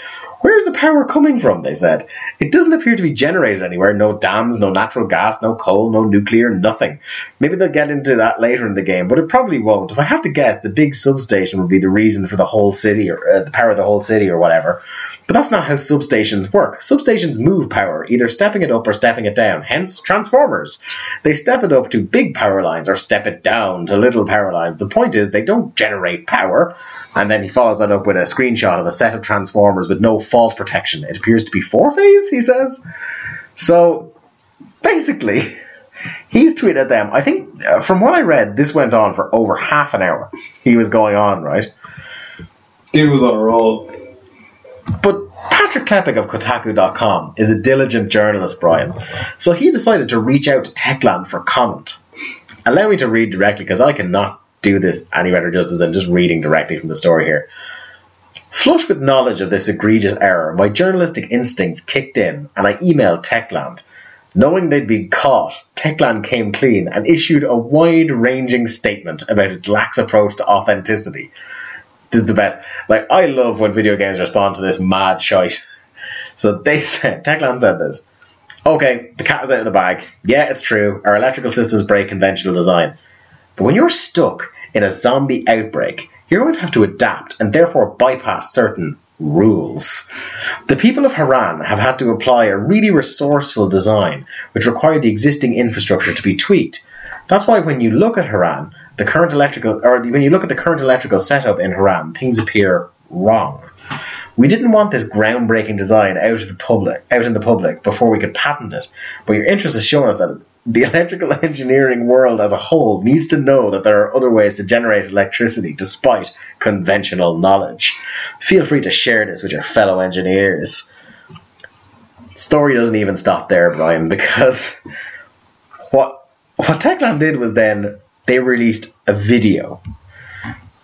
Where's the power coming from? They said. It doesn't appear to be generated anywhere. No dams, no natural gas, no coal, no nuclear, nothing. Maybe they'll get into that later in the game, but it probably won't. If I have to guess, the big substation would be the reason for the whole city or uh, the power of the whole city or whatever. But that's not how substations work. Substations move power, either stepping it up or stepping it down. Hence, transformers. They step it up to big power lines or step it down to little power lines. The point is, they don't generate power. And then he follows that up with a screenshot of a set of transformers with no fault protection. It appears to be four phase, he says. So, basically, he's tweeted them. I think, uh, from what I read, this went on for over half an hour. He was going on, right? He was on a roll. But Patrick Klepek of Kotaku.com is a diligent journalist, Brian. So he decided to reach out to Techland for comment. Allow me to read directly because I cannot do this any better justice than just reading directly from the story here. Flush with knowledge of this egregious error, my journalistic instincts kicked in and I emailed Techland. Knowing they'd been caught, Techland came clean and issued a wide ranging statement about its lax approach to authenticity. This is the best. Like, I love when video games respond to this mad shite. So they said, Techland said this. Okay, the cat is out of the bag. Yeah, it's true. Our electrical systems break conventional design. But when you're stuck in a zombie outbreak, you're going to have to adapt and therefore bypass certain rules. The people of Harran have had to apply a really resourceful design, which required the existing infrastructure to be tweaked. That's why when you look at Harran, the current electrical, or when you look at the current electrical setup in Harran, things appear wrong. We didn't want this groundbreaking design out of the public, out in the public before we could patent it. But your interest has shown us that the electrical engineering world as a whole needs to know that there are other ways to generate electricity despite conventional knowledge. Feel free to share this with your fellow engineers. Story doesn't even stop there, Brian, because what what Techland did was then they released a video.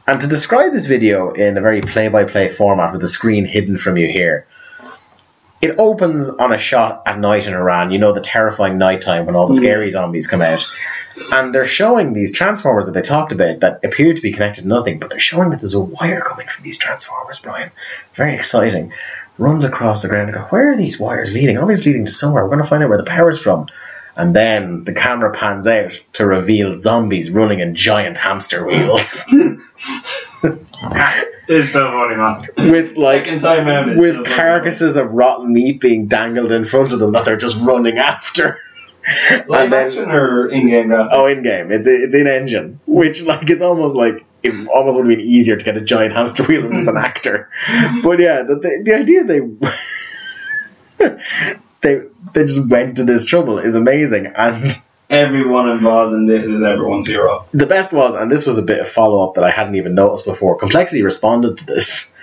And to describe this video in a very play by play format with the screen hidden from you here, it opens on a shot at night in Harran, you know, the terrifying nighttime when all the scary zombies come out. And they're showing these transformers that they talked about that appear to be connected to nothing, but they're showing that there's a wire coming from these transformers, Brian. Very exciting. Runs across the ground and go, Where are these wires leading? Obviously leading to somewhere. We're going to find out where the power's from. And then the camera pans out to reveal zombies running in giant hamster wheels. It's still funny, man. with like Second time around, it's with still funny, carcasses of rotten meat being dangled in front of them that they're just running after. Live and then- action or in-game graphics? Oh, in game, it's it's in engine, which like is almost like it almost would have been easier to get a giant hamster wheel than just an actor. But yeah, the the, the idea they they they just went to this trouble is amazing, and Everyone involved in this is everyone's hero. the best was, and this was a bit of follow up that I hadn't even noticed before. Complexity responded to this.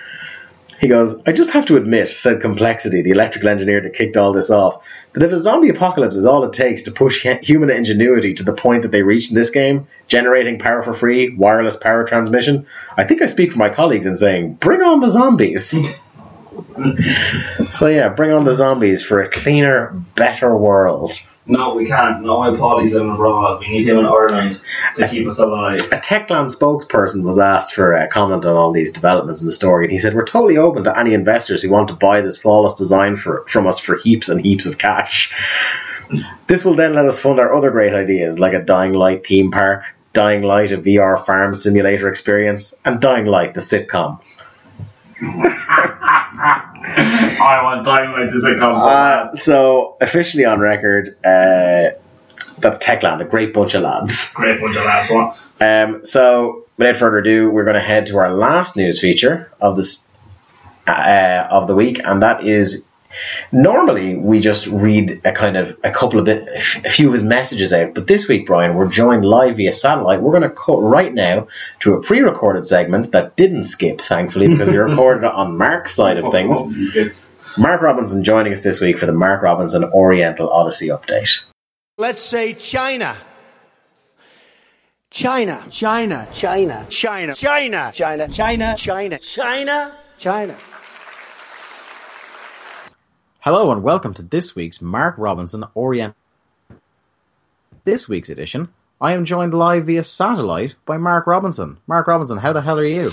He goes, I just have to admit, said Complexity, the electrical engineer that kicked all this off, that if a zombie apocalypse is all it takes to push human ingenuity to the point that they reached in this game, generating power for free, wireless power transmission, I think I speak for my colleagues in saying, bring on the zombies. so yeah, bring on the zombies for a cleaner, better world. No, we can't. No, my Paulie's in abroad. We need him in Ireland to keep us alive. a Techland spokesperson was asked for a comment on all these developments in the story, and he said, "We're totally open to any investors who want to buy this flawless design for, from us for heaps and heaps of cash. This will then let us fund our other great ideas, like a Dying Light theme park, Dying Light a VR farm simulator experience, and Dying Light the sitcom." I want time like this. It comes. Uh, so officially on record, uh, that's Techland, a great bunch of lads. Great bunch of lads. What? Um, so without further ado, we're going to head to our last news feature of this uh, of the week, and that is normally we just read a kind of a couple of bit, a few of his messages out. But this week, Brian, we're joined live via satellite. We're going to cut right now to a pre-recorded segment that didn't skip, thankfully, because we recorded it on Mark's side of things. Oh, he's good. Mark Robinson joining us this week for the Mark Robinson Oriental Odyssey update. Let's say China. China. China. China. China. China. China. China. China. China. China. Hello and welcome to this week's Mark Robinson Orient. This week's edition, I am joined live via satellite by Mark Robinson. Mark Robinson, how the hell are you?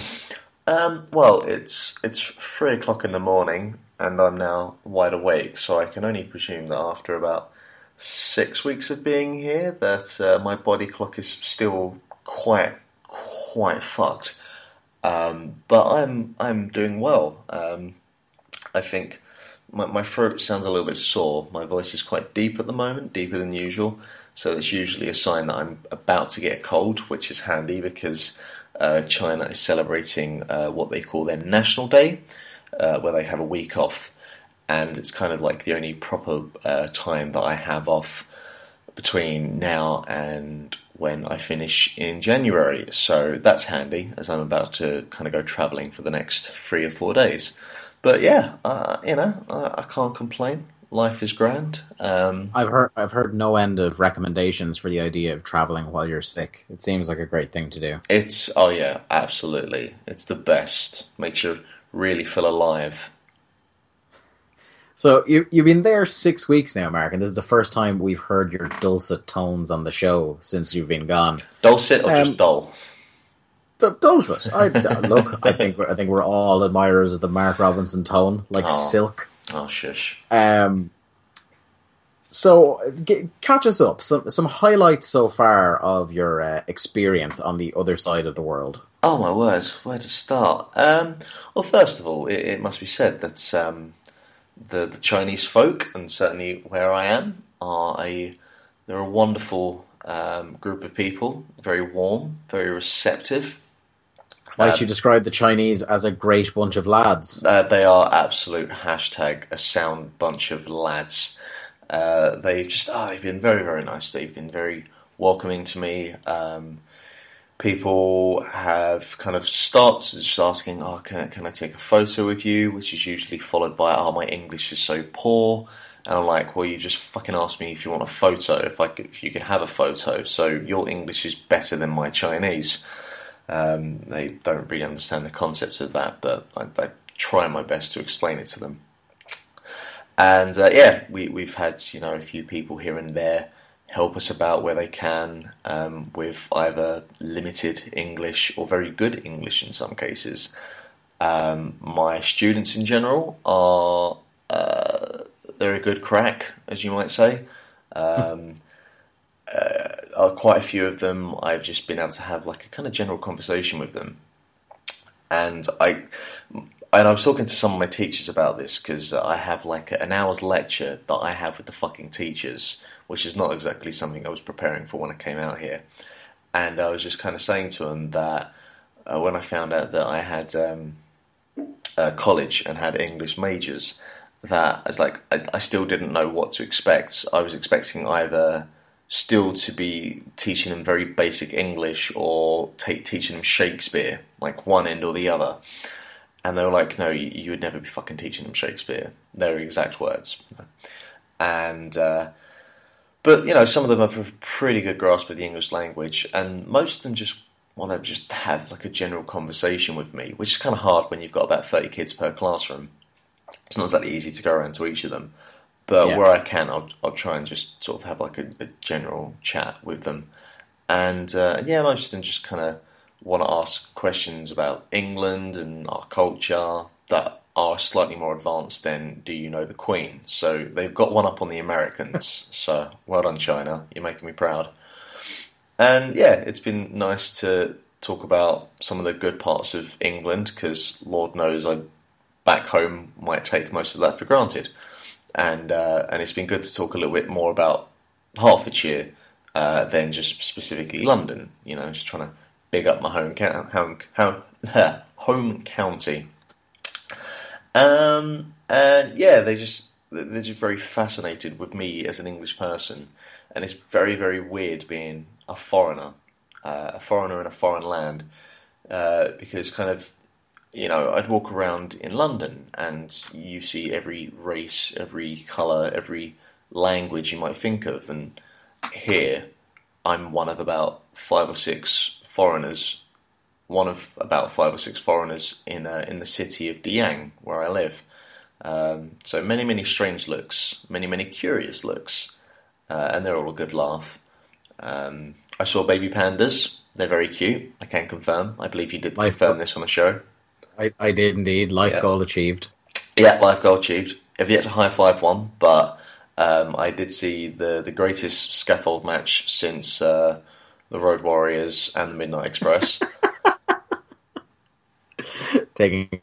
Um, well, it's it's three o'clock in the morning, and I'm now wide awake. So I can only presume that after about six weeks of being here, that uh, my body clock is still quite quite fucked. Um, but I'm I'm doing well. Um, I think my my throat sounds a little bit sore. My voice is quite deep at the moment, deeper than usual. So it's usually a sign that I'm about to get a cold, which is handy because uh, China is celebrating uh, what they call their National Day, uh, where they have a week off, and it's kind of like the only proper uh, time that I have off between now and when I finish in January. So that's handy as I'm about to kind of go travelling for the next three or four days. But yeah, uh, you know, I, I can't complain. Life is grand. Um, I've heard I've heard no end of recommendations for the idea of traveling while you're sick. It seems like a great thing to do. It's oh yeah, absolutely. It's the best. Makes you really feel alive. So you you've been there six weeks now, Mark, and this is the first time we've heard your dulcet tones on the show since you've been gone. Dulcet or Um, just dull? D- dulcet. I, look, I think we're, I think we're all admirers of the Mark Robinson tone, like Oh. silk. Oh shush. Um, so, g catch us up. Some some highlights so far of your uh, experience on the other side of the world. Oh my word, where to start? Um, well, first of all, it, it must be said that um, the the Chinese folk, and certainly where I am, are a they're a wonderful um, group of people. Very warm, very receptive. Might Um, you describe the Chinese as a great bunch of lads? Uh, they are absolute hashtag a sound bunch of lads. Uh, they've just oh, they've been very very nice. They've been very welcoming to me. Um, people have kind of stopped just asking, "Oh, can can I take a photo with you?" Which is usually followed by, "Oh, my English is so poor." And I'm like, well, you just fucking asked me if you want a photo, if I could, if you could have a photo. So your English is better than my Chinese. Um, they don't really understand the concept of that, but I, I try my best to explain it to them. And uh, yeah, we, we've had you know a few people here and there help us about where they can um, with either limited English or very good English in some cases. Um, my students in general are uh, they're a good crack, as you might say. Um, uh, quite a few of them, I've just been able to have like a kind of general conversation with them, and I and I was talking to some of my teachers about this because I have like an hour's lecture that I have with the fucking teachers, which is not exactly something I was preparing for when I came out here, and I was just kind of saying to them that uh, when I found out that I had um, uh, college and had English majors, that I was like I, I still didn't know what to expect. I was expecting either still to be teaching them very basic English or teaching them Shakespeare, like one end or the other. And they were like, no, you, you would never be fucking teaching them Shakespeare. Their exact words. And, uh, but, you know, some of them have a pretty good grasp of the English language, and most of them just want to just have like a general conversation with me, which is kind of hard when you've got about 30 kids per classroom. It's not exactly easy to go around to each of them. But Yeah. where I can, I'll, I'll try and just sort of have like a, a general chat with them. And uh, yeah, most of them just kind of want to ask questions about England and our culture that are slightly more advanced than Do you know the Queen? So they've got one up on the Americans. so well done, China. You're making me proud. And yeah, it's been nice to talk about some of the good parts of England because Lord knows I back home might take most of that for granted. And uh, and it's been good to talk a little bit more about Hertfordshire uh, than just specifically London. You know, just trying to big up my home home, home, home county. Um, and yeah, they just they're just very fascinated with me as an English person, and it's very very weird being a foreigner, uh, a foreigner in a foreign land, uh, because kind of you know I'd walk around in London and you see every race, every color, every language you might think of, and here I'm one of about five or six foreigners, one of about five or six foreigners in uh, in the city of Deyang, where I live. Um, so many, many strange looks, many, many curious looks, uh, and they're all a good laugh. Um, I saw baby pandas. They're very cute. I can confirm. I believe you did confirm this on the show. I, I did indeed. Life Yeah. goal achieved. Yeah, life goal achieved. I've yet to high five one, but um, I did see the the greatest scaffold match since uh, the Road Warriors and the Midnight Express. Taking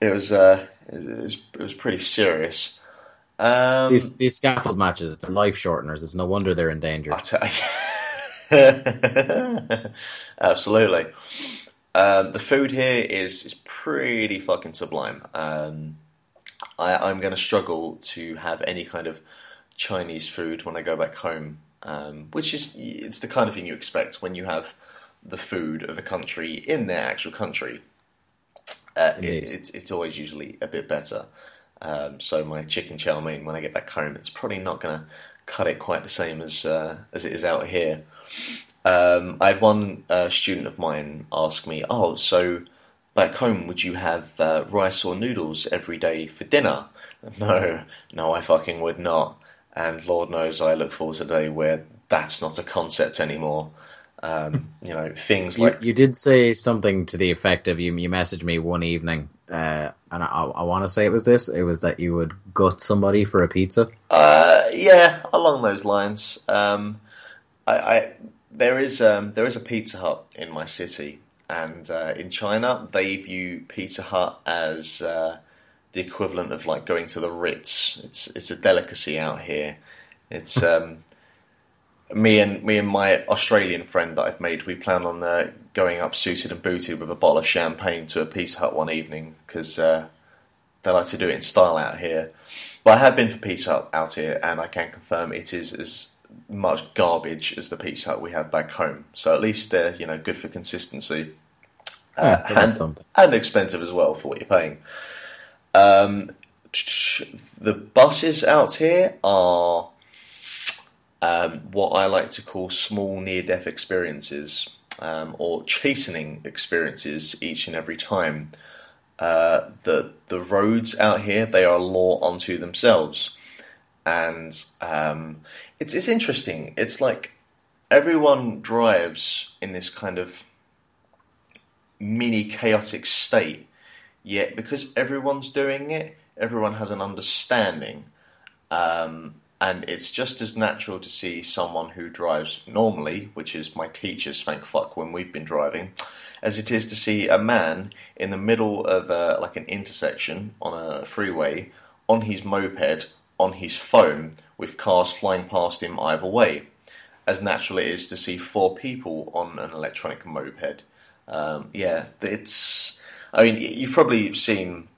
it was uh, it was it was pretty serious. Um, these these scaffold matches, they're life shorteners. It's no wonder they're in danger. Absolutely. Um, the food here is is pretty fucking sublime. Um, I, I'm going to struggle to have any kind of Chinese food when I go back home, um, which is it's the kind of thing you expect when you have the food of a country in their actual country. Uh, it, it's it's always usually a bit better. Um, so my chicken chow mein when I get back home, it's probably not going to cut it quite the same as uh, as it is out here. Um, I had one uh, student of mine ask me, "Oh, so back home would you have uh, rice or noodles every day for dinner?" No, no, I fucking would not. And Lord knows I look forward to the day where that's not a concept anymore. Um, you know, things You, like you did say something to the effect of you. You messaged me one evening, uh, and I, I want to say it was this. It was that you would gut somebody for a pizza. Uh, yeah, along those lines. Um, I, I there is um, there is a Pizza Hut in my city, and uh, in China they view Pizza Hut as uh, the equivalent of like going to the Ritz. It's it's a delicacy out here. It's um, me and me and my Australian friend that I've made. We plan on uh, going up suited and booted with a bottle of champagne to a Pizza Hut one evening because uh, they like to do it in style out here. But I have been for Pizza Hut out here, and I can confirm it is as much garbage as the Pizza Hut we have back home. So at least they're you know good for consistency Yeah, uh, that's and, something. and expensive as well for what you're paying. Um, the buses out here are um, what I like to call small near-death experiences um, or chastening experiences each and every time. Uh, the the roads out here they are a law unto themselves, and um, it's it's interesting. It's like everyone drives in this kind of mini chaotic state, yet because everyone's doing it, everyone has an understanding. Um, and it's just as natural to see someone who drives normally, which is my teachers, thank fuck, when we've been driving, as it is to see a man in the middle of uh, like an intersection on a freeway on his moped, on his phone, with cars flying past him either way. As natural it is to see four people on an electronic moped. Um, yeah, it's. I mean, you've probably seen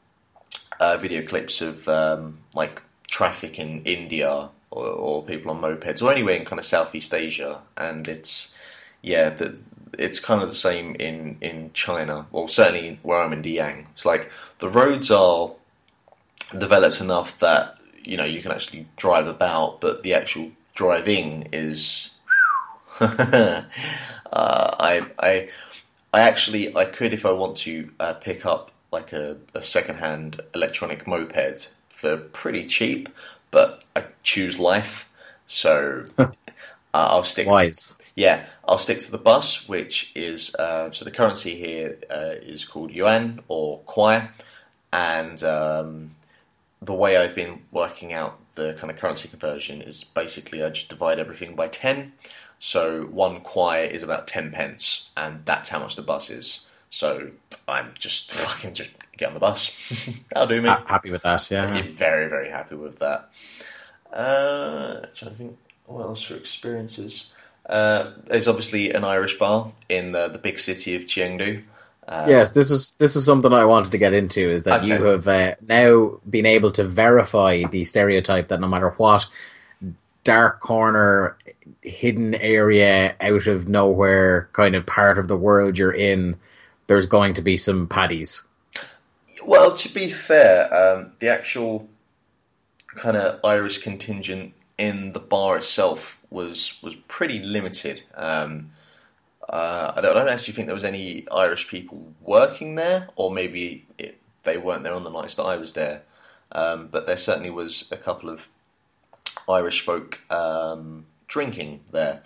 uh, video clips of um, like traffic in India or, or people on mopeds or anywhere in kind of Southeast Asia, and it's yeah, the, it's kind of the same in in China. Well, certainly where I'm in Deyang, it's like the roads are developed enough that you know you can actually drive about, but the actual driving is. uh, I I I actually I could if I want to uh, pick up like a, a second-hand electronic moped for pretty cheap, but I choose life, so uh, I'll stick. Wise. Yeah, I'll stick to the bus, which is uh, so the currency here uh, is called yuan or kwai, and um, the way I've been working out the kind of currency conversion is basically I just divide everything by ten. So one kwai is about ten pence, and that's how much the bus is. So I'm just fucking just get on the bus. That'll do me. Happy with that, yeah. I'm very, very happy with that. Uh, trying to think what else for experiences. Uh, there's obviously an Irish bar in the, the big city of Chengdu. Yes, this is this is something I wanted to get into. Is that you have uh, now been able to verify the stereotype that no matter what dark corner, hidden area, out of nowhere kind of part of the world you're in, there's going to be some paddies. Well, to be fair, um, the actual kind of Irish contingent in the bar itself was was pretty limited. Um, uh, I, don't, I don't actually think there was any Irish people working there, or maybe it, they weren't there on the nights that I was there. Um, but there certainly was a couple of Irish folk um, drinking there.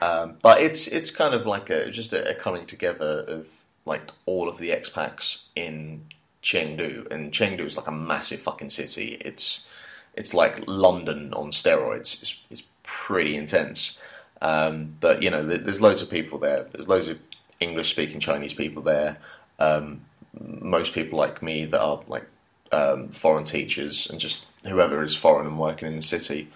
Um, but it's it's kind of like a just a, a coming together of like all of the expats in Chengdu, and Chengdu is like a massive fucking city. It's it's like London on steroids. It's, it's pretty intense. Um, but you know, there's loads of people there. There's loads of English-speaking Chinese people there. Um, most people like me that are like um, foreign teachers and just whoever is foreign and working in the city,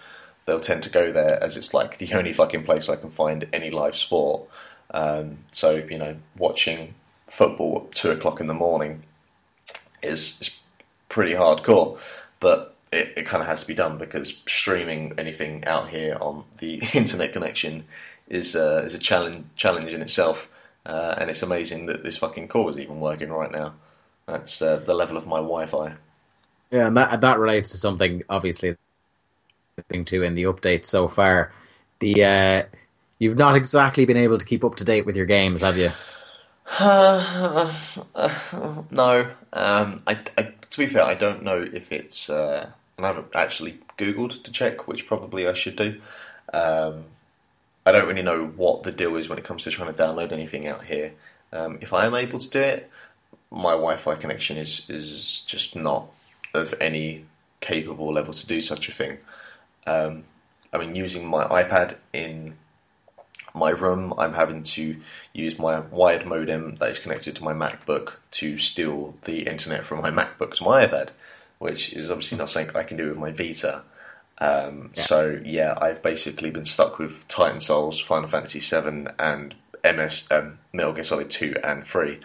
they'll tend to go there as it's like the only fucking place I can find any live sport. Um, so you know, watching football at two o'clock in the morning is, is pretty hardcore, but it, it kind of has to be done because streaming anything out here on the internet connection is uh, is a challenge challenge in itself. Uh, and it's amazing that this fucking call is even working right now. That's uh, the level of my Wi-Fi. Yeah, and that that relates to something obviously thing too in the update so far. The uh, you've not exactly been able to keep up to date with your games, have you? No, um, I, I, to be fair, I don't know if it's, uh, and I haven't actually Googled to check, which probably I should do. Um, I don't really know what the deal is when it comes to trying to download anything out here. Um, if I am able to do it, my Wi-Fi connection is is just not of any capable level to do such a thing. Um, I mean, using my iPad in my room, I'm having to use my wired modem that is connected to my MacBook to steal the internet from my MacBook to my iPad, which is obviously not something I can do with my Vita. Um, So yeah, I've basically been stuck with Titan Souls, Final Fantasy VII, and MS um, Metal Gear Solid Two and Three,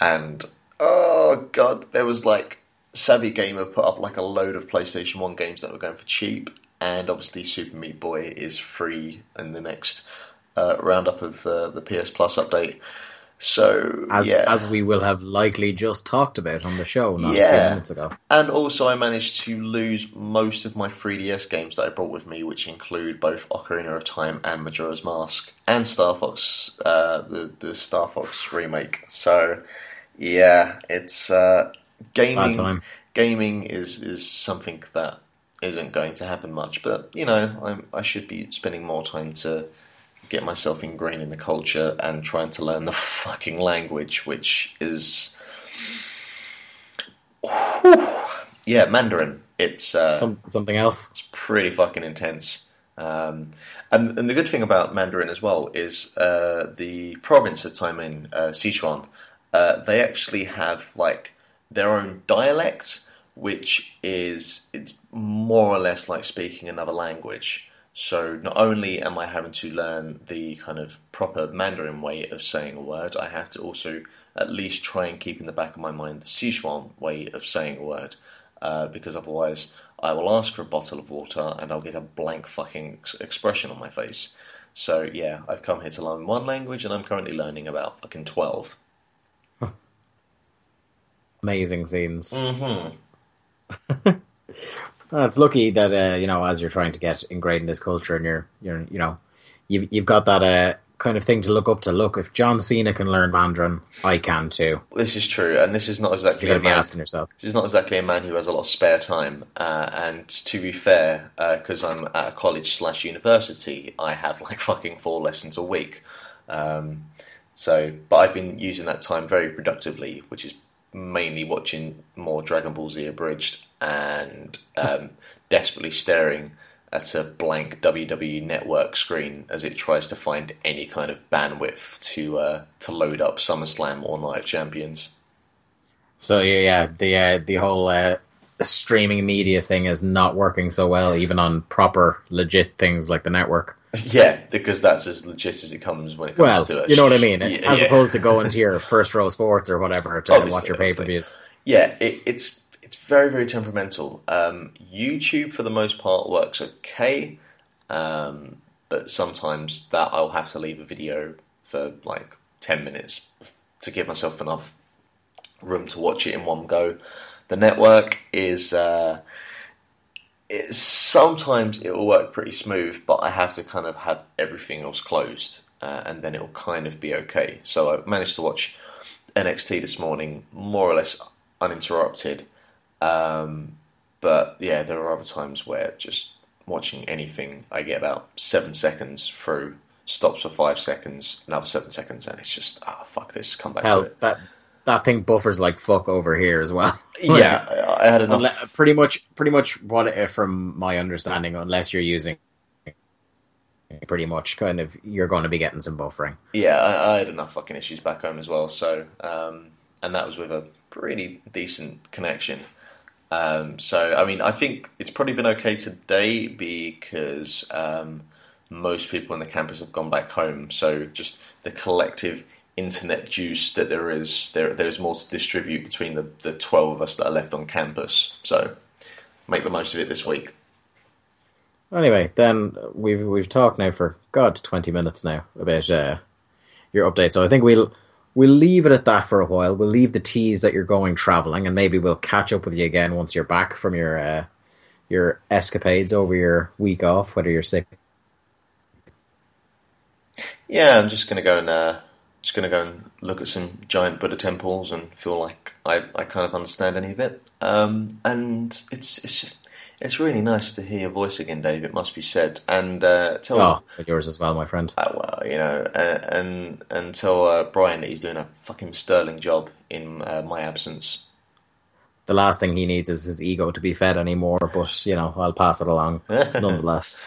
and oh god, there was like Savvy Gamer put up like a load of PlayStation One games that were going for cheap, and obviously Super Meat Boy is free in the next uh, roundup of uh, the PS Plus update. So As yeah, as we will have likely just talked about on the show not a few minutes ago. and also I managed to lose most of my 3DS games that I brought with me, which include both Ocarina of Time and Majora's Mask, and Star Fox, uh, the the Star Fox remake. So yeah, it's uh, gaming. Gaming is is something that isn't going to happen much, but you know I'm, I should be spending more time to get myself ingrained in the culture and trying to learn the fucking language, which is yeah Mandarin. It's uh, Some something else. it's pretty fucking intense. Um, and, and the good thing about Mandarin as well is uh, the province that I'm in, uh, Sichuan, uh, they actually have like their own dialect, which is it's more or less like speaking another language. So not only am I having to learn the kind of proper Mandarin way of saying a word, I have to also at least try and keep in the back of my mind the Sichuan way of saying a word, uh, because otherwise I will ask for a bottle of water and I'll get a blank fucking ex- expression on my face. So yeah, I've come here to learn one language and I'm currently learning about fucking twelve. Amazing scenes. Mm-hmm. Well, it's lucky that uh, you know as you're trying to get ingrained in this culture, and you're you're you know you've you've got that uh, kind of thing to look up to. Look, if John Cena can learn Mandarin, I can too. This is true, and this is not exactly You're a going to be man. asking yourself. This is not exactly a man who has a lot of spare time. Uh, and to be fair, because I'm at a college slash university, I have like fucking four lessons a week. Um, so, but I've been using that time very productively, which is mainly watching more Dragon Ball Z abridged and um, desperately staring at a blank WWE Network screen as it tries to find any kind of bandwidth to uh, to load up SummerSlam or Night of Champions. So yeah, yeah the uh, the whole uh, streaming media thing is not working so well, even on proper legit things like the network. Yeah, because that's as legit as it comes when it comes Well, to it. you know what I mean, Yeah, as yeah. opposed to going to your first row sports or whatever to Obviously, watch your pay per views. Yeah, it, it's very very temperamental. Um, YouTube for the most part works okay, um, but sometimes that I'll have to leave a video for like ten minutes to give myself enough room to watch it in one go. The network is. Uh, sometimes it will work pretty smooth, but I have to kind of have everything else closed, uh, and then it will kind of be okay. So I managed to watch NXT this morning, more or less uninterrupted. Um, but yeah, there are other times where just watching anything, I get about seven seconds through, stops for five seconds, another seven seconds, and it's just ah fuck this, come back to it. that that thing buffers like fuck over here as well. Yeah, I had enough. Unle- pretty much, pretty much what from my understanding, unless you're using pretty much kind of you're going to be getting some buffering. Yeah, I, I had enough fucking issues back home as well. So, um, and that was with a pretty decent connection. Um, so, I mean, I think it's probably been okay today because um, most people in the campus have gone back home. So, just the collective internet juice that there is, there there is more to distribute between the, the twelve of us that are left on campus. So, make the most of it this week. Anyway, then we've we've talked now for God twenty minutes now about uh, your update. So I think we'll we'll leave it at that for a while. We'll leave the tease that you're going traveling, and maybe we'll catch up with you again once you're back from your uh, your escapades over your week off, whether you're sick. Yeah, I'm just gonna go and uh, just gonna go and look at some giant Buddha temples and feel like I, I kind of understand any of it. Um, and it's it's just, it's really nice to hear your voice again, Dave. It must be said. And uh, tell Oh, yours as well, my friend. uh, well, you know, uh, and and tell uh, Brian that he's doing a fucking sterling job in uh, my absence. The last thing he needs is his ego to be fed anymore. But you know, I'll pass it along nonetheless.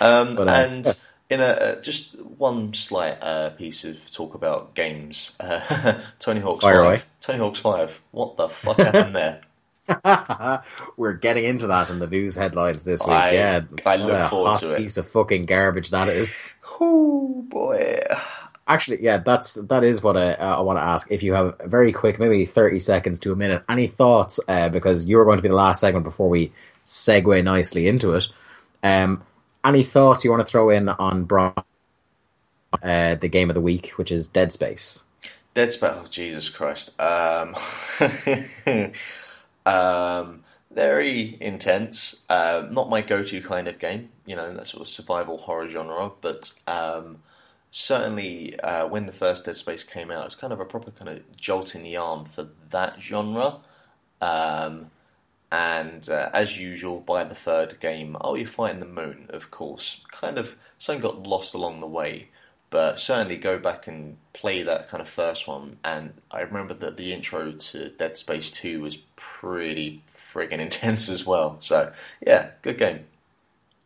Um, But, uh, and yes. in a uh, just one slight uh, piece of talk about games, uh, Tony Hawk's Fire Five. away. Tony Hawk's Five. What the fuck happened there? We're getting into that in the news headlines this week. I- yeah, I look a forward hot to it. Piece of fucking garbage that is. Oh boy. Actually, yeah, that's that is what I, uh, I want to ask. If you have a very quick, maybe thirty seconds to a minute, any thoughts? Uh, because you're going to be the last segment before we segue nicely into it. Um, any thoughts you want to throw in on uh, the game of the week, which is Dead Space? Dead Space. Oh, Jesus Christ. Um, um, very intense. Uh, not my go-to kind of game. You know, that sort of survival horror genre. But um, certainly, uh, when the first Dead Space came out, it was kind of a proper kind of jolt in the arm for that genre. Um, and uh, as usual, by the third game, oh, you're fighting the moon, of course. Kind of something got lost along the way, but certainly go back and play that kind of first one. And I remember that the intro to Dead Space 2 was pretty friggin' intense as well. So, yeah, good game.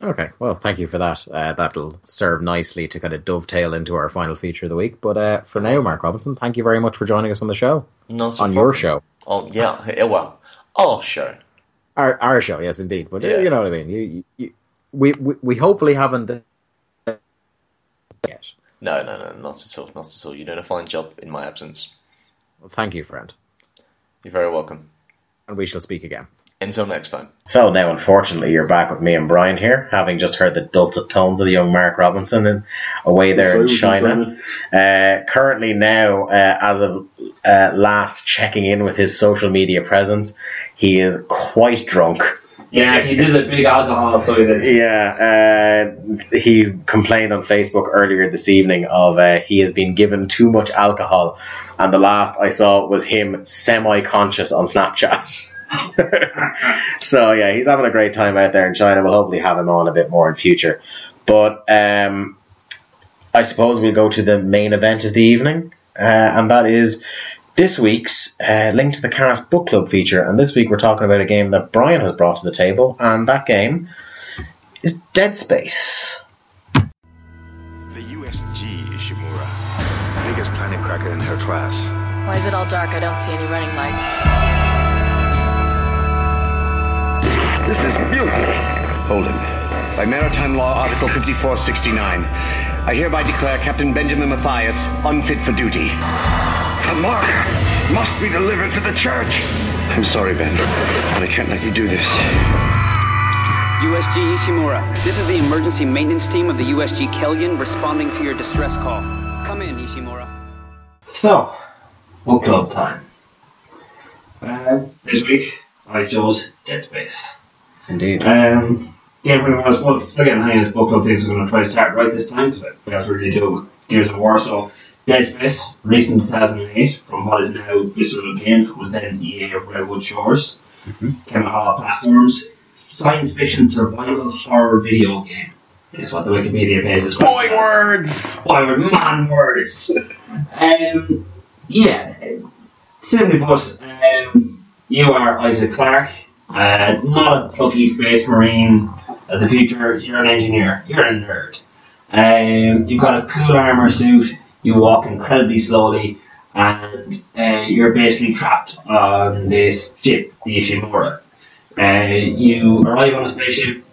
Okay, well, thank you for that. Uh, that'll serve nicely to kind of dovetail into our final feature of the week. But uh, for now, Mark Robinson, thank you very much for joining us on the show, Not on your show. Oh, yeah, well, our show. Our our show, yes, indeed. But uh, Yeah. you know what I mean. You, you, you, we, we we hopefully haven't yet. No, no, no, not at all, not at all. You're doing a fine job in my absence. Well, thank you, friend, You're very welcome. and we shall speak again. Until next time. So now, unfortunately, you're back with me and Brian here, having just heard the dulcet tones of the young Mark Robinson and away there in China. Uh, currently, now, uh, as of uh, last checking in with his social media presence, he is quite drunk. Yeah, he did a big alcohol, so he. Yeah, uh, he complained on Facebook earlier this evening of uh, he has been given too much alcohol, and the last I saw was him semi-conscious on Snapchat. so yeah, he's having a great time out there in China. We'll hopefully have him on a bit more in future. But um, I suppose we'll go to the main event of the evening, uh, and that is this week's uh, Link to the Cast book club feature. And this week we're talking about a game that Brian has brought to the table, and that game is Dead Space. The USG Ishimura, biggest planet cracker in her class. Why is it all dark? I don't see any running lights. This is beautiful. Hold him. By Maritime Law, Article 5469, I hereby declare Captain Benjamin Mathius unfit for duty. The mark must be delivered to the church. I'm sorry, Ben, but I can't let you do this. USG Ishimura, this is the emergency maintenance team of the USG Kellion responding to your distress call. Come in, Ishimura. So, book club time. Uh, this week I chose Dead Space. Indeed. Um, yeah, pretty much. Well, still getting the hang of this book club thing, so we're going to try to start right this time because we else really do it with Gears of War. So, Dead Space, released in 2008 from what is now Visceral Games, was then EA Redwood Shores. Came out all platforms. Science fiction survival horror video game is what the Wikipedia page is. Boy words! Boy word, man words. um, yeah, simply put, um, you are Isaac Clarke, uh, not a plucky space marine of the future. You're an engineer. You're a nerd. Um, you've got a cool armor suit. You walk incredibly slowly, and uh, you're basically trapped on this ship, the Ishimura. Uh, you arrive on a spaceship.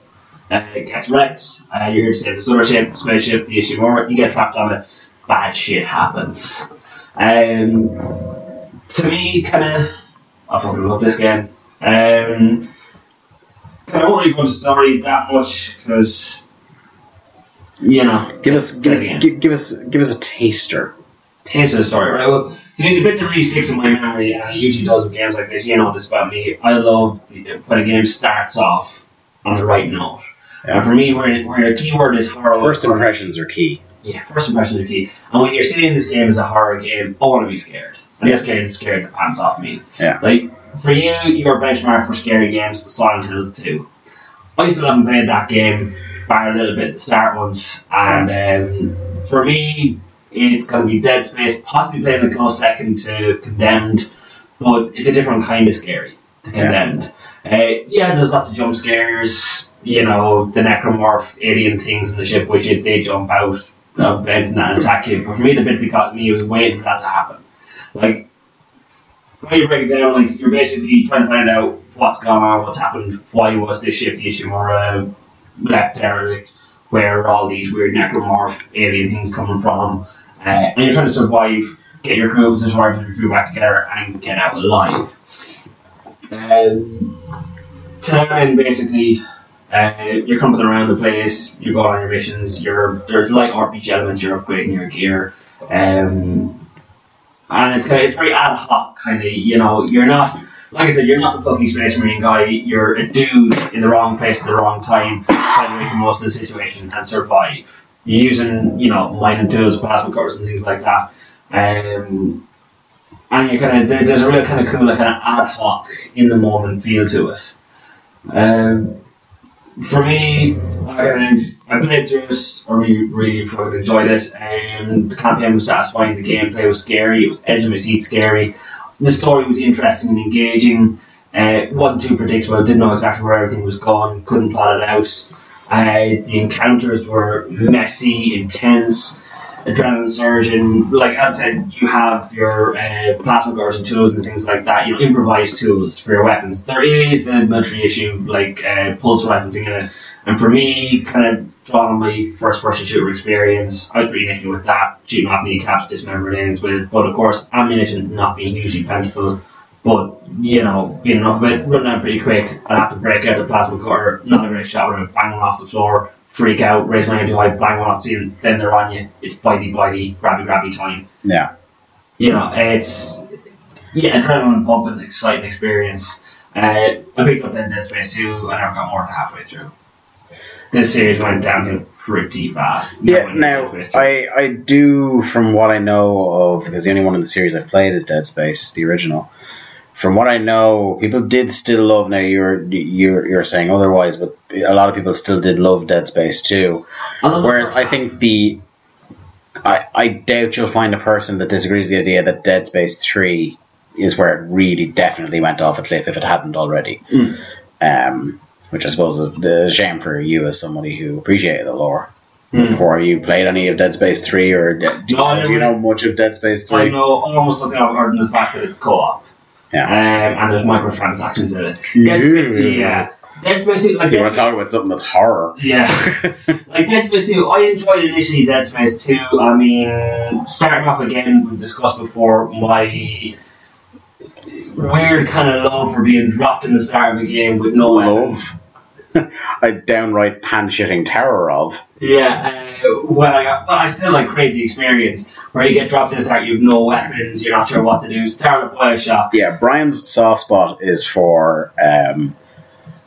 Uh, it gets wrecked. Uh, you're to save this other ship, spaceship, the Ishimura. You get trapped on it. Bad shit happens. Um, to me, kind of, I fucking love this game. Um, kind of won't really go into story that much because, you know, Give us give, give, give us give us a taster. Taster of the story, right? Well, to me, the bit that really sticks in my memory, it usually does with games like this, you know this about me, I love when a game starts off on the right note. Yeah. And for me, where, where a keyword is horror, First impressions are key. Yeah, first impressions are key. And when you're saying this game is a horror game, I want to be scared. And this game is scared the pants off me. Yeah. Like, for you, your benchmark for scary games, Silent Hill 2. I still haven't played that game, a little bit the start ones. And um, for me, it's going to be Dead Space, possibly playing a close second to Condemned, but it's a different kind of scary to Yeah. Condemned. Uh, yeah, there's lots of jump scares, you know, the necromorph alien things in the ship, which if they jump out of beds and that attack you. But for me, the bit that got me was waiting for that to happen. Like, when you break it down, like, you're basically trying to find out what's gone on, what's happened, why was this ship the Ishimura left derelict, where all these weird necromorph alien things coming from, uh, and you're trying to survive, get your crew to survive, your crew back together, and get out alive. Um, end, basically, uh, you're coming around the place, you're going on your missions, you're there's light RPG elements, you're upgrading your gear, um, and it's kind of, it's very ad hoc kind of you know you're not like I said you're not the plucky space marine guy you're a dude in the wrong place at the wrong time trying to make the most of the situation and survive you're using you know mining tools plasma cores and things like that um, and you kind of there's a real kind of cool kind of ad hoc in the moment feel to it um, for me, I, I played through it. I really, really fucking enjoyed it. Um, the campaign was satisfying. The gameplay was scary. It was edge of my seat scary. The story was interesting and engaging. Uh, wasn't too predictable. Didn't know exactly where everything was going. Couldn't plot it out. Uh, the encounters were messy, intense, adrenaline surge and Like as I said, you have your uh, plasma and tools and things like that. You know, improvised tools for your weapons. There is a military issue like uh, pulse rifle thing in it. And for me, kind of drawing on my first person shooter experience, I was pretty nifty with that, shooting off kneecaps, dismembering aliens with. But of course, ammunition not being hugely plentiful. But, you know, being enough of it, running out pretty quick, I'd have to break out the plasma cutter, not a great shot with it, bang one off the floor, freak out, raise my hand too high, bang one off the ceiling, then they're on you. It's bitey bitey, grabby grabby time. Yeah. You know, it's, yeah, adrenaline pumping, exciting experience. Uh, I picked up then Dead Space 2, and I never got more than halfway through. This series went downhill pretty fast. Yeah, now Dead Space 2. I, I do from what I know of because the only one in the series I've played is Dead Space, the original. From what I know, people did still love. Now you're you're you're saying otherwise, but a lot of people still did love Dead Space too. I love the Whereas I think the I I doubt you'll find a person that disagrees with the idea that Dead Space three is where it really definitely went off a cliff if it hadn't already. Um, which I suppose is the shame for you as somebody who appreciated the lore. Hmm. Before you played any of Dead Space Three, or do, No, do you know much of Dead Space three? I know almost nothing other than the fact that it's co-op. Yeah. Um, and there's microtransactions in it. Yeah. Dead Space, yeah. Dead Space, like you want to talk about something that's horror? Yeah. like Dead Space 2, I enjoyed initially Dead Space 2. I mean, starting off again, we've discussed before my weird kind of love for being dropped in the start of a game with no. Love. A downright pan-shitting terror of. Yeah, uh, when I got, but I still like crazy experience where you get dropped in the start, you have no weapons, you're not sure what to do. Start at Bioshock. Yeah, Brian's soft spot is for um,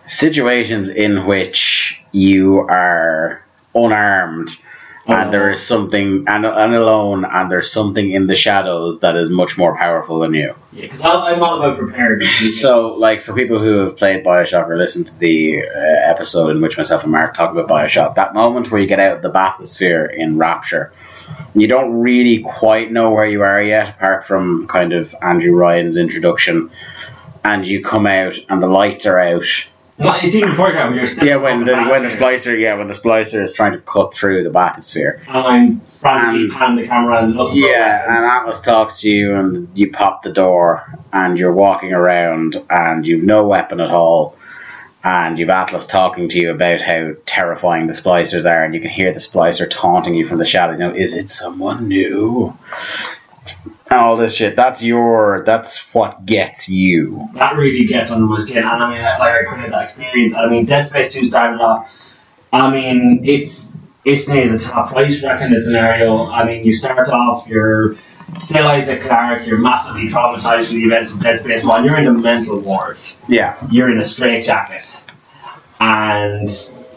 situations in which you are unarmed and there is something and, and alone and there's something in the shadows that is much more powerful than you. Yeah, because I'm all about preparedness. So, like for people who have played Bioshock or listened to the uh, episode in which myself and Mark talk about Bioshock, that moment where you get out of the bathysphere in Rapture, you don't really quite know where you are yet, apart from kind of Andrew Ryan's introduction, and you come out and the lights are out. It's even before that when you're still Yeah, when the when the splicer, yeah, when the splicer is trying to cut through the bathysphere. and I'm frantically panning the camera and looking Yeah, and Atlas talks to you, and you pop the door, and you're walking around, and you've no weapon at all, and you've Atlas talking to you about how terrifying the splicers are, and you can hear the splicer taunting you from the shadows. You know, is it someone new? All this shit. That's your. That's what gets you. that really gets under my skin. And I mean, like I created that experience. I mean, Dead Space Two started off. I mean, it's it's near the top place for that kind of scenario. I mean, you start off, you're still Isaac Clarke, you're massively traumatized from the events of Dead Space One. You're in a mental ward. Yeah. You're in a straitjacket, and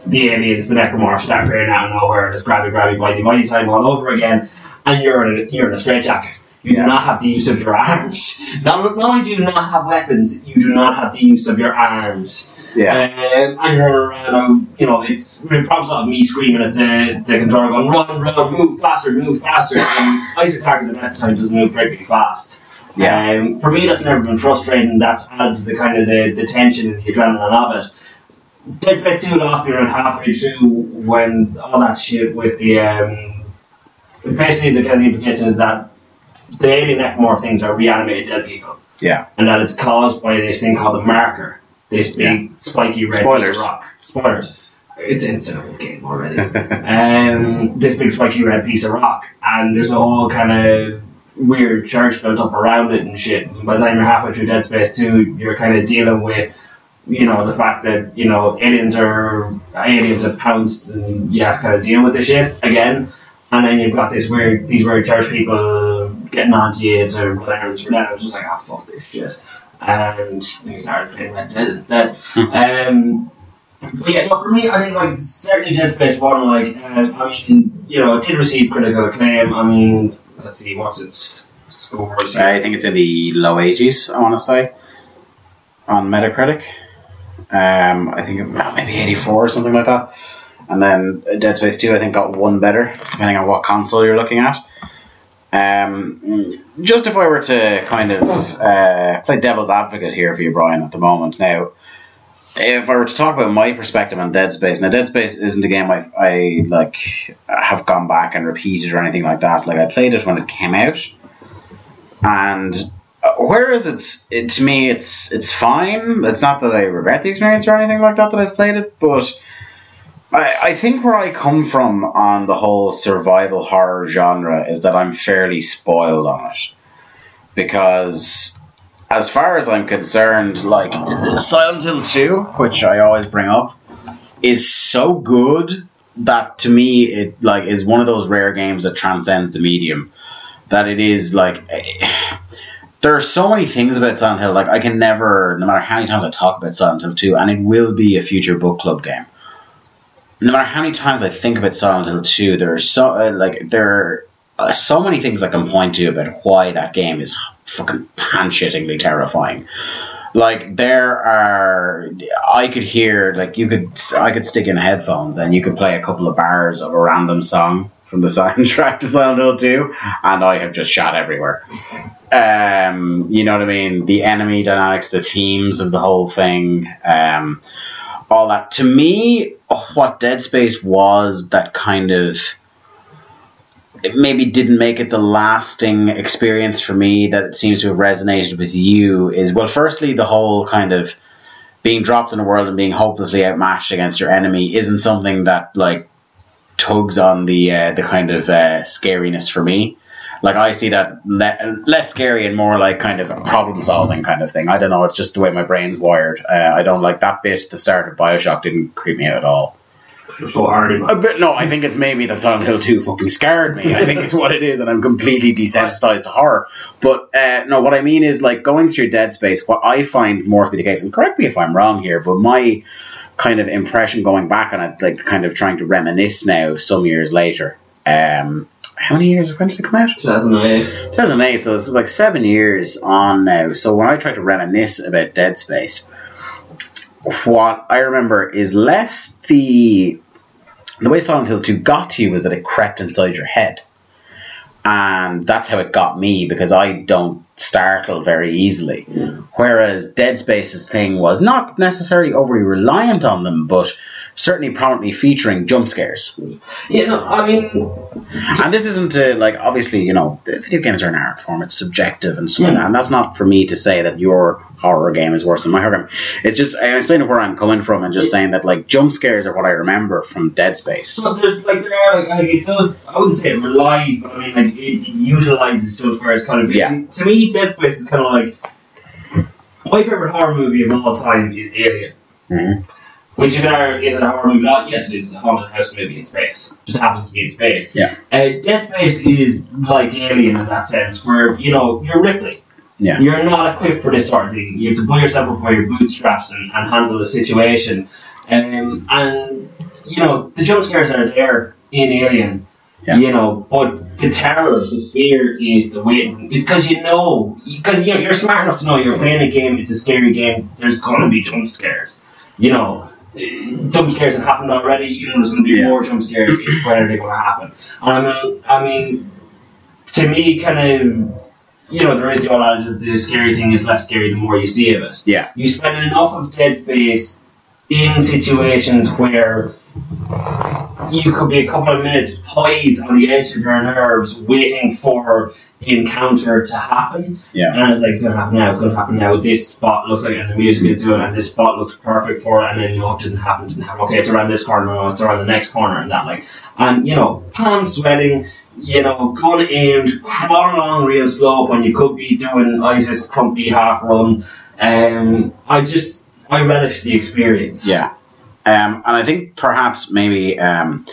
the aliens, the necromorphs, start appearing out of nowhere and just grabby, grabby, bitey, bitey time all over again. And you're in a, you're in a straitjacket. You do not have the use of your arms. Not, not only do you not have weapons, you do not have the use of your arms. Yeah. Um, and you're around, um, you know, it's it probably not me screaming at the, the controller going, run, run, move faster, move faster. And Isaac Clarke at the best time doesn't move very fast. Yeah. Um, for me, that's never been frustrating. That's added to the kind of the, the tension and the adrenaline of it. Dead Space 2 lost me around halfway through when all that shit with the. Um, basically, the kind of implication is that the alien necromorph things are reanimated dead people. Yeah. And that it's caused by this thing called a marker. This big spiky red piece Spoilers. of rock. Spoilers. It's in a game already. um, this big spiky red piece of rock. And there's a whole kind of weird church built up around it and shit. And by the time you're halfway through Dead Space 2, you're kind of dealing with you know, the fact that, you know, aliens are aliens have pounced and you have to kind of deal with the shit again. And then you've got this weird these weird church people getting you to whatever for. I was just like, ah fuck this shit. And we started playing Red Dead instead. um but yeah, no, for me, I think like certainly Dead Space One, like uh, I mean, you know, it did receive critical acclaim. I mean, let's see, what's its scores? here? I think it's in the low 80s, I want to say, on Metacritic. Um, I think well, maybe 84 or something like that. And then Dead Space 2, I think, got one better, depending on what console you're looking at. Um, just if I were to kind of uh, play devil's advocate here for you, Brian, at the moment. Now, if I were to talk about my perspective on Dead Space, now Dead Space isn't a game I, I like have gone back and repeated or anything like that. Like I played it when it came out, and uh, whereas it's it, to me it's it's fine. It's not that I regret the experience or anything like that that I've played it, but I, I think where I come from on the whole survival horror genre is that I'm fairly spoiled on it because as far as I'm concerned, like Silent Hill 2, which I always bring up, is so good that to me it like is one of those rare games that transcends the medium. That it is like there are so many things about Silent Hill. Like I can never, no matter how many times I talk about Silent Hill 2, and it will be a future book club game. No matter how many times I think about Silent Hill 2, there are so uh, like there are uh, so many things I can point to about why that game is fucking pan-shittingly terrifying. Like there are, I could hear like you could, I could stick in headphones and you could play a couple of bars of a random song from the soundtrack to Silent Hill 2, and I have just shot everywhere. Um, you know what I mean? The enemy dynamics, the themes of the whole thing. Um, all that. To me, what Dead Space was that kind of it maybe didn't make it the lasting experience for me that it seems to have resonated with you is well, firstly, the whole kind of being dropped in a world and being hopelessly outmatched against your enemy isn't something that like tugs on the uh, the kind of uh, scariness for me. Like I see that le- less scary and more like kind of a problem solving kind of thing. I don't know. It's just the way my brain's wired. Uh, I don't like that bit. at The start of Bioshock didn't creep me out at all. so hard. A bit, no, I think it's maybe that Silent Hill 2 fucking scared me. I think it's what it is, and I'm completely desensitized to horror. But uh, no, what I mean is like going through Dead Space. What I find more to be the case, and correct me if I'm wrong here, but my kind of impression going back on it, like kind of trying to reminisce now, some years later. Um, how many years? When did it come out? 2008. 2008, so it's like seven years on now. So when I try to reminisce about Dead Space, what I remember is less the the way Silent Hill 2 got to you was that it crept inside your head. And that's how it got me because I don't startle very easily. Whereas Dead Space's thing was not necessarily overly reliant on them, but certainly prominently featuring jump scares. Yeah, no, I mean, And this isn't like, obviously, you know, video games are an art form, it's subjective and so on. Yeah. And that's not for me to say that your horror game is worse than my horror game. It's just, I'm explaining where I'm coming from and just saying that, like, jump scares are what I remember from Dead Space. but there's like there are like, like it does. I wouldn't say it relies, but I mean like it, it utilizes jump scares kind of. Yeah. To me, Dead Space is kind of like my favorite horror movie of all time is Alien. Mhm. Which you know is a horror movie. Not yes, it is a haunted house movie in space. Just happens to be in space. Yeah. Uh, Dead Space is like Alien in that sense, where you know you're Ripley. Yeah. You're not equipped for this sort of thing. You have to pull yourself up by your bootstraps and, and handle the situation. Um, and you know the jump scares are there in Alien. Yeah. You know, but the terror, the fear is the waiting. It's because you know, because you know, you're smart enough to know you're playing a game. It's a scary game. There's gonna be jump scares. You know, jump scares have happened already. You know, there's gonna be Yeah. more jump scares. It's when are gonna happen? And I mean, I mean, to me, kind of, you know, there is the old adage that the scary thing is less scary the more you see of it. Yeah. You spend enough of Dead Space in situations where you could be a couple of minutes poised on the edge of your nerves, waiting for the encounter to happen. Yeah. And it's like, it's going to happen now, it's going to happen now. This spot looks like, and the music is doing, and this spot looks perfect for it, and then, no, it didn't happen, didn't happen. Okay, it's around this corner, no, it's around the next corner, and that, like, and, you know, palm sweating, you know, gun aimed, crawling along real slow when you could be doing Isaac's crumpy half run. Um, I just, I relish the experience. Yeah. Um, and I think perhaps maybe, um,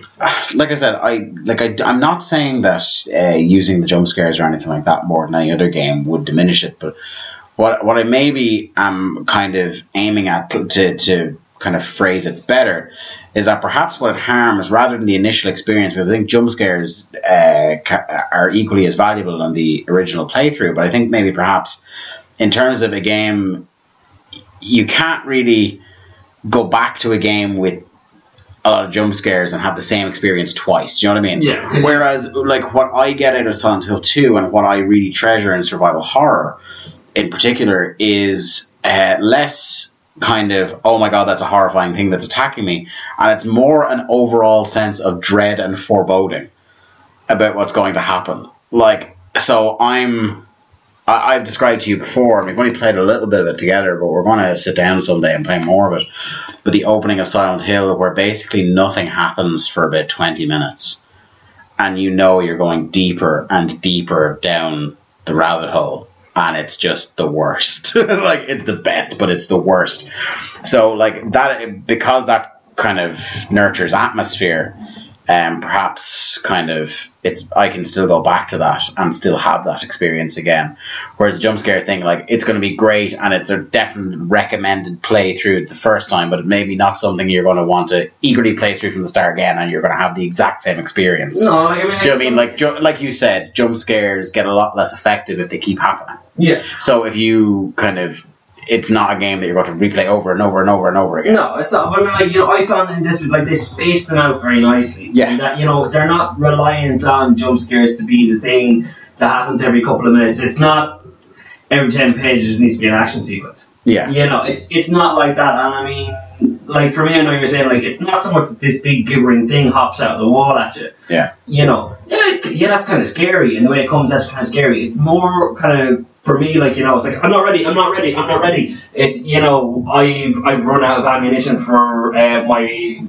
like I said, I like I, I'm not saying that uh, using the jump scares or anything like that more than any other game would diminish it, but what what I maybe am kind of aiming at to, to, kind of phrase it better is that perhaps what it harms rather than the initial experience, because I think jump scares uh, are equally as valuable on the original playthrough, but I think maybe perhaps in terms of a game you can't really go back to a game with a lot of jump scares and have the same experience twice. Do you know what I mean? Yeah, Whereas, like, what I get out of Silent Hill 2 and what I really treasure in survival horror in particular is uh, less kind of, oh my god, that's a horrifying thing that's attacking me. And it's more an overall sense of dread and foreboding about what's going to happen. Like, so I'm. I, I've described to you before, and we've only played a little bit of it together, but we're going to sit down someday and play more of it. But the opening of Silent Hill, where basically nothing happens for about 20 minutes, and you know you're going deeper and deeper down the rabbit hole, and it's just the worst. like, it's the best, but it's the worst. So, like, that, because that kind of nurtures atmosphere, um, perhaps kind of it's I can still go back to that and still have that experience again. Whereas the jump scare thing, like it's going to be great and it's a definite recommended play through the first time, but it may be not something you're going to want to eagerly play through from the start again, and you're going to have the exact same experience. No, I mean, Do you know I mean? Like, ju- like you said, jump scares get a lot less effective if they keep happening. yeah. So if you kind of, it's not a game that you're going to replay over and over and over and over again. No, it's not. But I mean, like you know, I found in this like they spaced them out very nicely. Yeah. And that you know they're not reliant on jump scares to be the thing that happens every couple of minutes. It's not. every ten pages needs to be an action sequence. Yeah. You know, it's it's not like that. And I mean, like for me, I know you're saying like it's not so much that this big gibbering thing hops out of the wall at you. Yeah. You know, yeah, yeah, that's kind of scary, and the way it comes out's kind of scary. It's more kind of for me, like you know, it's like I'm not ready, I'm not ready, I'm not ready. It's you know, I've I've run out of ammunition for uh, my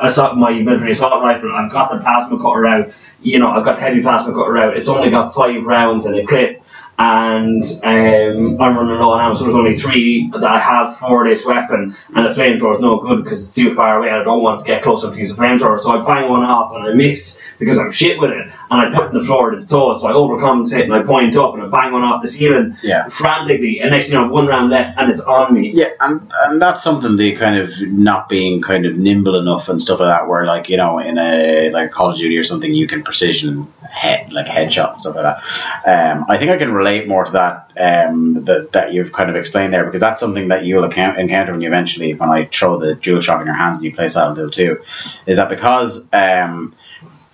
assault, my military assault rifle. I've got the plasma cutter out. You know, I've got the heavy plasma cutter out. It's only got five rounds in a clip. And um, I'm running low on ammo, so there's only three that I have for this weapon, and the flamethrower is no good because it's too far away. and I don't want to get close enough to use a flamethrower, so I bang one off and I miss because I'm shit with it, and I put it in the floor at its toes, so I overcompensate and I point up and I bang one off the ceiling Yeah. frantically, and next thing you know, one round left and it's on me. Yeah, and and that's something the kind of not being kind of nimble enough and stuff like that. Where like you know in a like Call of Duty or something, you can precision head like headshot and stuff like that. Um, I think I can relate more to that um, that that you've kind of explained there because that's something that you'll account, encounter when you eventually when I throw the dual shock in your hands and you play Silent Hill two, is that because um,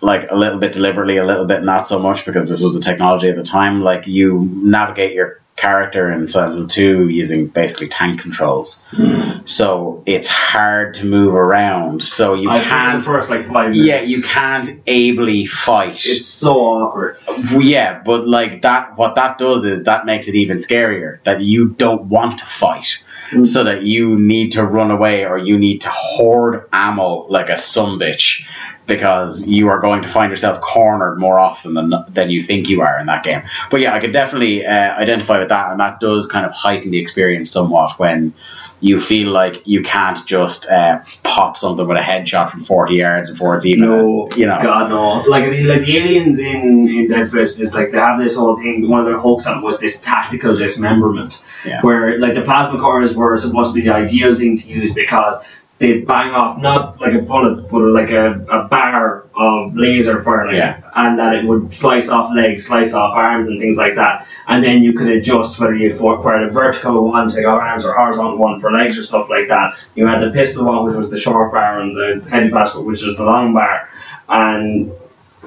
like a little bit deliberately, a little bit not so much because this was the technology at the time. Like you navigate your character in Silent Hill 2 using basically tank controls. Hmm. So it's hard to move around. So you I can't. first like five minutes. Yeah, you can't ably fight. It's so awkward. Yeah, but like that, what that does is that makes it even scarier. That you don't want to fight, hmm. so that you need to run away or you need to hoard ammo like a sumbitch, because you are going to find yourself cornered more often than than you think you are in that game. But yeah, I could definitely uh, identify with that, and that does kind of heighten the experience somewhat when you feel like you can't just uh, pop something with a headshot from forty yards before it's even, No, you know. God no. Like the, like the aliens in in Dead Space is like they have this whole thing. One of their hopes on was this tactical dismemberment, Yeah. where like the plasma cores were supposed to be the ideal thing to use because they bang off not like a bullet, but like a, a bar of laser fire, like, Yeah. and that it would slice off legs, slice off arms, and things like that. And then you could adjust whether you required a vertical one to go arms or horizontal one for legs or stuff like that. You had the pistol one, which was the short bar, and the heavy plasma, which was the long bar. And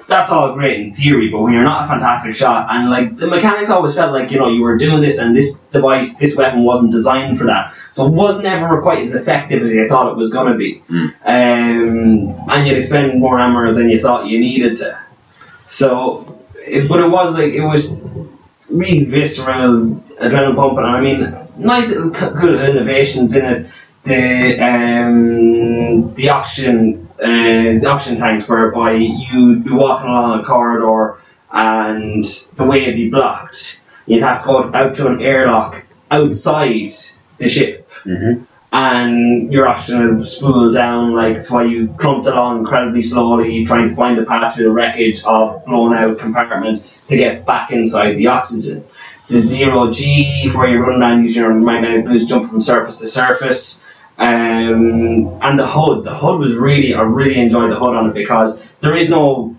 that's all great in theory, but when you're not a fantastic shot, and like the mechanics always felt like you know you were doing this, and this device, this weapon wasn't designed for that, so it was never quite as effective as you thought it was going to be, um, and you'd spend more ammo than you thought you needed to. So, it, but it was like it was really visceral, adrenaline pumping. And I mean, nice little c- good innovations in it. The um, the oxygen uh, the oxygen tanks, whereby you'd be walking along a corridor and the way would be blocked. You'd have to go out to an airlock outside the ship. Mm-hmm. And your oxygen would spool down, like that's why you clumped along incredibly slowly, trying to find the path through the wreckage of blown out compartments to get back inside the oxygen. The zero G, where you're run around using your magnetic boots, jump from surface to surface. Um, and the HUD, the HUD was really, I really enjoyed the HUD on it because there is no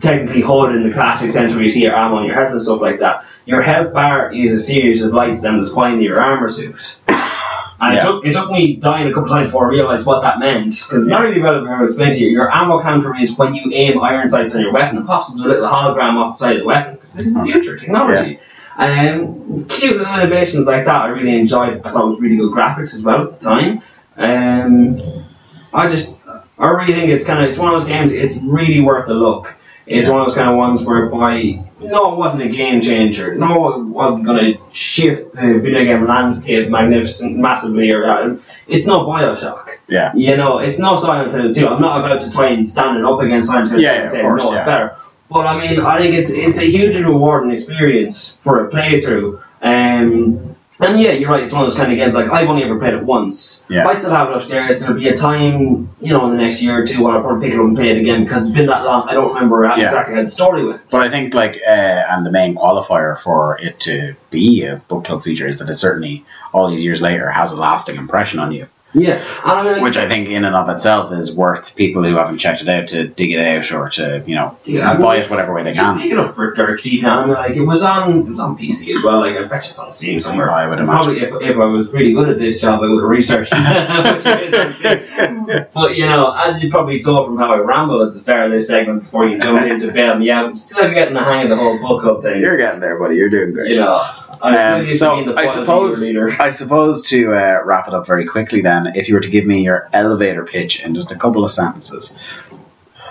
technically HUD in the classic sense where you see your arm on your health and stuff like that. Your health bar is a series of lights down the spine of your armor suit. And Yeah. it, took, it took me dying a couple times before I realised what that meant. Because it's not really relevant how to explain to you. Your ammo counter is when you aim iron sights on your weapon, it pops up a little hologram off the side of the weapon. Because this is the future technology. Um, cute little innovations like that I really enjoyed. I thought it was really good graphics as well at the time. Um, I just, I really think it's kind of, it's one of those games, it's really worth a look. It's one of those kind of ones whereby, no, it wasn't a game changer. No, it wasn't going to shift the video game landscape magnificent, massively or. It's no Bioshock. Yeah. You know, it's no Silent Hill 2. I'm not about to try and stand it up against Silent Hill 2 Yeah, and of say, course, no, it's yeah. better. But I mean, I think it's it's a hugely rewarding experience for a playthrough. Um, and yeah, you're right. It's one of those kind of games. Like I've only ever played it once. Yeah. I still have it upstairs. There'll be a time, you know, in the next year or two, where I'll probably pick it up and play it again because it's been that long. I don't remember Yeah. exactly how the story went. But I think like uh, and the main qualifier for it to be a book club feature is that it certainly all these years later has a lasting impression on you. Yeah, and I mean, like, Which I think in and of itself is worth people who haven't checked it out to dig it out or to, you know, Yeah, I mean- buy it whatever way they can. pick it up for dirt cheap. I mean, like it was on it was on PC as well. Like I bet you it's on Steam somewhere. I would imagine. Probably if, if I was really good at this job, I would have researched. Which it is on Steam. But you know, as you probably saw from how I rambled at the start of this segment before you jumped into bed, yeah, I'm still getting the hang of the whole book up thing. You're getting there, buddy. You're doing great. You know, I'm still Um, so I suppose. I suppose to uh, wrap it up very quickly, then, if you were to give me your elevator pitch in just a couple of sentences,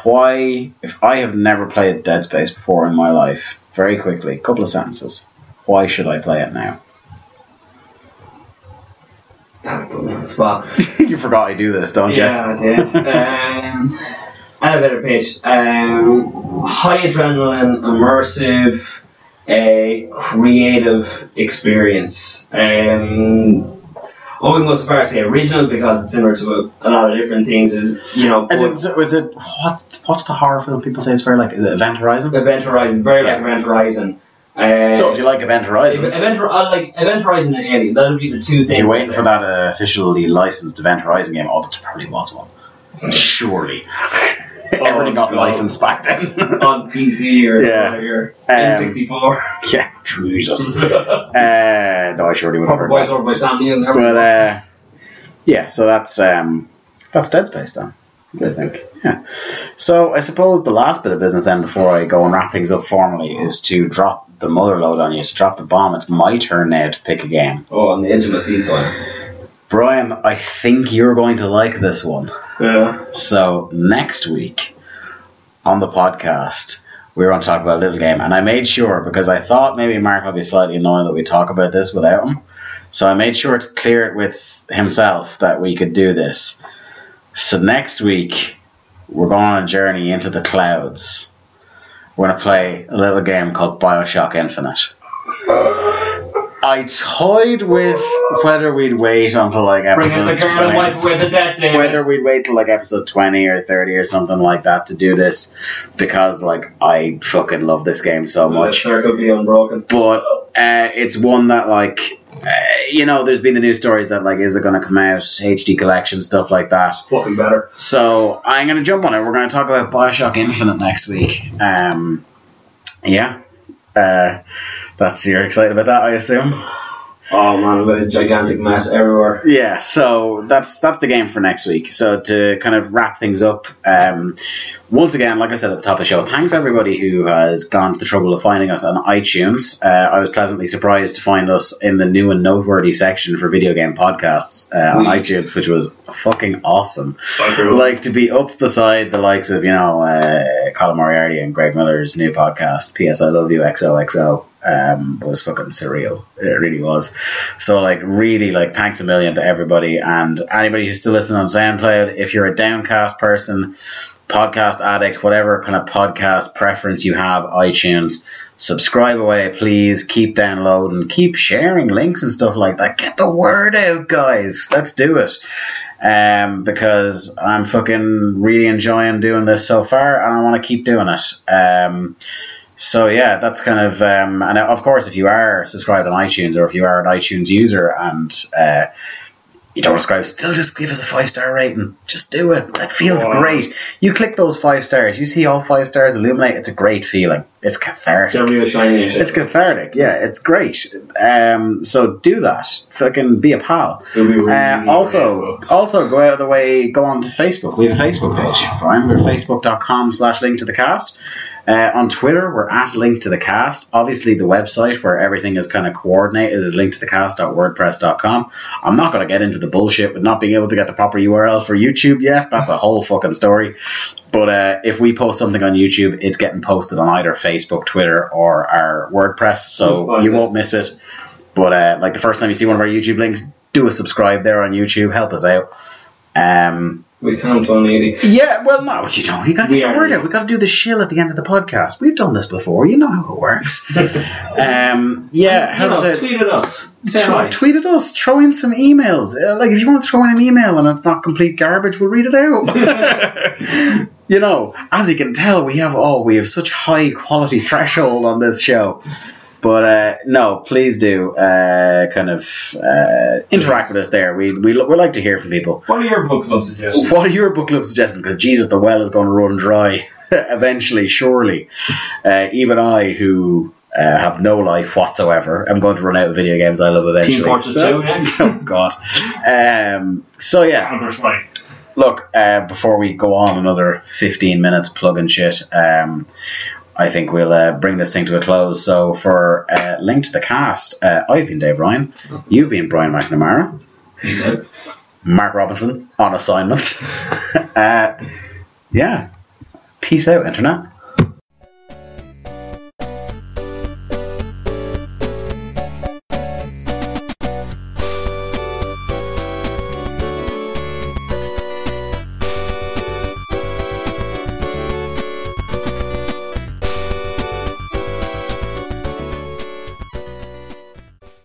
why, if I have never played Dead Space before in my life, very quickly, couple of sentences, why should I play it now? Damn put me on the spot. you forgot I do this, don't you? Yeah, I did. um, elevator pitch. Um, high adrenaline, immersive, a creative experience. Um, I wouldn't go so far as say original because it's similar to a, a lot of different things. Is you know, And but is it, was it what? What's the horror film people say it's very like? Is it Event Horizon? Event Horizon, very like Event Horizon. Uh, So if you like Event Horizon, Event, I like Event Horizon and Alien. That'll be the two things. if you're waiting for that uh, officially licensed Event Horizon game, oh, there probably was one. Surely, everything got God. licensed back then. on PC or Yeah. your Um, N64. yeah, Jesus. uh, no, I surely would have Proper voice over by Sam Neill and But uh, yeah, so that's um, that's Dead Space then. I think. Yeah. So I suppose the last bit of business then before I go and wrap things up formally is to drop the mother load on you, to drop the bomb. It's my turn now to pick a game. oh, on the edge of my seat, so Brian, I think you're going to like this one. yeah. So next week on the podcast, we're going to talk about a little game, and I made sure because I thought maybe Mark would be slightly annoyed that we talk about this without him. So I made sure to clear it with himself that we could do this. So next week, we're going on a journey into the clouds. We're going to play a little game called Bioshock Infinite. I toyed with whether we'd wait until like Bring us episode the girl and 20 wipe away the debt, David. whether we'd wait till like episode 20 or 30 or something like that to do this because like I fucking love this game so The much. circle be unbroken. but uh, it's one that like uh, you know there's been the news stories that like is it going to come out? HD collection stuff like that. Fucking better. so I'm going to jump on it. We're going to talk about Bioshock Infinite next week. Um yeah. Uh that's you're excited about that I assume Oh man, I've got a gigantic mess everywhere. Yeah, so that's that's the game for next week. So to kind of wrap things up, um, once again, like I said at the top of the show, thanks everybody who has gone to the trouble of finding us on iTunes. Uh, I was pleasantly surprised to find us in the new and noteworthy section for video game podcasts uh, on Mm. iTunes, which was fucking awesome. Like to be up beside the likes of you know uh, Colin Moriarty and Greg Miller's new podcast, PS I Love You XOXO, um, was fucking surreal. It really was. So like really like thanks a million to everybody and anybody who's still listening on SoundCloud. If you're a downcast person, podcast addict, whatever kind of podcast preference you have, iTunes. Subscribe away, please. Keep downloading, keep sharing links and stuff like that. Get the word out, guys. Let's do it um, because I'm fucking really enjoying doing this so far, and I want to keep doing it. Um, so yeah, that's kind of um, and of course, if you are subscribed on iTunes or if you are an iTunes user and uh, you don't subscribe, still just give us a five star rating. Just do it. That feels Wow. great. You click those five stars, you see all five stars illuminate. It's a great feeling. It's cathartic. It's cathartic. Yeah, it's great. Um, so do that. Fucking be a pal. Be really, Uh, also, also go out of the way. Go on to Facebook. We have a Facebook page, Brian. We're facebook.com slash link to the cast. Uh, on Twitter, we're at link to the cast. Obviously, the website where everything is kind of coordinated is link to the cast.wordpress.com. I'm not going to get into the bullshit with not being able to get the proper URL for YouTube yet. That's a whole fucking story. But uh, if we post something on YouTube, it's getting posted on either Facebook, Twitter, or our WordPress, so you won't miss it. But uh, like the first time you see one of our YouTube links, do a subscribe there on YouTube. Help us out. Um, We sound so needy. yeah, well, no, but you don't. You got to get the word out. We got to do the shill at the end of the podcast. We've done this before. You know how it works. um, yeah, how you does it? tweet at us. Say Tw- tweet at us. Throw in some emails. Uh, like if you want to throw in an email and it's not complete garbage, we'll read it out. you know, as you can tell, we have oh, we have such high quality threshold on this show. But uh, no, please do uh, kind of uh, interact with us there. We we we like to hear from people. What are your book club suggestions? What are your book club suggestions? Because Jesus, the well is going to run dry eventually, surely. Uh, even I, who uh, have no life whatsoever, am going to run out of video games I love eventually. Fortress So- oh God. Um, so yeah, look, uh, before we go on another 15 minutes plugging shit, um, I think we'll uh, bring this thing to a close. So, for uh, Link to the Cast, uh, I've been Dave Ryan. You've been Brian McNamara. Peace out. Mark Robinson on assignment. uh, yeah. Peace out, Internet.